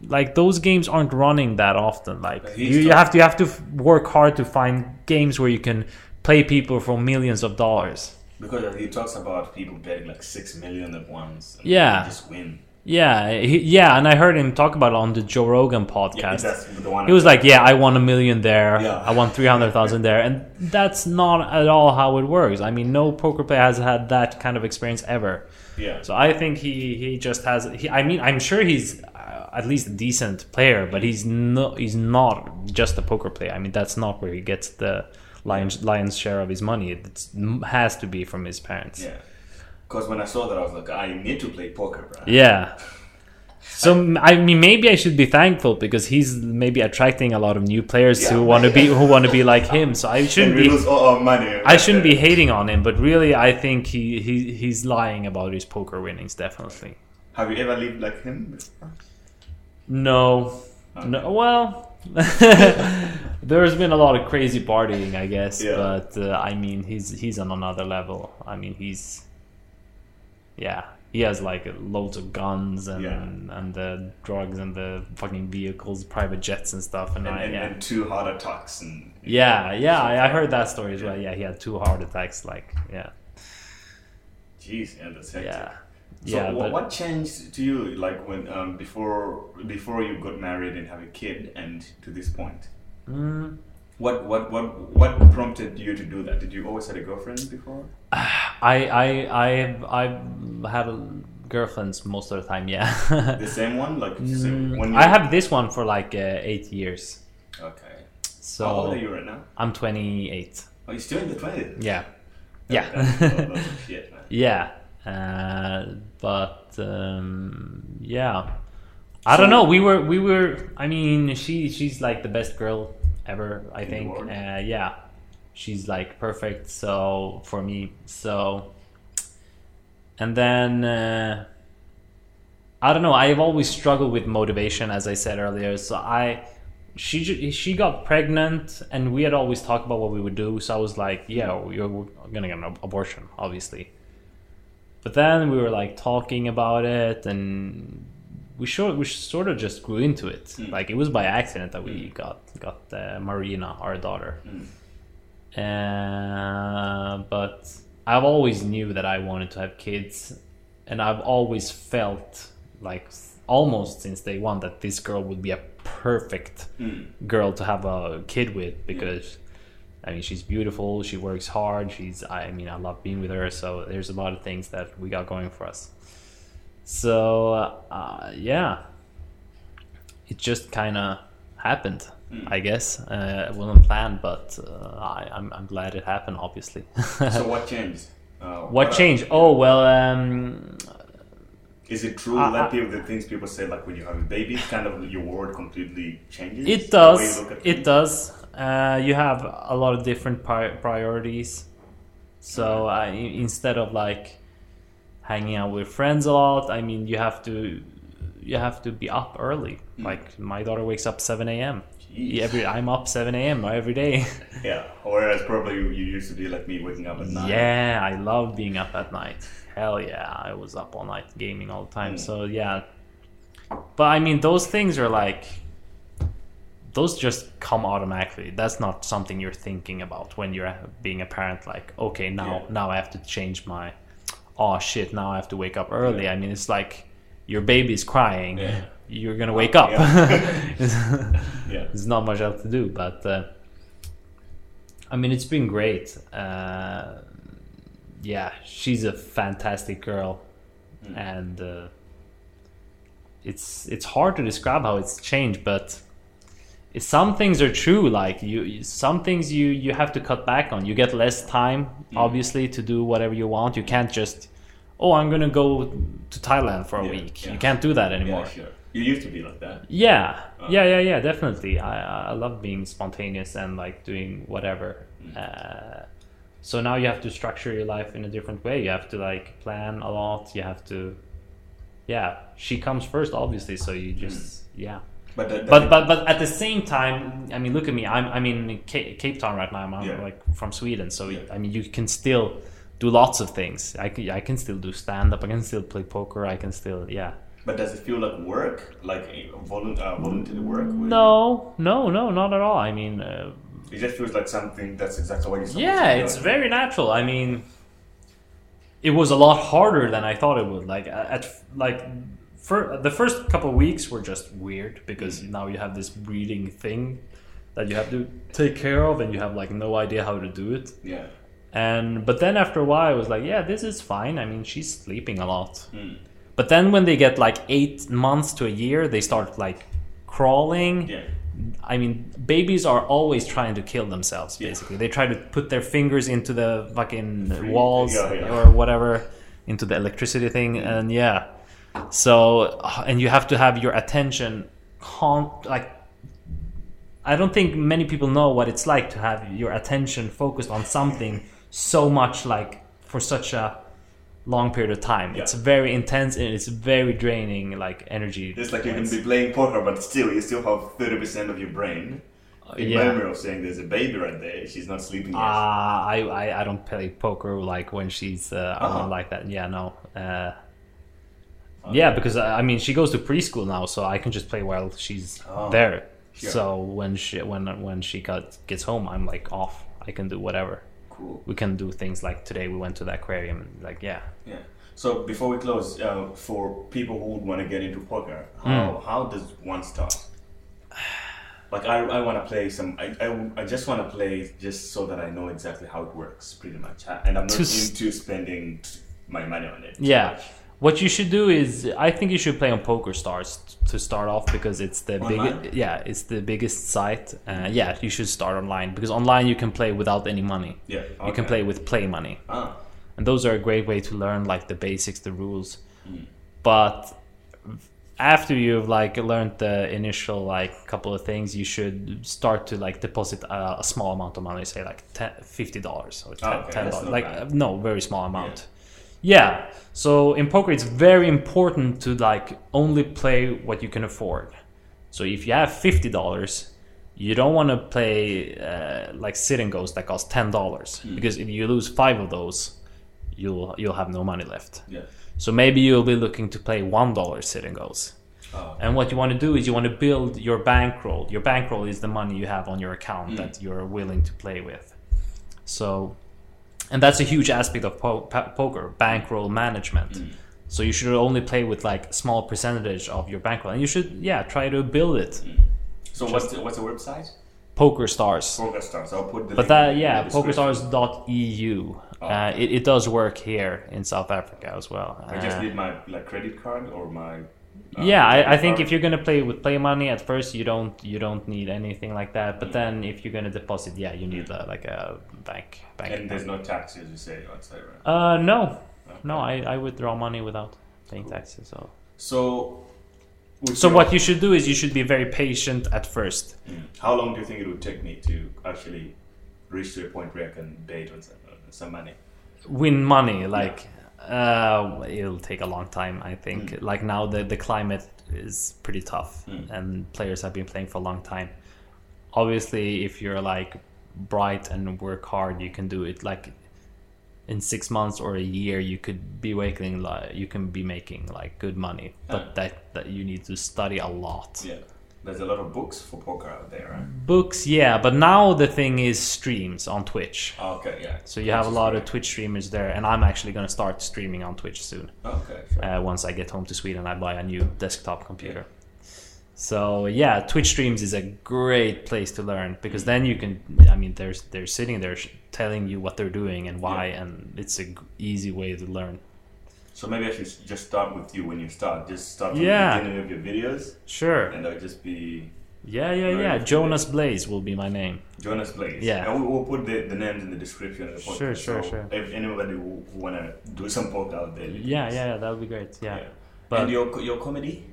[SPEAKER 2] like those games aren't running that often. Like you, you have to you have to work hard to find games where you can play people for millions of dollars.
[SPEAKER 1] Because he talks about people betting like six million at once. And
[SPEAKER 2] Yeah.
[SPEAKER 1] Just win.
[SPEAKER 2] Yeah, he, yeah, and I heard him talk about it on the Joe Rogan podcast.
[SPEAKER 1] one.
[SPEAKER 2] He was like, "Yeah, I won a million there.
[SPEAKER 1] Yeah.
[SPEAKER 2] I won three hundred thousand there," and that's not at all how it works. I mean, no poker player has had that kind of experience ever.
[SPEAKER 1] yeah.
[SPEAKER 2] So I think he he just has. He, I mean, I'm sure he's uh, at least a decent player, but he's no he's not just a poker player. I mean, that's not where he gets the lion's lion's share of his money. It has to be from his parents.
[SPEAKER 1] Yeah. Because when I saw that, I was like, I need to play poker, bro.
[SPEAKER 2] Yeah. So I mean, maybe I should be thankful because he's maybe attracting a lot of new players
[SPEAKER 1] Yeah.
[SPEAKER 2] who want to be who want to be like him. So I shouldn't be
[SPEAKER 1] lose all our money.
[SPEAKER 2] I shouldn't be hating on him, but really I think he, he he's lying about his poker winnings. Definitely.
[SPEAKER 1] Have you ever lived like him? before?
[SPEAKER 2] No,
[SPEAKER 1] Okay.
[SPEAKER 2] no. Well, there's been a lot of crazy partying, I guess.
[SPEAKER 1] Yeah.
[SPEAKER 2] But uh, I mean, he's he's on another level. I mean, he's yeah, he has like loads of guns and
[SPEAKER 1] Yeah.
[SPEAKER 2] and the drugs and the fucking vehicles, private jets and stuff. And,
[SPEAKER 1] And,
[SPEAKER 2] I,
[SPEAKER 1] and,
[SPEAKER 2] yeah.
[SPEAKER 1] and two heart attacks and
[SPEAKER 2] yeah, yeah, I, I heard that story as well. Yeah, he had two heart attacks. Like, yeah,
[SPEAKER 1] Jeez, yeah, that's hectic.
[SPEAKER 2] yeah,
[SPEAKER 1] So
[SPEAKER 2] yeah.
[SPEAKER 1] wha-
[SPEAKER 2] but
[SPEAKER 1] what changed to you, like when um, before before you got married and have a kid, and to this point?
[SPEAKER 2] Mm,
[SPEAKER 1] What what what what prompted you to do that? Did you always had a girlfriend before?
[SPEAKER 2] I I I've I've had girlfriends most of the time. Yeah.
[SPEAKER 1] The same one, like same,
[SPEAKER 2] Mm,
[SPEAKER 1] when
[SPEAKER 2] I have this one for like uh, eight years.
[SPEAKER 1] Okay.
[SPEAKER 2] So
[SPEAKER 1] How old are you right now?
[SPEAKER 2] I'm 28.
[SPEAKER 1] Are you still in the twenties?
[SPEAKER 2] Yeah. Yeah.
[SPEAKER 1] A shit,
[SPEAKER 2] yeah. Uh, but um, yeah. I don't know. We were we were. I mean, she she's like the best girl ever. I
[SPEAKER 1] In
[SPEAKER 2] think. Uh, yeah. She's like perfect. So for me. So. And then. Uh, I don't know. I've always struggled with motivation, as I said earlier. So I, she she got pregnant, and we had always talked about what we would do. So I was like, yeah, you're gonna get an ab- abortion, obviously. But then we were like talking about it, and we sure we sort of just grew into it.
[SPEAKER 1] Mm.
[SPEAKER 2] Like it was by accident that we got got uh, Marina, our daughter.
[SPEAKER 1] Mm.
[SPEAKER 2] Uh, but I've always knew that I wanted to have kids, and I've always felt like almost since day one that this girl would be a perfect
[SPEAKER 1] Mm.
[SPEAKER 2] girl to have a kid with because I mean she's beautiful, she works hard, she's I mean I love being with her, so there's a lot of things that we got going for us. So uh, yeah, it just kind of happened.
[SPEAKER 1] Mm.
[SPEAKER 2] I guess uh, it wasn't planned, but uh, I, I'm, I'm glad it happened. Obviously.
[SPEAKER 1] So what changed? Uh,
[SPEAKER 2] what
[SPEAKER 1] are-
[SPEAKER 2] changed? Oh well, um,
[SPEAKER 1] Is it true
[SPEAKER 2] Uh,
[SPEAKER 1] that
[SPEAKER 2] uh,
[SPEAKER 1] people, the things people say, like when you have a baby, kind of your world completely changes?
[SPEAKER 2] It
[SPEAKER 1] The way you
[SPEAKER 2] does. It does. Uh, you have a lot of different pri- priorities. So I, instead of like hanging out with friends a lot, I mean, you have to you have to be up early. Like my daughter wakes up seven a.m. Every I'm up seven a.m. every day.
[SPEAKER 1] Yeah. Whereas probably you, you used to be like me, waking up at night.
[SPEAKER 2] yeah, I love being up at night. Hell yeah, I was up all night gaming all the time.
[SPEAKER 1] Mm.
[SPEAKER 2] So yeah, but I mean, those things are like those just come automatically. That's not something you're thinking about when you're being a parent. Like, okay, now
[SPEAKER 1] Yeah.
[SPEAKER 2] now I have to change my. Oh shit! Now I have to wake up early.
[SPEAKER 1] Yeah.
[SPEAKER 2] I mean, it's like your baby's crying.
[SPEAKER 1] Yeah.
[SPEAKER 2] You're gonna wake up.
[SPEAKER 1] Yeah.
[SPEAKER 2] There's not much else to do, but uh, I mean, it's been great. Uh, yeah, she's a fantastic girl, and uh, it's it's hard to describe how it's changed, but some things are true. Like you, some things you you have to cut back on. You get less time, obviously, to do whatever you want. You can't just, oh, I'm gonna go to Thailand for a
[SPEAKER 1] Yeah,
[SPEAKER 2] week.
[SPEAKER 1] yeah.
[SPEAKER 2] You can't do that anymore.
[SPEAKER 1] Yeah, sure. You used to be like that.
[SPEAKER 2] Yeah,
[SPEAKER 1] Uh.
[SPEAKER 2] yeah, yeah, yeah, definitely. I I love being spontaneous and like doing whatever. Uh, so now you have to structure your life in a different way. You have to like plan a lot. You have to, yeah. She comes first, obviously. So you just yeah.
[SPEAKER 1] But that,
[SPEAKER 2] But but but at the same time, I mean, look at me. I'm I'm in Cape, Town right now. I'm
[SPEAKER 1] Yeah.
[SPEAKER 2] like from Sweden. So
[SPEAKER 1] Yeah.
[SPEAKER 2] I mean, you can still do lots of things. I can I can still do stand up. I can still play poker. I can still yeah.
[SPEAKER 1] But does it feel like work, like a volun- uh, voluntary work?
[SPEAKER 2] No, no, no, not at all. I mean, uh,
[SPEAKER 1] It just feels like something that's exactly what you're
[SPEAKER 2] yeah, it's very natural. I mean, it was a lot harder than I thought it would. Like at like for the first couple of weeks were just weird because now you have this breeding thing that you have to take care of, and you have like no idea how to do it.
[SPEAKER 1] Yeah.
[SPEAKER 2] And but then after a while, I was like, yeah, this is fine. I mean, she's sleeping a lot.
[SPEAKER 1] Mm.
[SPEAKER 2] But then when they get like eight months to a year, they start like crawling.
[SPEAKER 1] Yeah.
[SPEAKER 2] I mean, babies are always trying to kill themselves.
[SPEAKER 1] Yeah.
[SPEAKER 2] Basically, they try to put their fingers into the fucking
[SPEAKER 1] Free-
[SPEAKER 2] walls
[SPEAKER 1] yeah, yeah.
[SPEAKER 2] or whatever, into the electricity thing, and yeah. So, and you have to have your attention, con- like. I don't think many people know what it's like to have your attention focused on something so much, like for such a long period of time.
[SPEAKER 1] Yeah.
[SPEAKER 2] It's very intense and it's very draining, like energy.
[SPEAKER 1] It's like you can be playing poker, but still, you still have 30% of your brain in
[SPEAKER 2] yeah.
[SPEAKER 1] memory of saying there's a baby right there, she's not sleeping yet.
[SPEAKER 2] Uh, I, I I don't play poker like when she's uh,
[SPEAKER 1] Uh-huh.
[SPEAKER 2] like that. Yeah, no. Uh, yeah, because I mean she goes to preschool now, so I can just play while she's
[SPEAKER 1] Oh,
[SPEAKER 2] there.
[SPEAKER 1] sure.
[SPEAKER 2] So when she when when she got gets home, I'm like off. I can do whatever.
[SPEAKER 1] Cool.
[SPEAKER 2] We can do things like today. We went to the aquarium. And like yeah,
[SPEAKER 1] Yeah. So before we close, uh, for people who would want to get into poker, how,
[SPEAKER 2] Hmm.
[SPEAKER 1] how does one start? Like I, I want to play some. I, I, I just want to play just so that I know exactly how it works, pretty much. And I'm not
[SPEAKER 2] To
[SPEAKER 1] into spending my money on it.
[SPEAKER 2] yeah.
[SPEAKER 1] much.
[SPEAKER 2] What you should do is, I think you should play on PokerStars to start off because it's the biggest. Yeah, it's the biggest site. Uh, yeah, you should start online because online you can play without any money.
[SPEAKER 1] Yeah.
[SPEAKER 2] You can play with play money,
[SPEAKER 1] Ah.
[SPEAKER 2] and those are a great way to learn like the basics, the rules.
[SPEAKER 1] Mm.
[SPEAKER 2] But after you've like learned the initial like couple of things, you should start to like deposit a, a small amount of money, say like 10, fifty dollars or ten
[SPEAKER 1] Ah, okay,
[SPEAKER 2] ten dollars, like
[SPEAKER 1] bad.
[SPEAKER 2] no, very small amount. Yeah. So in poker, it's very important to like only play what you can afford. So if you have fifty dollars, you don't want to play uh, like sit and goes that cost ten dollars because if you lose five of those, you'll you'll have no money left.
[SPEAKER 1] Yeah.
[SPEAKER 2] So maybe you'll be looking to play one dollar sit and goes.
[SPEAKER 1] Oh.
[SPEAKER 2] And what you want to do is you want to build your bankroll. Your bankroll is the money you have on your account
[SPEAKER 1] Mm.
[SPEAKER 2] that you're willing to play with. So, and that's a huge aspect of po- pa- poker, bankroll management.
[SPEAKER 1] Mm.
[SPEAKER 2] So you should only play with like small percentage of your bankroll, and you should yeah try to build it.
[SPEAKER 1] So what's the, what's the website?
[SPEAKER 2] PokerStars.
[SPEAKER 1] Poker Stars. I'll put the.
[SPEAKER 2] But
[SPEAKER 1] link
[SPEAKER 2] that yeah, pokerstars.eu.
[SPEAKER 1] Oh,
[SPEAKER 2] Uh, it, it does work here in South Africa as well.
[SPEAKER 1] I just
[SPEAKER 2] Uh,
[SPEAKER 1] need my like credit card or my. uh,
[SPEAKER 2] yeah, I, I think
[SPEAKER 1] card.
[SPEAKER 2] if you're gonna play with play money at first, you don't you don't need anything like that. But then if you're gonna deposit, yeah, you need uh, like a bank bank.
[SPEAKER 1] And there's no taxes, you say outside, right?
[SPEAKER 2] Uh, no,
[SPEAKER 1] Okay.
[SPEAKER 2] no, I, I withdraw money without paying taxes. So
[SPEAKER 1] So.
[SPEAKER 2] so
[SPEAKER 1] your-
[SPEAKER 2] what you should do is you should be very patient at first.
[SPEAKER 1] Mm. How long do you think it would take me to actually reach to a point where I can bait on some, uh, some money?
[SPEAKER 2] Win money like. Uh, it'll take a long time, I think.
[SPEAKER 1] Mm.
[SPEAKER 2] Like now, the the climate is pretty tough,
[SPEAKER 1] Mm.
[SPEAKER 2] and players have been playing for a long time. Obviously, if you're like bright and work hard, you can do it. Like in six months or a year, you could be making like you can be making like good money, but that that you need to study a lot.
[SPEAKER 1] Yeah. There's a lot of books for poker out there, right?
[SPEAKER 2] Books, yeah, but now the thing is streams on Twitch.
[SPEAKER 1] Okay, yeah.
[SPEAKER 2] So you have a lot of Twitch streamers there, and I'm actually going to start streaming on Twitch soon.
[SPEAKER 1] Okay, sure.
[SPEAKER 2] Uh, once I get home to Sweden, I buy a new desktop computer. So yeah, Twitch streams is a great place to learn because then you can. I mean, there's they're sitting there telling you what they're doing and why,
[SPEAKER 1] Yeah.
[SPEAKER 2] and it's a g- easy way to learn.
[SPEAKER 1] So maybe I should just start with you when you start. Just start from
[SPEAKER 2] Yeah.
[SPEAKER 1] the beginning of your videos,
[SPEAKER 2] Sure.
[SPEAKER 1] and I'll just be
[SPEAKER 2] Yeah, yeah, yeah. Jonas Blaze will be my name.
[SPEAKER 1] Jonas Blaze.
[SPEAKER 2] Yeah.
[SPEAKER 1] And we, we'll put the, the names in the description of the podcast.
[SPEAKER 2] Sure, sure,
[SPEAKER 1] so
[SPEAKER 2] sure.
[SPEAKER 1] If anybody who, wanna do some poker out there.
[SPEAKER 2] Yeah, yeah, yeah, that would be great. Yeah.
[SPEAKER 1] yeah.
[SPEAKER 2] But
[SPEAKER 1] and your your comedy?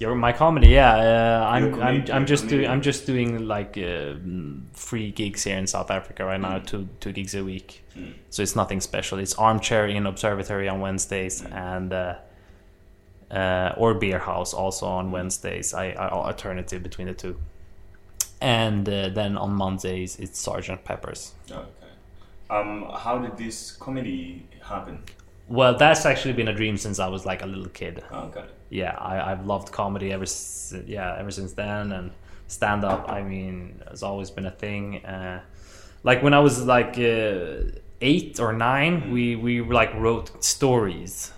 [SPEAKER 2] Your my comedy, yeah. Uh, I'm I'm I'm just doing I'm just doing like uh, mm, free gigs here in South Africa right now, two two gigs a week.
[SPEAKER 1] Mm.
[SPEAKER 2] So it's nothing special. It's armchair in Observatory on Wednesdays and uh, uh, or Beer House also on Wednesdays. I, I alternative between the two. And uh, then on Mondays it's Sergeant Peppers.
[SPEAKER 1] Okay. Um, how did this comedy happen?
[SPEAKER 2] Well, that's actually been a dream since I was like a little kid.
[SPEAKER 1] Okay.
[SPEAKER 2] Yeah, I, I've loved comedy ever yeah ever since then, and stand up. I mean, has always been a thing. Uh, like when I was like uh, eight or nine, we we like wrote stories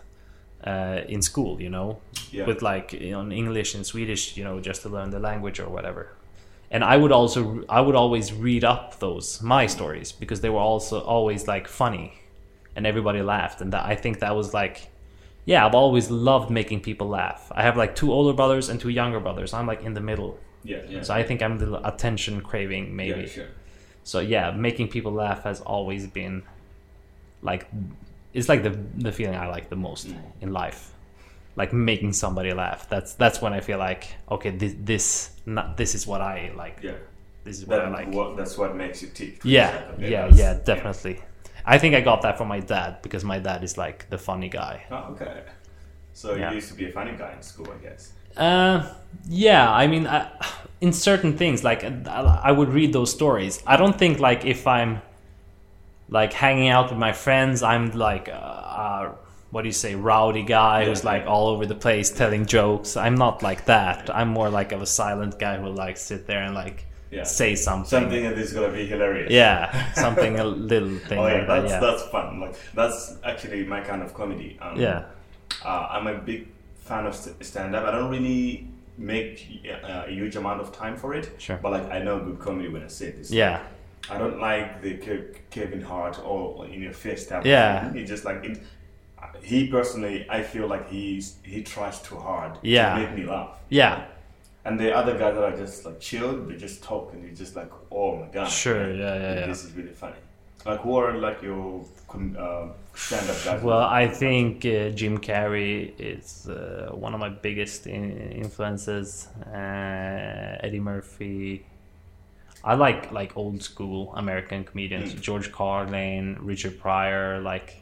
[SPEAKER 2] uh, in school, you know,
[SPEAKER 1] Yeah.
[SPEAKER 2] with like you know, in English and Swedish, you know, just to learn the language or whatever. And I would also I would always read up those my stories because they were also always like funny, and everybody laughed, and that, I think that was like yeah, I've always loved making people laugh. I have like two older brothers and two younger brothers. I'm like in the middle.
[SPEAKER 1] Yeah, yeah.
[SPEAKER 2] So I think I'm the attention craving maybe.
[SPEAKER 1] Yeah, sure.
[SPEAKER 2] So yeah, making people laugh has always been like it's like the the feeling I like the most
[SPEAKER 1] Mm.
[SPEAKER 2] in life. Like making somebody laugh. That's that's when I feel like okay, this this not, this is what I like.
[SPEAKER 1] Yeah.
[SPEAKER 2] This is what
[SPEAKER 1] That,
[SPEAKER 2] I like.
[SPEAKER 1] what, that's what makes you tick.
[SPEAKER 2] Yeah, yeah,
[SPEAKER 1] that's-
[SPEAKER 2] yeah, definitely. I think I got that from my dad because my dad is like the funny guy.
[SPEAKER 1] Oh, okay. So
[SPEAKER 2] Yeah.
[SPEAKER 1] you used to be a funny guy in school, I guess.
[SPEAKER 2] Uh, yeah, I mean, I, in certain things, like I would read those stories. I don't think like if I'm like hanging out with my friends, I'm like uh, uh, what do you say, rowdy guy who's
[SPEAKER 1] Yeah,
[SPEAKER 2] like all over the place telling jokes. I'm not like that. I'm more like of a silent guy who like sit there and like
[SPEAKER 1] Yeah.
[SPEAKER 2] say something.
[SPEAKER 1] Something that is gonna be hilarious.
[SPEAKER 2] Yeah, something a little thing
[SPEAKER 1] Oh yeah,
[SPEAKER 2] like that.
[SPEAKER 1] that's
[SPEAKER 2] Yeah,
[SPEAKER 1] that's fun. Like that's actually my kind of comedy. Um,
[SPEAKER 2] yeah,
[SPEAKER 1] uh, I'm a big fan of st- stand up. I don't really make uh, a huge amount of time for it.
[SPEAKER 2] Sure.
[SPEAKER 1] But like I know good comedy when I see it. It's
[SPEAKER 2] yeah,
[SPEAKER 1] I don't like the Ke- Kevin Hart or in your face type.
[SPEAKER 2] Yeah.
[SPEAKER 1] He just like it. He personally, I feel like he's he tries too hard
[SPEAKER 2] Yeah.
[SPEAKER 1] to make me laugh.
[SPEAKER 2] yeah.
[SPEAKER 1] And the other guys that are just like chilled, they just talk and you're just like, oh my god.
[SPEAKER 2] Sure,
[SPEAKER 1] man,
[SPEAKER 2] yeah, yeah, yeah.
[SPEAKER 1] This is really funny. Like who are like your uh, stand-up guys?
[SPEAKER 2] Well, I think uh, Jim Carrey is uh, one of my biggest in- influences. Uh, Eddie Murphy. I like like old school American comedians,
[SPEAKER 1] Mm.
[SPEAKER 2] George Carlin, Richard Pryor, like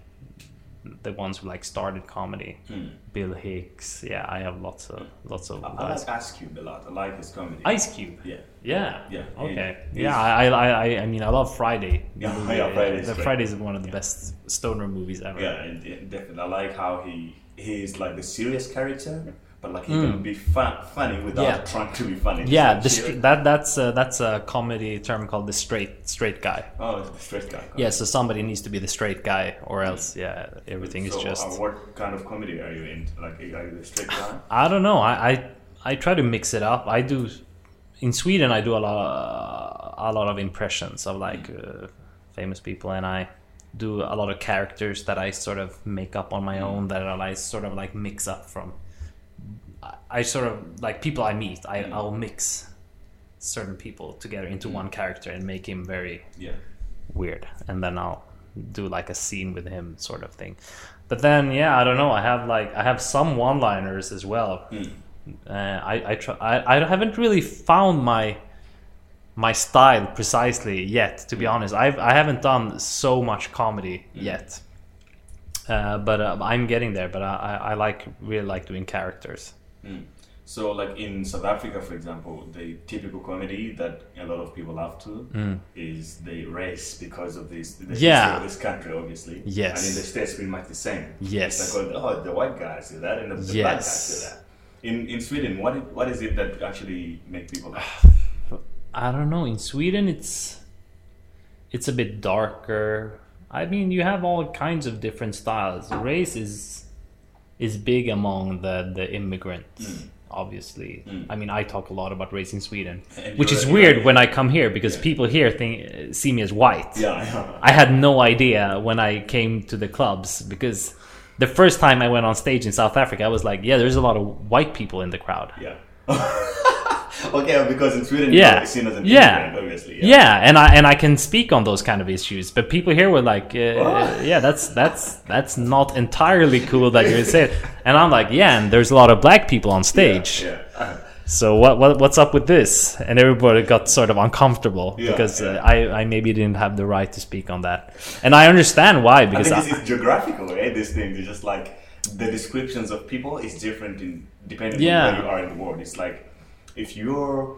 [SPEAKER 2] the ones who like started comedy.
[SPEAKER 1] Hmm.
[SPEAKER 2] Bill Hicks. Yeah, I have lots of lots of
[SPEAKER 1] I, I like Ice Cube a lot. I like his comedy.
[SPEAKER 2] Ice Cube.
[SPEAKER 1] Yeah.
[SPEAKER 2] Yeah.
[SPEAKER 1] Yeah,
[SPEAKER 2] Okay.
[SPEAKER 1] he-
[SPEAKER 2] Yeah, I, I, I, I mean, I love Friday.
[SPEAKER 1] Yeah,
[SPEAKER 2] movie.
[SPEAKER 1] yeah, Friday's
[SPEAKER 2] The. Friday is one of the best stoner movies ever.
[SPEAKER 1] Yeah, definitely. I like how he he is like the serious character, but like he
[SPEAKER 2] Mm.
[SPEAKER 1] can be fun, funny without
[SPEAKER 2] Yeah.
[SPEAKER 1] trying to be funny.
[SPEAKER 2] Yeah,
[SPEAKER 1] like
[SPEAKER 2] the str- that that's uh, that's a comedy term called the straight straight guy.
[SPEAKER 1] Oh, the straight guy.
[SPEAKER 2] Yeah, so somebody needs to be the straight guy, or else, yeah, everything is just.
[SPEAKER 1] Uh, what kind of comedy are you in? Like, are you the straight guy?
[SPEAKER 2] I don't know. I, I I try to mix it up. I do. In Sweden, I do a lot a lot of impressions of like uh, famous people, and I do a lot of characters that I sort of make up on my own. That I sort of like mix up from. I- sort of like people I meet. I I'll mix certain people together into one character and make him very
[SPEAKER 1] Yeah.
[SPEAKER 2] weird. And then i'll do like a scene with him sort of thing. But then yeah i don't know. I have like i have some one liners as well.
[SPEAKER 1] Mm.
[SPEAKER 2] uh, i I, try, I i haven't really found my my style precisely yet to be honest. I've i haven't done so much comedy yet. Uh, but uh, i'm getting there. But I, I i like really like doing characters
[SPEAKER 1] Mm. So, like in South Africa, for example, the typical comedy that a lot of people love to is the race because of this the
[SPEAKER 2] Yeah.
[SPEAKER 1] of this country, obviously.
[SPEAKER 2] Yes.
[SPEAKER 1] And in the States, pretty much the same.
[SPEAKER 2] Yes.
[SPEAKER 1] It's like, oh, the white guys do that, and the, the black guys do that. In in Sweden, what, what is it that actually make people laugh?
[SPEAKER 2] I don't know. In Sweden, it's it's a bit darker. I mean, you have all kinds of different styles. Race is is big among the the immigrants. Obviously, I mean, I talk a lot about race in Sweden,
[SPEAKER 1] And
[SPEAKER 2] which is weird when I come here because people here think see me as white.
[SPEAKER 1] Yeah,
[SPEAKER 2] I had no idea when I came to the clubs because the first time I went on stage in South Africa, I was like, yeah, there's a lot of white people in the crowd.
[SPEAKER 1] yeah. okay, because in Sweden,
[SPEAKER 2] Yeah.
[SPEAKER 1] seen as an
[SPEAKER 2] Yeah.
[SPEAKER 1] immigrant, obviously.
[SPEAKER 2] Yeah. and I and I can speak on those kind of issues, but people here were like, uh, yeah, that's that's that's not entirely cool that you're saying. And I'm like, yeah, and there's a lot of black people on stage.
[SPEAKER 1] Yeah. yeah.
[SPEAKER 2] So what, what what's up with this? And everybody got sort of uncomfortable
[SPEAKER 1] Yeah,
[SPEAKER 2] because
[SPEAKER 1] yeah.
[SPEAKER 2] Uh, I I maybe didn't have the right to speak on that, and I understand why
[SPEAKER 1] I
[SPEAKER 2] because
[SPEAKER 1] think
[SPEAKER 2] I-
[SPEAKER 1] it's, geographical, right? These things, it's just like the descriptions of people is different in depending
[SPEAKER 2] Yeah.
[SPEAKER 1] on where you are in the world. It's like if you're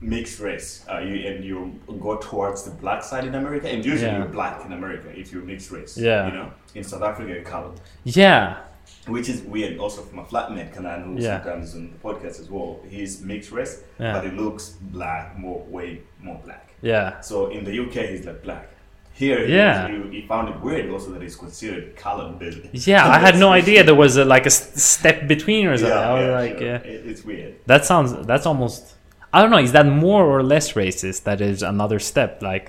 [SPEAKER 1] mixed race, uh, you and you go towards the black side in America, and usually
[SPEAKER 2] Yeah.
[SPEAKER 1] you're black in America if you're mixed race.
[SPEAKER 2] Yeah.
[SPEAKER 1] you know, in South Africa you're colored,
[SPEAKER 2] yeah,
[SPEAKER 1] which is weird. Also from a flatmate Kanan who
[SPEAKER 2] Yeah.
[SPEAKER 1] sometimes on the podcast as well. He's mixed race,
[SPEAKER 2] Yeah.
[SPEAKER 1] but he looks black, more way more black.
[SPEAKER 2] yeah.
[SPEAKER 1] So in the UK, he's like black. Here,
[SPEAKER 2] Yeah.
[SPEAKER 1] he, he found it weird also that it's considered colored. but-
[SPEAKER 2] Yeah, I had no idea there was a, like a step between or something. I was
[SPEAKER 1] yeah,
[SPEAKER 2] like,
[SPEAKER 1] sure.
[SPEAKER 2] yeah.
[SPEAKER 1] It- it's weird.
[SPEAKER 2] that sounds that's almost. I don't know. Is that more or less racist? That is another step, like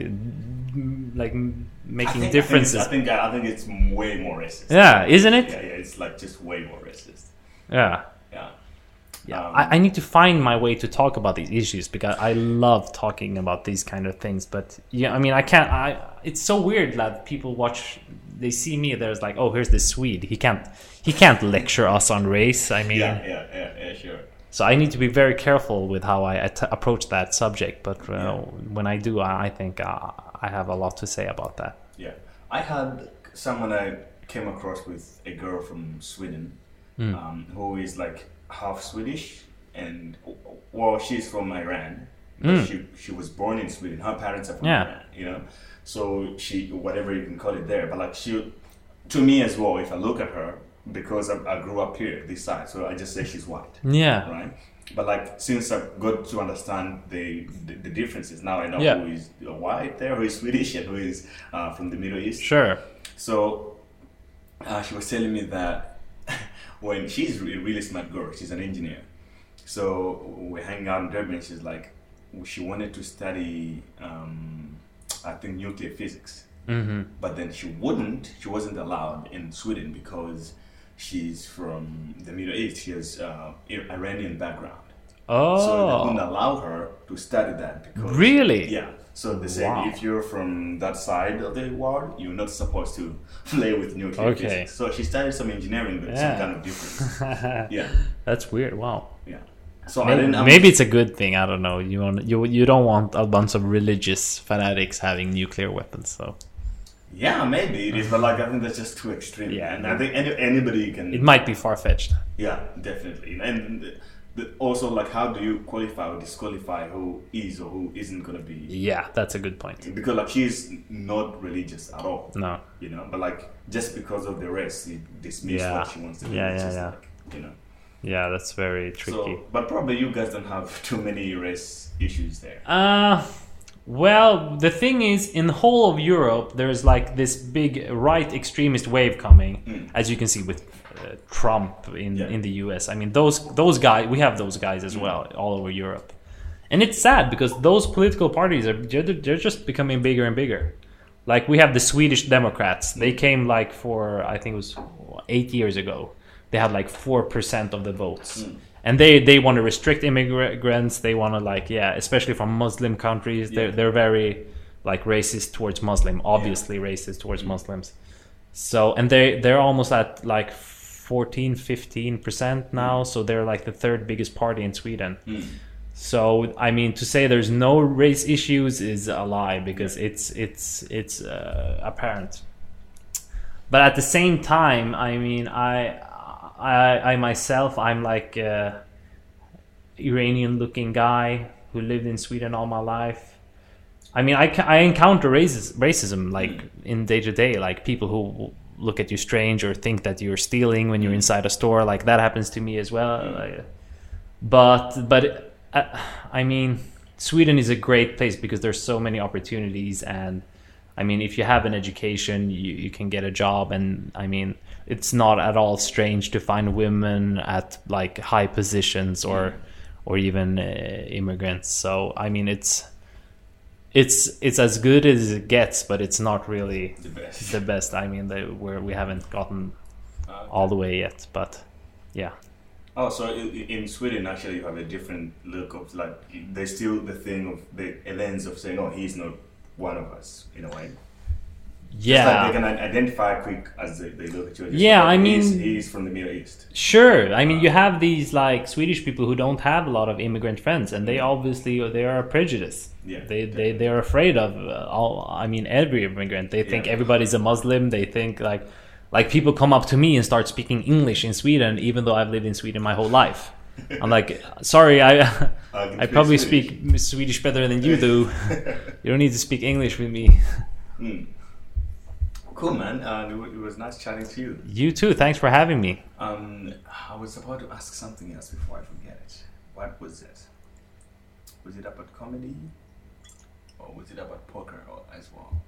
[SPEAKER 2] like m-
[SPEAKER 1] I
[SPEAKER 2] making
[SPEAKER 1] think-
[SPEAKER 2] differences.
[SPEAKER 1] I think, I think I think it's way more racist.
[SPEAKER 2] yeah, isn't it?
[SPEAKER 1] yeah, yeah. It's like just way more racist.
[SPEAKER 2] Yeah.
[SPEAKER 1] Yeah, Um,
[SPEAKER 2] I, I need to find my way to talk about these issues because I love talking about these kind of things. But yeah, I mean, I can't. I it's so weird that people watch. They see me. There's like, oh, here's this Swede. He can't. He can't lecture us on race. I mean,
[SPEAKER 1] yeah, yeah, yeah, yeah, sure.
[SPEAKER 2] so I need to be very careful with how I at- approach that subject. But uh,
[SPEAKER 1] Yeah.
[SPEAKER 2] when I do, I, I think uh, I have a lot to say about that.
[SPEAKER 1] Yeah, I had someone I came across with a girl from Sweden,
[SPEAKER 2] Hmm.
[SPEAKER 1] um, who is like half Swedish, and well, she's from Iran.
[SPEAKER 2] Mm.
[SPEAKER 1] She she was born in Sweden. Her parents are from
[SPEAKER 2] Yeah.
[SPEAKER 1] Iran. You know, so she whatever you can call it there. But like she, to me as well, if I look at her, because I, I grew up here this side, so I just say she's white
[SPEAKER 2] Yeah.
[SPEAKER 1] right? But like since I've got to understand the the, the differences, now I know
[SPEAKER 2] Yeah.
[SPEAKER 1] who is white there, who is Swedish, and who is uh, from the Middle East.
[SPEAKER 2] Sure.
[SPEAKER 1] So uh, she was telling me that when she's a really smart girl, she's an engineer. So we hang out in Durban. She's like, she wanted to study, um, I think, nuclear physics
[SPEAKER 2] hmm
[SPEAKER 1] but then she wouldn't she wasn't allowed in sweden because she's from the middle east she has uh, iranian background Oh. so they wouldn't
[SPEAKER 2] Oh.
[SPEAKER 1] allow her to study that because
[SPEAKER 2] Really?
[SPEAKER 1] yeah so they say
[SPEAKER 2] Wow.
[SPEAKER 1] if you're from that side of the world you're not supposed to play with nuclear
[SPEAKER 2] Okay.
[SPEAKER 1] physics so she studied some engineering but
[SPEAKER 2] Yeah.
[SPEAKER 1] some kind of difference yeah
[SPEAKER 2] That's weird. Wow.
[SPEAKER 1] yeah so i
[SPEAKER 2] Maybe,
[SPEAKER 1] didn't I'm-
[SPEAKER 2] maybe it's a good thing. I don't know. You want you you don't want a bunch of religious fanatics having nuclear weapons. So
[SPEAKER 1] yeah maybe it is but like i think that's just too extreme
[SPEAKER 2] Yeah,
[SPEAKER 1] and i think any, anybody can
[SPEAKER 2] it might be far fetched.
[SPEAKER 1] Yeah, definitely. And uh, also, like, how do you qualify or disqualify who is or who isn't going to be?
[SPEAKER 2] Yeah, that's a good point.
[SPEAKER 1] Because, like, she's not religious at all,
[SPEAKER 2] No.
[SPEAKER 1] you know, but, like, just because of the race, you dismiss
[SPEAKER 2] Yeah.
[SPEAKER 1] what she wants to do.
[SPEAKER 2] Yeah, yeah, yeah.
[SPEAKER 1] Like, you know.
[SPEAKER 2] Yeah, that's very tricky.
[SPEAKER 1] So, but probably you guys don't have too many race issues there.
[SPEAKER 2] Uh well, the thing is, in the whole of Europe, there's like this big right extremist wave coming,
[SPEAKER 1] Mm.
[SPEAKER 2] as you can see with uh, Trump in
[SPEAKER 1] Yeah.
[SPEAKER 2] in the U.S. I mean, those those guys, we have those guys as
[SPEAKER 1] Mm.
[SPEAKER 2] well all over Europe, and it's sad because those political parties are they're, they're just becoming bigger and bigger. Like we have the Swedish Democrats. They came like for I think it was eight years ago. They had like four percent of the votes, and they they want to restrict immigrants. They want to like yeah, especially from Muslim countries. They're they're very like racist towards Muslim. Obviously racist towards Muslims. So and they they're almost at like 14 15 percent now. So they're like the third biggest party in Sweden.
[SPEAKER 1] Mm.
[SPEAKER 2] So I mean, to say there's no race issues is a lie because it's it's it's uh, apparent. But at the same time, I mean, I I, I myself, I'm like a Iranian-looking guy who lived in Sweden all my life. I mean, I, I encounter racis- racism like in day to day, like people who look at you strange or think that you're stealing when you're inside a store. Like that happens to me as well. But but uh, I mean, Sweden is a great place because there's so many opportunities and. I mean, if you have an education, you, you can get a job, and I mean, it's not at all strange to find women at like high positions or or even uh, immigrants. So I mean, it's it's it's as good as it gets, but it's not really
[SPEAKER 1] The best.
[SPEAKER 2] the best. I mean, they, where we haven't gotten
[SPEAKER 1] Uh,
[SPEAKER 2] all the way yet, but yeah,
[SPEAKER 1] Oh, so in, in Sweden, actually, you have a different look of like there's still the thing of the a lens of saying, "Oh, he's not one of us," in a way.
[SPEAKER 2] Yeah.
[SPEAKER 1] like they can identify quick as they, they look at you.
[SPEAKER 2] Yeah, I
[SPEAKER 1] he's,
[SPEAKER 2] mean-
[SPEAKER 1] he's from the Middle East.
[SPEAKER 2] Sure. I mean, you have these like Swedish people who don't have a lot of immigrant friends, and they obviously they are prejudiced.
[SPEAKER 1] Yeah,
[SPEAKER 2] They they they are afraid of uh, all. I mean, every immigrant. They think
[SPEAKER 1] Yeah.
[SPEAKER 2] everybody's a Muslim. They think like like people come up to me and start speaking English in Sweden, even though I've lived in Sweden my whole life. I'm like, sorry, I I probably
[SPEAKER 1] Swedish."
[SPEAKER 2] speak Swedish better than you do. you don't need to speak English with me.
[SPEAKER 1] Mm. Cool, man. Uh, it it was nice chatting to you.
[SPEAKER 2] You too. Thanks for having me.
[SPEAKER 1] Um, I was about to ask something else before I forget it. What was it? Was it about comedy? Or was it about poker or- as well?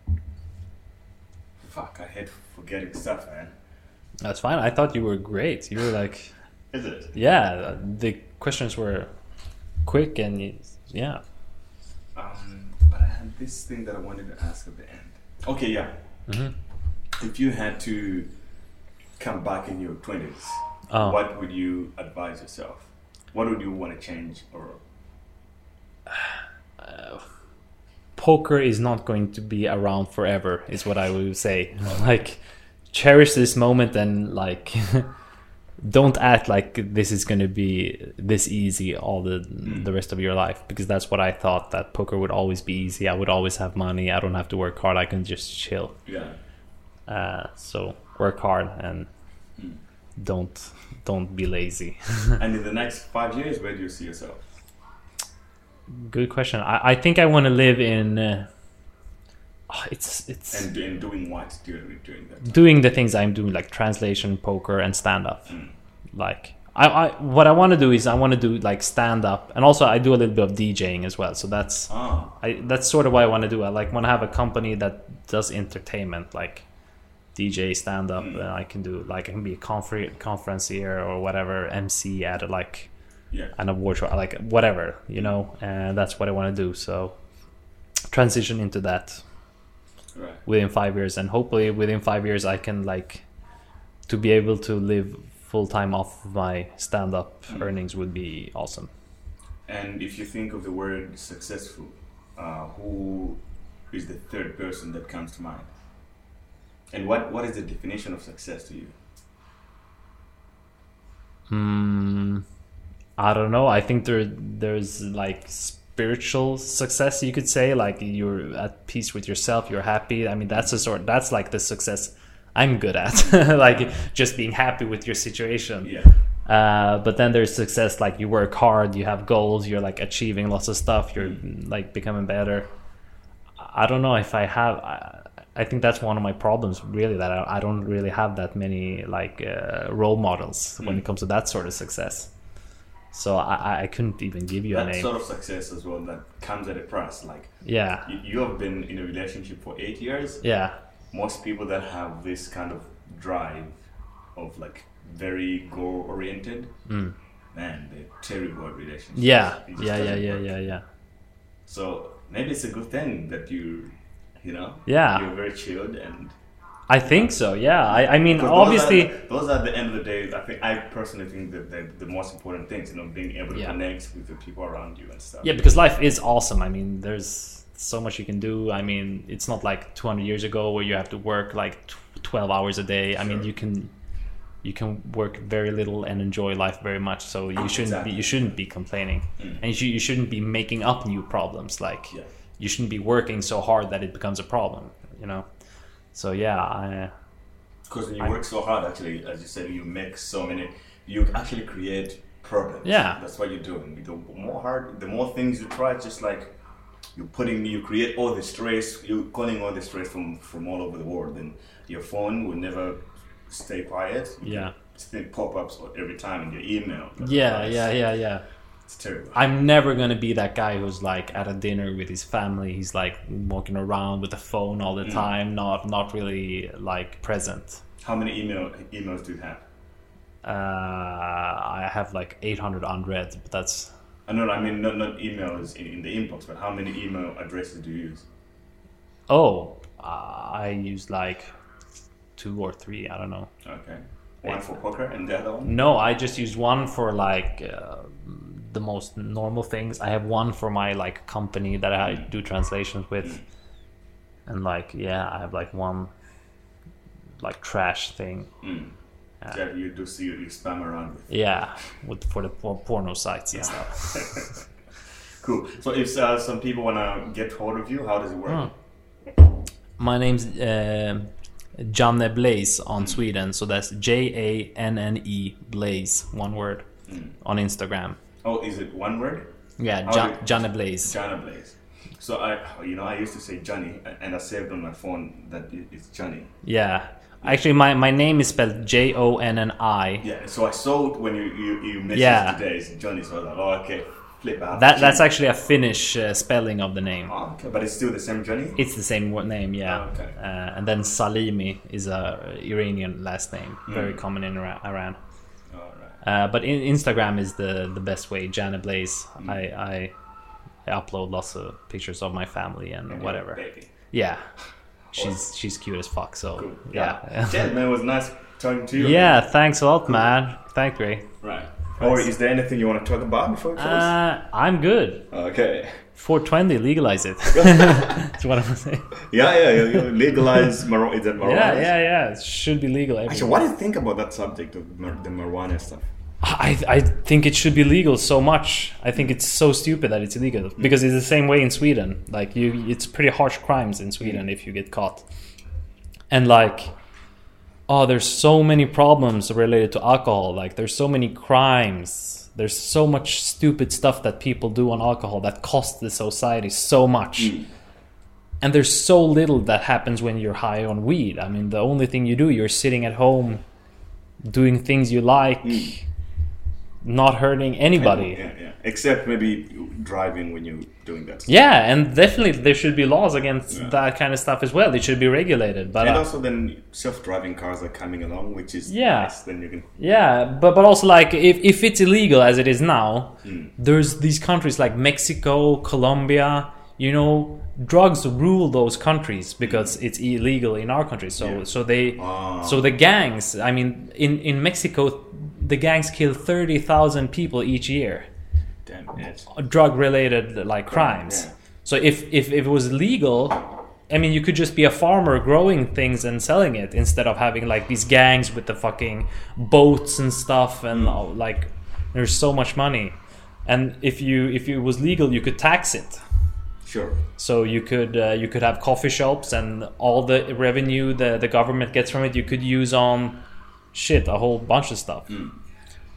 [SPEAKER 1] Fuck, I hate forgetting stuff, man.
[SPEAKER 2] That's fine. I thought you were great. You were like.
[SPEAKER 1] Is it?
[SPEAKER 2] Yeah, the questions were quick and yeah.
[SPEAKER 1] Um, but I had this thing that I wanted to ask at the end. Okay, yeah.
[SPEAKER 2] Mhm.
[SPEAKER 1] If you had to come back in your 20s,
[SPEAKER 2] Oh.
[SPEAKER 1] what would you advise yourself? What would you want to change or
[SPEAKER 2] Poker is not going to be around forever, is what I would say. Like, cherish this moment and like, don't act like this is going to be this easy all the the rest of your life because that's what I thought that poker would always be easy. I would always have money. I don't have to work hard. I can just chill.
[SPEAKER 1] yeah?
[SPEAKER 2] Uh, so work hard and don't don't be lazy.
[SPEAKER 1] and in the next five years, where do you see yourself?
[SPEAKER 2] Good question. I, I think I want to live in. Uh, ah, it's it's
[SPEAKER 1] And, and doing what during, during that time?
[SPEAKER 2] doing the things I'm doing, like translation, poker, and stand up. Like I, I what I want to do is I want to do like stand up, and also I do a little bit of DJing as well. So that's
[SPEAKER 1] Ah,
[SPEAKER 2] I that's sort of what I want to do. I like want to have a company that does entertainment, like DJ stand up.
[SPEAKER 1] Mm.
[SPEAKER 2] And I can do like I can be a confer- conferencier or whatever, MC at a, like
[SPEAKER 1] yeah.
[SPEAKER 2] an award show, like whatever, you know. And that's what I want to do. So transition into that
[SPEAKER 1] Right.
[SPEAKER 2] within five years, and hopefully within five years I can like to be able to live full time off of my stand up
[SPEAKER 1] Mm.
[SPEAKER 2] earnings would be awesome.
[SPEAKER 1] And if you think of the word successful, uh, who is the third person that comes to mind? And what, what is the definition of success to you?
[SPEAKER 2] Hmm. I don't know. I think there there's like spiritual success you could say. Like you're at peace with yourself you're happy. I mean that's a sort that's like the success i'm good at. Like just being happy with your situation.
[SPEAKER 1] Yeah.
[SPEAKER 2] uh, but then there's success like you work hard you have goals you're like achieving lots of stuff you're like becoming better. I don't know if i have i, I think that's one of my problems really that i, I don't really have that many like uh, role models when it comes to that sort of success so i, I- couldn't even give you a
[SPEAKER 1] That
[SPEAKER 2] name
[SPEAKER 1] sort of success as well that comes at a price. Like
[SPEAKER 2] yeah
[SPEAKER 1] you, you have been in a relationship for eight years.
[SPEAKER 2] yeah
[SPEAKER 1] Most people that have this kind of drive of like very goal oriented,
[SPEAKER 2] Mm.
[SPEAKER 1] man, they're terrible at relationships.
[SPEAKER 2] yeah yeah yeah yeah
[SPEAKER 1] work.
[SPEAKER 2] yeah yeah
[SPEAKER 1] So maybe it's a good thing that you, you know,
[SPEAKER 2] Yeah.
[SPEAKER 1] you're very chilled and.
[SPEAKER 2] I think so yeah i, I mean
[SPEAKER 1] those
[SPEAKER 2] obviously
[SPEAKER 1] are, the- those are at the end of the day. I think I personally think that they're the most important things. You know, being able to
[SPEAKER 2] Yeah.
[SPEAKER 1] connect with the people around you and stuff.
[SPEAKER 2] Yeah, because life is awesome. I mean, there's so much you can do. I mean, it's not like 200 years ago where you have to work like 12 hours a day. I mean, you can you can work very little and enjoy life very much. So you shouldn't
[SPEAKER 1] Exactly.
[SPEAKER 2] be you shouldn't be complaining,
[SPEAKER 1] Mm.
[SPEAKER 2] and you, you shouldn't be making up new problems. Like
[SPEAKER 1] Yeah.
[SPEAKER 2] you shouldn't be working so hard that it becomes a problem. You know. So yeah, I,
[SPEAKER 1] Because when you
[SPEAKER 2] I-
[SPEAKER 1] work so hard, actually, as you said, you make so many. You actually create problems.
[SPEAKER 2] Yeah.
[SPEAKER 1] that's what you're doing. The more hard, the more things you try. It's just like you're putting, you create all the stress. You're calling all the stress from from all over the world, and your phone will never stay quiet. You
[SPEAKER 2] Yeah.
[SPEAKER 1] get pop-ups every time in your email.
[SPEAKER 2] Yeah, yeah, yeah, yeah.
[SPEAKER 1] It's terrible.
[SPEAKER 2] I'm never gonna be that guy who's like at a dinner with his family. He's like walking around with a phone all the time, not not really like present.
[SPEAKER 1] How many email emails do you have?
[SPEAKER 2] Uh, I have like 800 unread, but that's
[SPEAKER 1] I know. I mean, not not emails in, in the inbox, but how many email addresses do you use?
[SPEAKER 2] oh, uh, I use like two or three. I don't know.
[SPEAKER 1] Okay. One for poker and the other one.
[SPEAKER 2] No, I just use one for like uh, the most normal things. I have one for my like company that I do translations with, and like yeah, I have like one like trash thing.
[SPEAKER 1] Mm. Yeah, you do see you spam around with.
[SPEAKER 2] Yeah, with for the por- porno sites and stuff.
[SPEAKER 1] Cool. So if uh, some people wanna get hold of you, how does it work?
[SPEAKER 2] My name's uh, Janne Blaze on Sweden, so that's J A N N E Blaze, one word, on Instagram.
[SPEAKER 1] Oh, is it one word?
[SPEAKER 2] Yeah,
[SPEAKER 1] How
[SPEAKER 2] Jan-
[SPEAKER 1] do-
[SPEAKER 2] Janne Blaze.
[SPEAKER 1] Jana Blaze. So I, you know, I used to say Johnny, and I saved on my phone that it's Johnny.
[SPEAKER 2] Yeah. Actually, my, my name is spelled J O N N I.
[SPEAKER 1] Yeah. So I saw it when you you, you messaged
[SPEAKER 2] Yeah.
[SPEAKER 1] today, it's Johnny. So I was like, oh, okay, flip out.
[SPEAKER 2] That that's actually a Finnish uh, spelling of the name.
[SPEAKER 1] Oh, okay, but it's still the same Johnny.
[SPEAKER 2] It's the same name, yeah.
[SPEAKER 1] Oh, okay.
[SPEAKER 2] Uh, and then Salimi is a Iranian last name, very
[SPEAKER 1] Hmm.
[SPEAKER 2] common in Iran. Uh, but in, Instagram is the the best way. Jana Blaze.
[SPEAKER 1] Hmm.
[SPEAKER 2] I, I I upload lots of pictures of my family and
[SPEAKER 1] And
[SPEAKER 2] whatever. Yeah, she's she's cute as fuck. So
[SPEAKER 1] Cool.
[SPEAKER 2] yeah,
[SPEAKER 1] Yeah, man, it was nice talking to you.
[SPEAKER 2] yeah. Thanks a lot, man. Thank you.
[SPEAKER 1] Right. Or is there anything you want to talk about before we close?
[SPEAKER 2] Uh, I'm good.
[SPEAKER 1] okay.
[SPEAKER 2] 420, legalize it. That's what I'm saying.
[SPEAKER 1] Yeah, yeah, you legalize marijuana.
[SPEAKER 2] Yeah, yeah, yeah. It should be legal.
[SPEAKER 1] Actually, what do you think about that subject of mar- the marijuana stuff?
[SPEAKER 2] I, I think it should be legal so much. I think it's so stupid that it's illegal mm. because it's the same way in Sweden. Like you, it's pretty harsh crimes in Sweden if you get caught. And like, oh, there's so many problems related to alcohol. Like there's so many crimes. There's so much stupid stuff that people do on alcohol that costs the society so much. Mm. And there's so little that happens when you're high on weed. I mean, the only thing you do, you're sitting at home doing things you like, mm. Not hurting anybody.
[SPEAKER 1] Yeah, yeah. Except maybe driving when you're doing that. Stuff.
[SPEAKER 2] Yeah, and definitely there should be laws against that kind of stuff as well. It should be regulated. But
[SPEAKER 1] And
[SPEAKER 2] uh,
[SPEAKER 1] also, then self-driving cars are coming along, which is
[SPEAKER 2] Yeah.
[SPEAKER 1] nice. Then you can.
[SPEAKER 2] yeah, but but also like if if it's illegal as it is now, there's these countries like Mexico, Colombia. You know, drugs rule those countries because it's illegal in our country. So
[SPEAKER 1] Yeah.
[SPEAKER 2] so they
[SPEAKER 1] Ah.
[SPEAKER 2] so the gangs. I mean, in in Mexico, the gangs kill thirty thousand people each year.
[SPEAKER 1] Damn it.
[SPEAKER 2] drug related like crimes.
[SPEAKER 1] yeah.
[SPEAKER 2] So if, if if it was legal, I mean you could just be a farmer growing things and selling it instead of having like these gangs with the fucking boats and stuff and all, like there's so much money. And if you if it was legal you could tax it.
[SPEAKER 1] Sure.
[SPEAKER 2] So you could uh, you could have coffee shops and all the revenue the the government gets from it you could use on shit a whole bunch of stuff.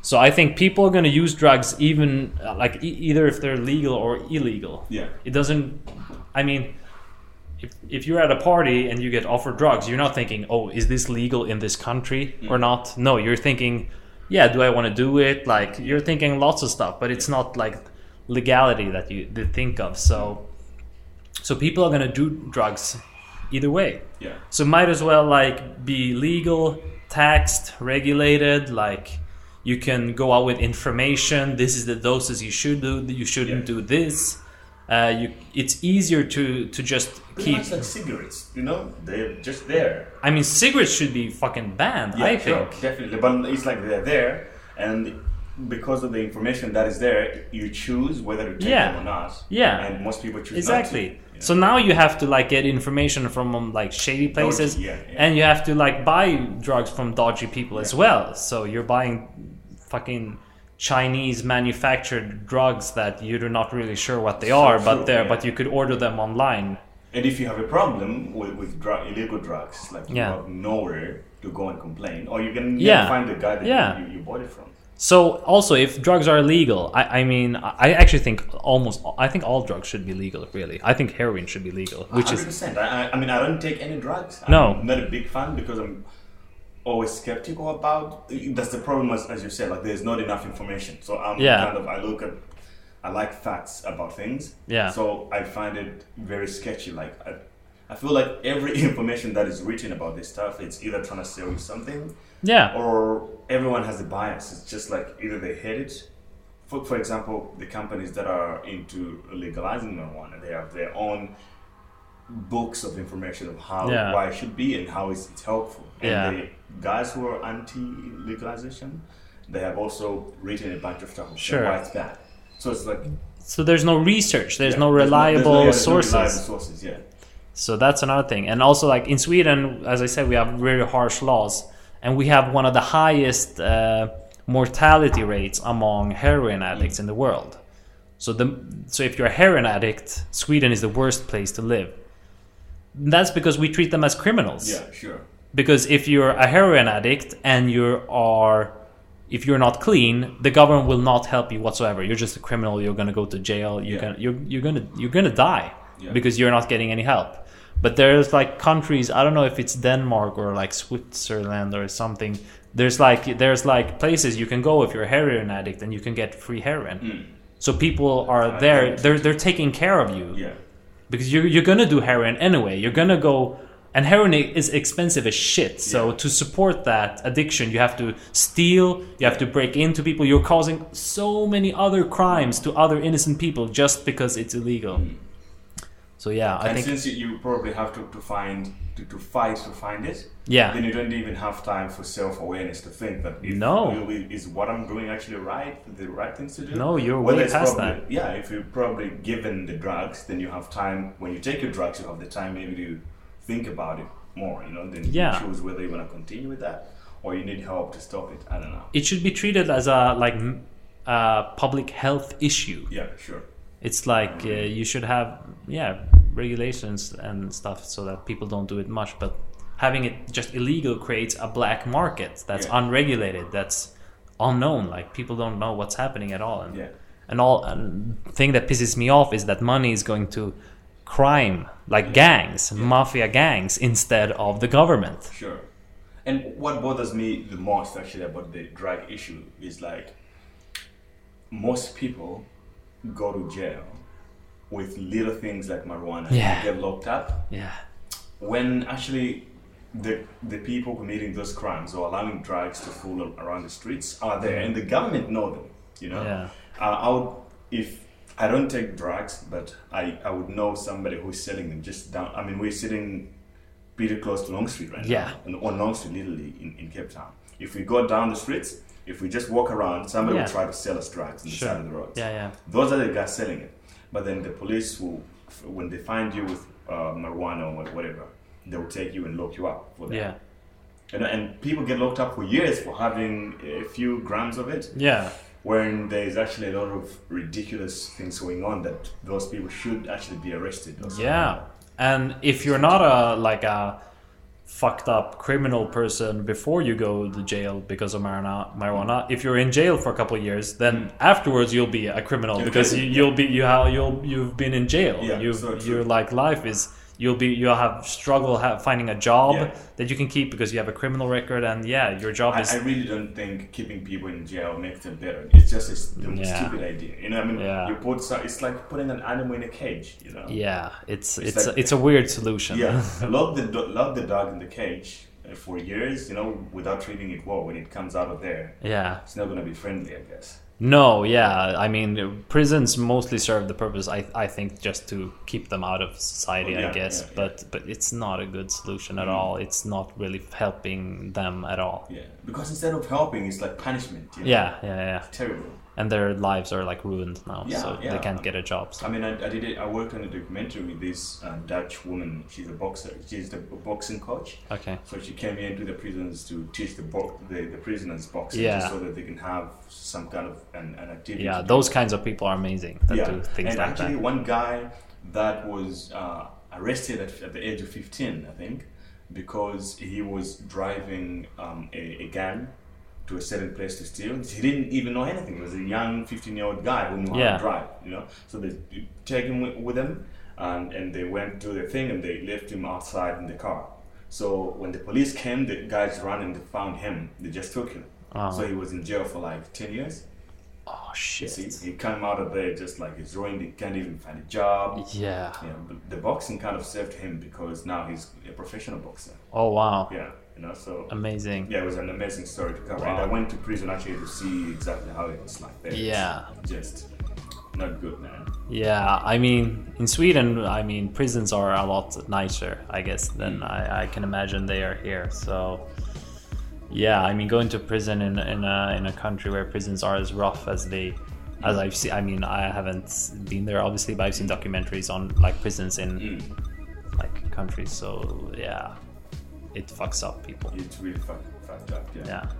[SPEAKER 2] So I think people are going to use drugs even uh, like e- either if they're legal or illegal.
[SPEAKER 1] Yeah.
[SPEAKER 2] It doesn't. I mean, if if you're at a party and you get offered drugs, you're not thinking, "Oh, is this legal in this country or not?" No, you're thinking, "Yeah, do I want to do it?" Like you're thinking lots of stuff, but it's not like legality that you that think of. So, so people are going to do drugs either way.
[SPEAKER 1] Yeah.
[SPEAKER 2] So might as well like be legal, taxed, regulated. Like you can go out with information. This is the doses you should do. You shouldn't
[SPEAKER 1] Yeah.
[SPEAKER 2] do this. Uh, you, it's easier to to just
[SPEAKER 1] Pretty
[SPEAKER 2] keep.
[SPEAKER 1] much like cigarettes, you know, they're just there.
[SPEAKER 2] I mean, cigarettes should be fucking banned.
[SPEAKER 1] Yeah,
[SPEAKER 2] I
[SPEAKER 1] sure,
[SPEAKER 2] think.
[SPEAKER 1] definitely. But it's like they're there, and because of the information that is there, you choose whether to take
[SPEAKER 2] Yeah.
[SPEAKER 1] them or not.
[SPEAKER 2] Yeah.
[SPEAKER 1] and most people choose
[SPEAKER 2] Exactly. So now you have to like get information from um, like shady places,
[SPEAKER 1] yeah, yeah.
[SPEAKER 2] and you have to like buy drugs from dodgy people as well. So you're buying fucking Chinese manufactured drugs that you're not really sure what they
[SPEAKER 1] So
[SPEAKER 2] are,
[SPEAKER 1] true,
[SPEAKER 2] but they're
[SPEAKER 1] yeah.
[SPEAKER 2] but you could order them online.
[SPEAKER 1] And if you have a problem with, with drug, illegal drugs, like you
[SPEAKER 2] Yeah.
[SPEAKER 1] have nowhere to go and complain, or you can
[SPEAKER 2] Yeah.
[SPEAKER 1] find the guy that
[SPEAKER 2] Yeah.
[SPEAKER 1] you, you bought it from.
[SPEAKER 2] So also, if drugs are illegal, I, I mean, I actually think almost, I think all drugs should be legal. Really, I think heroin should be legal, which is
[SPEAKER 1] 100%. I, I- I mean, I don't take any drugs.
[SPEAKER 2] No.
[SPEAKER 1] I'm not a big fan because I'm always skeptical about. That's the problem, as, as you said. Like, there's not enough information. So I'm
[SPEAKER 2] Yeah.
[SPEAKER 1] kind of. I look at. I like facts about things.
[SPEAKER 2] Yeah.
[SPEAKER 1] So I find it very sketchy. Like, I, I feel like every information that is written about this stuff, it's either trying to sell you something,
[SPEAKER 2] yeah,
[SPEAKER 1] or everyone has a bias. It's just like either they hate it. For, for example, the companies that are into legalizing marijuana, they have their own books of information of how
[SPEAKER 2] Yeah.
[SPEAKER 1] why it should be and how it's, it's helpful. And
[SPEAKER 2] Yeah.
[SPEAKER 1] the guys who are anti-legalization, they have also written a bunch of stuff
[SPEAKER 2] Sure.
[SPEAKER 1] why it's bad. So it's like
[SPEAKER 2] so there's no research, there's
[SPEAKER 1] yeah,
[SPEAKER 2] no reliable
[SPEAKER 1] there's no- there's no
[SPEAKER 2] sources.
[SPEAKER 1] reliable sources, yeah.
[SPEAKER 2] So that's another thing. And also, like in Sweden, as I said, we have very harsh laws, and we have one of the highest uh, mortality rates among heroin addicts in the world. So the so if you're a heroin addict, Sweden is the worst place to live. That's because we treat them as criminals.
[SPEAKER 1] Yeah, sure.
[SPEAKER 2] Because if you're a heroin addict and you are, if you're not clean, the government will not help you whatsoever. You're just a criminal. You're gonna go to jail. You're
[SPEAKER 1] Yeah.
[SPEAKER 2] gonna you're, you're gonna you're gonna die
[SPEAKER 1] Yeah.
[SPEAKER 2] because you're not getting any help. But there's like countries. I don't know if it's Denmark or like Switzerland or something. There's like there's like places you can go if you're a heroin addict and you can get free heroin. Hmm. So people are there. They're they're taking care of you
[SPEAKER 1] Yeah.
[SPEAKER 2] because you're, you're gonna do heroin anyway you're gonna go and heroin is expensive as shit so
[SPEAKER 1] Yeah.
[SPEAKER 2] to support that addiction you have to steal you have to break into people you're causing so many other crimes to other innocent people just because it's illegal hmm. So yeah i
[SPEAKER 1] and
[SPEAKER 2] think
[SPEAKER 1] since you, probably have to, to find to, to fight to find it,
[SPEAKER 2] Yeah.
[SPEAKER 1] then you don't even have time for self awareness to think that if
[SPEAKER 2] No.
[SPEAKER 1] really is what I'm doing actually right, the right things to do.
[SPEAKER 2] No, you're
[SPEAKER 1] Whether
[SPEAKER 2] way past
[SPEAKER 1] probably,
[SPEAKER 2] that.
[SPEAKER 1] Yeah, if you're probably given the drugs, then you have time. When you take your drugs, you have the time maybe to think about it more. You know, then
[SPEAKER 2] Yeah.
[SPEAKER 1] you choose whether you want to continue with that or you need help to stop it. I don't know.
[SPEAKER 2] it should be treated as a like a uh, public health issue
[SPEAKER 1] Yeah, sure.
[SPEAKER 2] It's like uh, you should have yeah regulations and stuff so that people don't do it much but having it just illegal creates a black market that's
[SPEAKER 1] Yeah.
[SPEAKER 2] unregulated that's unknown like people don't know what's happening at all and,
[SPEAKER 1] Yeah.
[SPEAKER 2] and all and thing that pisses me off is that money is going to crime like gangs mafia gangs instead of the government
[SPEAKER 1] Sure. And what bothers me the most actually about the drug issue is like most people go to jail with little things like marijuana.
[SPEAKER 2] Yeah.
[SPEAKER 1] get locked up.
[SPEAKER 2] Yeah.
[SPEAKER 1] When actually the the people committing those crimes or allowing drugs to fool around the streets are there and the government know them you know?
[SPEAKER 2] Yeah.
[SPEAKER 1] uh, I would if I don't take drugs but I, I would know somebody who's selling them just down I mean we're sitting pretty close to Long Street right
[SPEAKER 2] Yeah.
[SPEAKER 1] now on- on Long Street literally in, in Cape Town. If we go down the streets if we just walk around somebody
[SPEAKER 2] Yeah.
[SPEAKER 1] will try to sell us drugs on the
[SPEAKER 2] Sure.
[SPEAKER 1] side of the road
[SPEAKER 2] yeah yeah
[SPEAKER 1] those are the guys selling it. But then the police will, when they find you with uh, marijuana or whatever, they will take you and lock you up for that.
[SPEAKER 2] yeah
[SPEAKER 1] And, and people get locked up for years for having a few grams of it,
[SPEAKER 2] yeah
[SPEAKER 1] when there is actually a lot of ridiculous things going on that those people should actually be arrested. or something.
[SPEAKER 2] Yeah, and if you're not a like a fucked up criminal person before you go to jail because of marijuana, marijuana if you're in jail for a couple of years, then afterwards you'll be a criminal.
[SPEAKER 1] Yeah,
[SPEAKER 2] because you, you'll be you have you'll you've been in jail.
[SPEAKER 1] Yeah,
[SPEAKER 2] you
[SPEAKER 1] so
[SPEAKER 2] your like life is you'll be you'll have struggle ha finding a job
[SPEAKER 1] Yeah.
[SPEAKER 2] that you can keep because you have a criminal record and yeah your job
[SPEAKER 1] I,
[SPEAKER 2] is
[SPEAKER 1] I really don't think keeping people in jail makes them better. It's just a
[SPEAKER 2] Yeah.
[SPEAKER 1] stupid idea. You know, I mean,
[SPEAKER 2] Yeah.
[SPEAKER 1] you put so- it's like putting an animal in a cage. You know.
[SPEAKER 2] yeah it's
[SPEAKER 1] It's
[SPEAKER 2] it's
[SPEAKER 1] like-
[SPEAKER 2] it's a weird solution.
[SPEAKER 1] Yeah, lock the lock the dog in the cage uh, for years, you know, without treating it well. When it comes out of there,
[SPEAKER 2] yeah.
[SPEAKER 1] it's not gonna be friendly, I guess.
[SPEAKER 2] No, yeah. I mean, prisons mostly serve the purpose. I I think just to keep them out of society.
[SPEAKER 1] Oh, yeah,
[SPEAKER 2] I guess,
[SPEAKER 1] yeah, yeah.
[SPEAKER 2] but but it's not a good solution at
[SPEAKER 1] Mm.
[SPEAKER 2] all. It's not really helping them at all.
[SPEAKER 1] Yeah, because instead of helping, it's like punishment. You know?
[SPEAKER 2] Yeah, yeah, yeah.
[SPEAKER 1] terrible.
[SPEAKER 2] And their lives are like ruined now,
[SPEAKER 1] Yeah,
[SPEAKER 2] so they can't get a job. So.
[SPEAKER 1] I mean, I, I did it. I worked on a documentary with this uh, Dutch woman. She's a boxer. She's the boxing coach.
[SPEAKER 2] Okay.
[SPEAKER 1] So she came into the prisons to teach the bo- the, the prisoners boxing,
[SPEAKER 2] Yeah.
[SPEAKER 1] so that they can have some kind of an, an activity.
[SPEAKER 2] Yeah, those kinds of people are amazing that do things
[SPEAKER 1] and
[SPEAKER 2] like
[SPEAKER 1] actually,
[SPEAKER 2] that.
[SPEAKER 1] one guy that was uh, arrested at, at the age of 15, I think, because he was driving um, a, a gun to a certain place to steal. He didn't even know anything. He was a young 15 year old guy who knew how
[SPEAKER 2] Yeah.
[SPEAKER 1] to drive, you know. So they take him with, with them, and, and they went to their thing and they left him outside in the car. So when the police came, the guys ran and they found him. They just took him.
[SPEAKER 2] Oh.
[SPEAKER 1] So he was in jail for like 10 years.
[SPEAKER 2] Oh shit.
[SPEAKER 1] see, he came out of there just like he's ruined. He can't even find a job.
[SPEAKER 2] Yeah.
[SPEAKER 1] Yeah, but the boxing kind of saved him because now he's a professional boxer.
[SPEAKER 2] Oh wow.
[SPEAKER 1] Yeah, you know, so
[SPEAKER 2] Amazing.
[SPEAKER 1] yeah, it was an amazing story to cover. And I went to prison actually to see exactly how it was like there.
[SPEAKER 2] Yeah.
[SPEAKER 1] just not good, man.
[SPEAKER 2] Yeah, I mean, in Sweden, I mean, prisons are a lot nicer, I guess, than I, I can imagine they are here. So, yeah, I mean, going to prison in in a in a country where prisons are as rough as they, as I've seen. I mean, I haven't been there obviously, but I've seen documentaries on like prisons in
[SPEAKER 1] Mm.
[SPEAKER 2] like countries. So yeah, it fucks up people.
[SPEAKER 1] It's really fuck, fucked up. Yeah.
[SPEAKER 2] Yeah.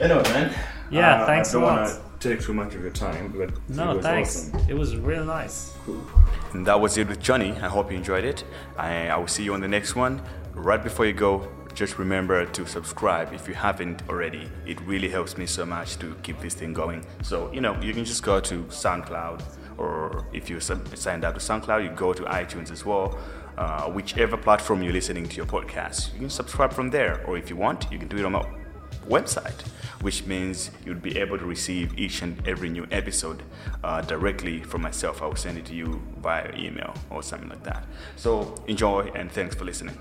[SPEAKER 1] Anyway, man.
[SPEAKER 2] Yeah,
[SPEAKER 1] uh,
[SPEAKER 2] thanks
[SPEAKER 1] I don't wanna take too much of your time, but
[SPEAKER 2] No,
[SPEAKER 1] it was
[SPEAKER 2] thanks.
[SPEAKER 1] awesome.
[SPEAKER 2] It was really nice. Cool.
[SPEAKER 1] And that was it with Jonni. I hope you enjoyed it. I, I will see you on the next one. Right before you go, just remember to subscribe if you haven't already. It really helps me so much to keep this thing going. So, you know, you can just go to SoundCloud, or if you sub- signed up to SoundCloud, you go to iTunes as well. Uh, whichever platform you're listening to your podcast, you can subscribe from there. Or if you want, you can do it on my website, which means you'll be able to receive each and every new episode uh, directly from myself. I will send it to you via email or something like that. So enjoy and thanks for listening.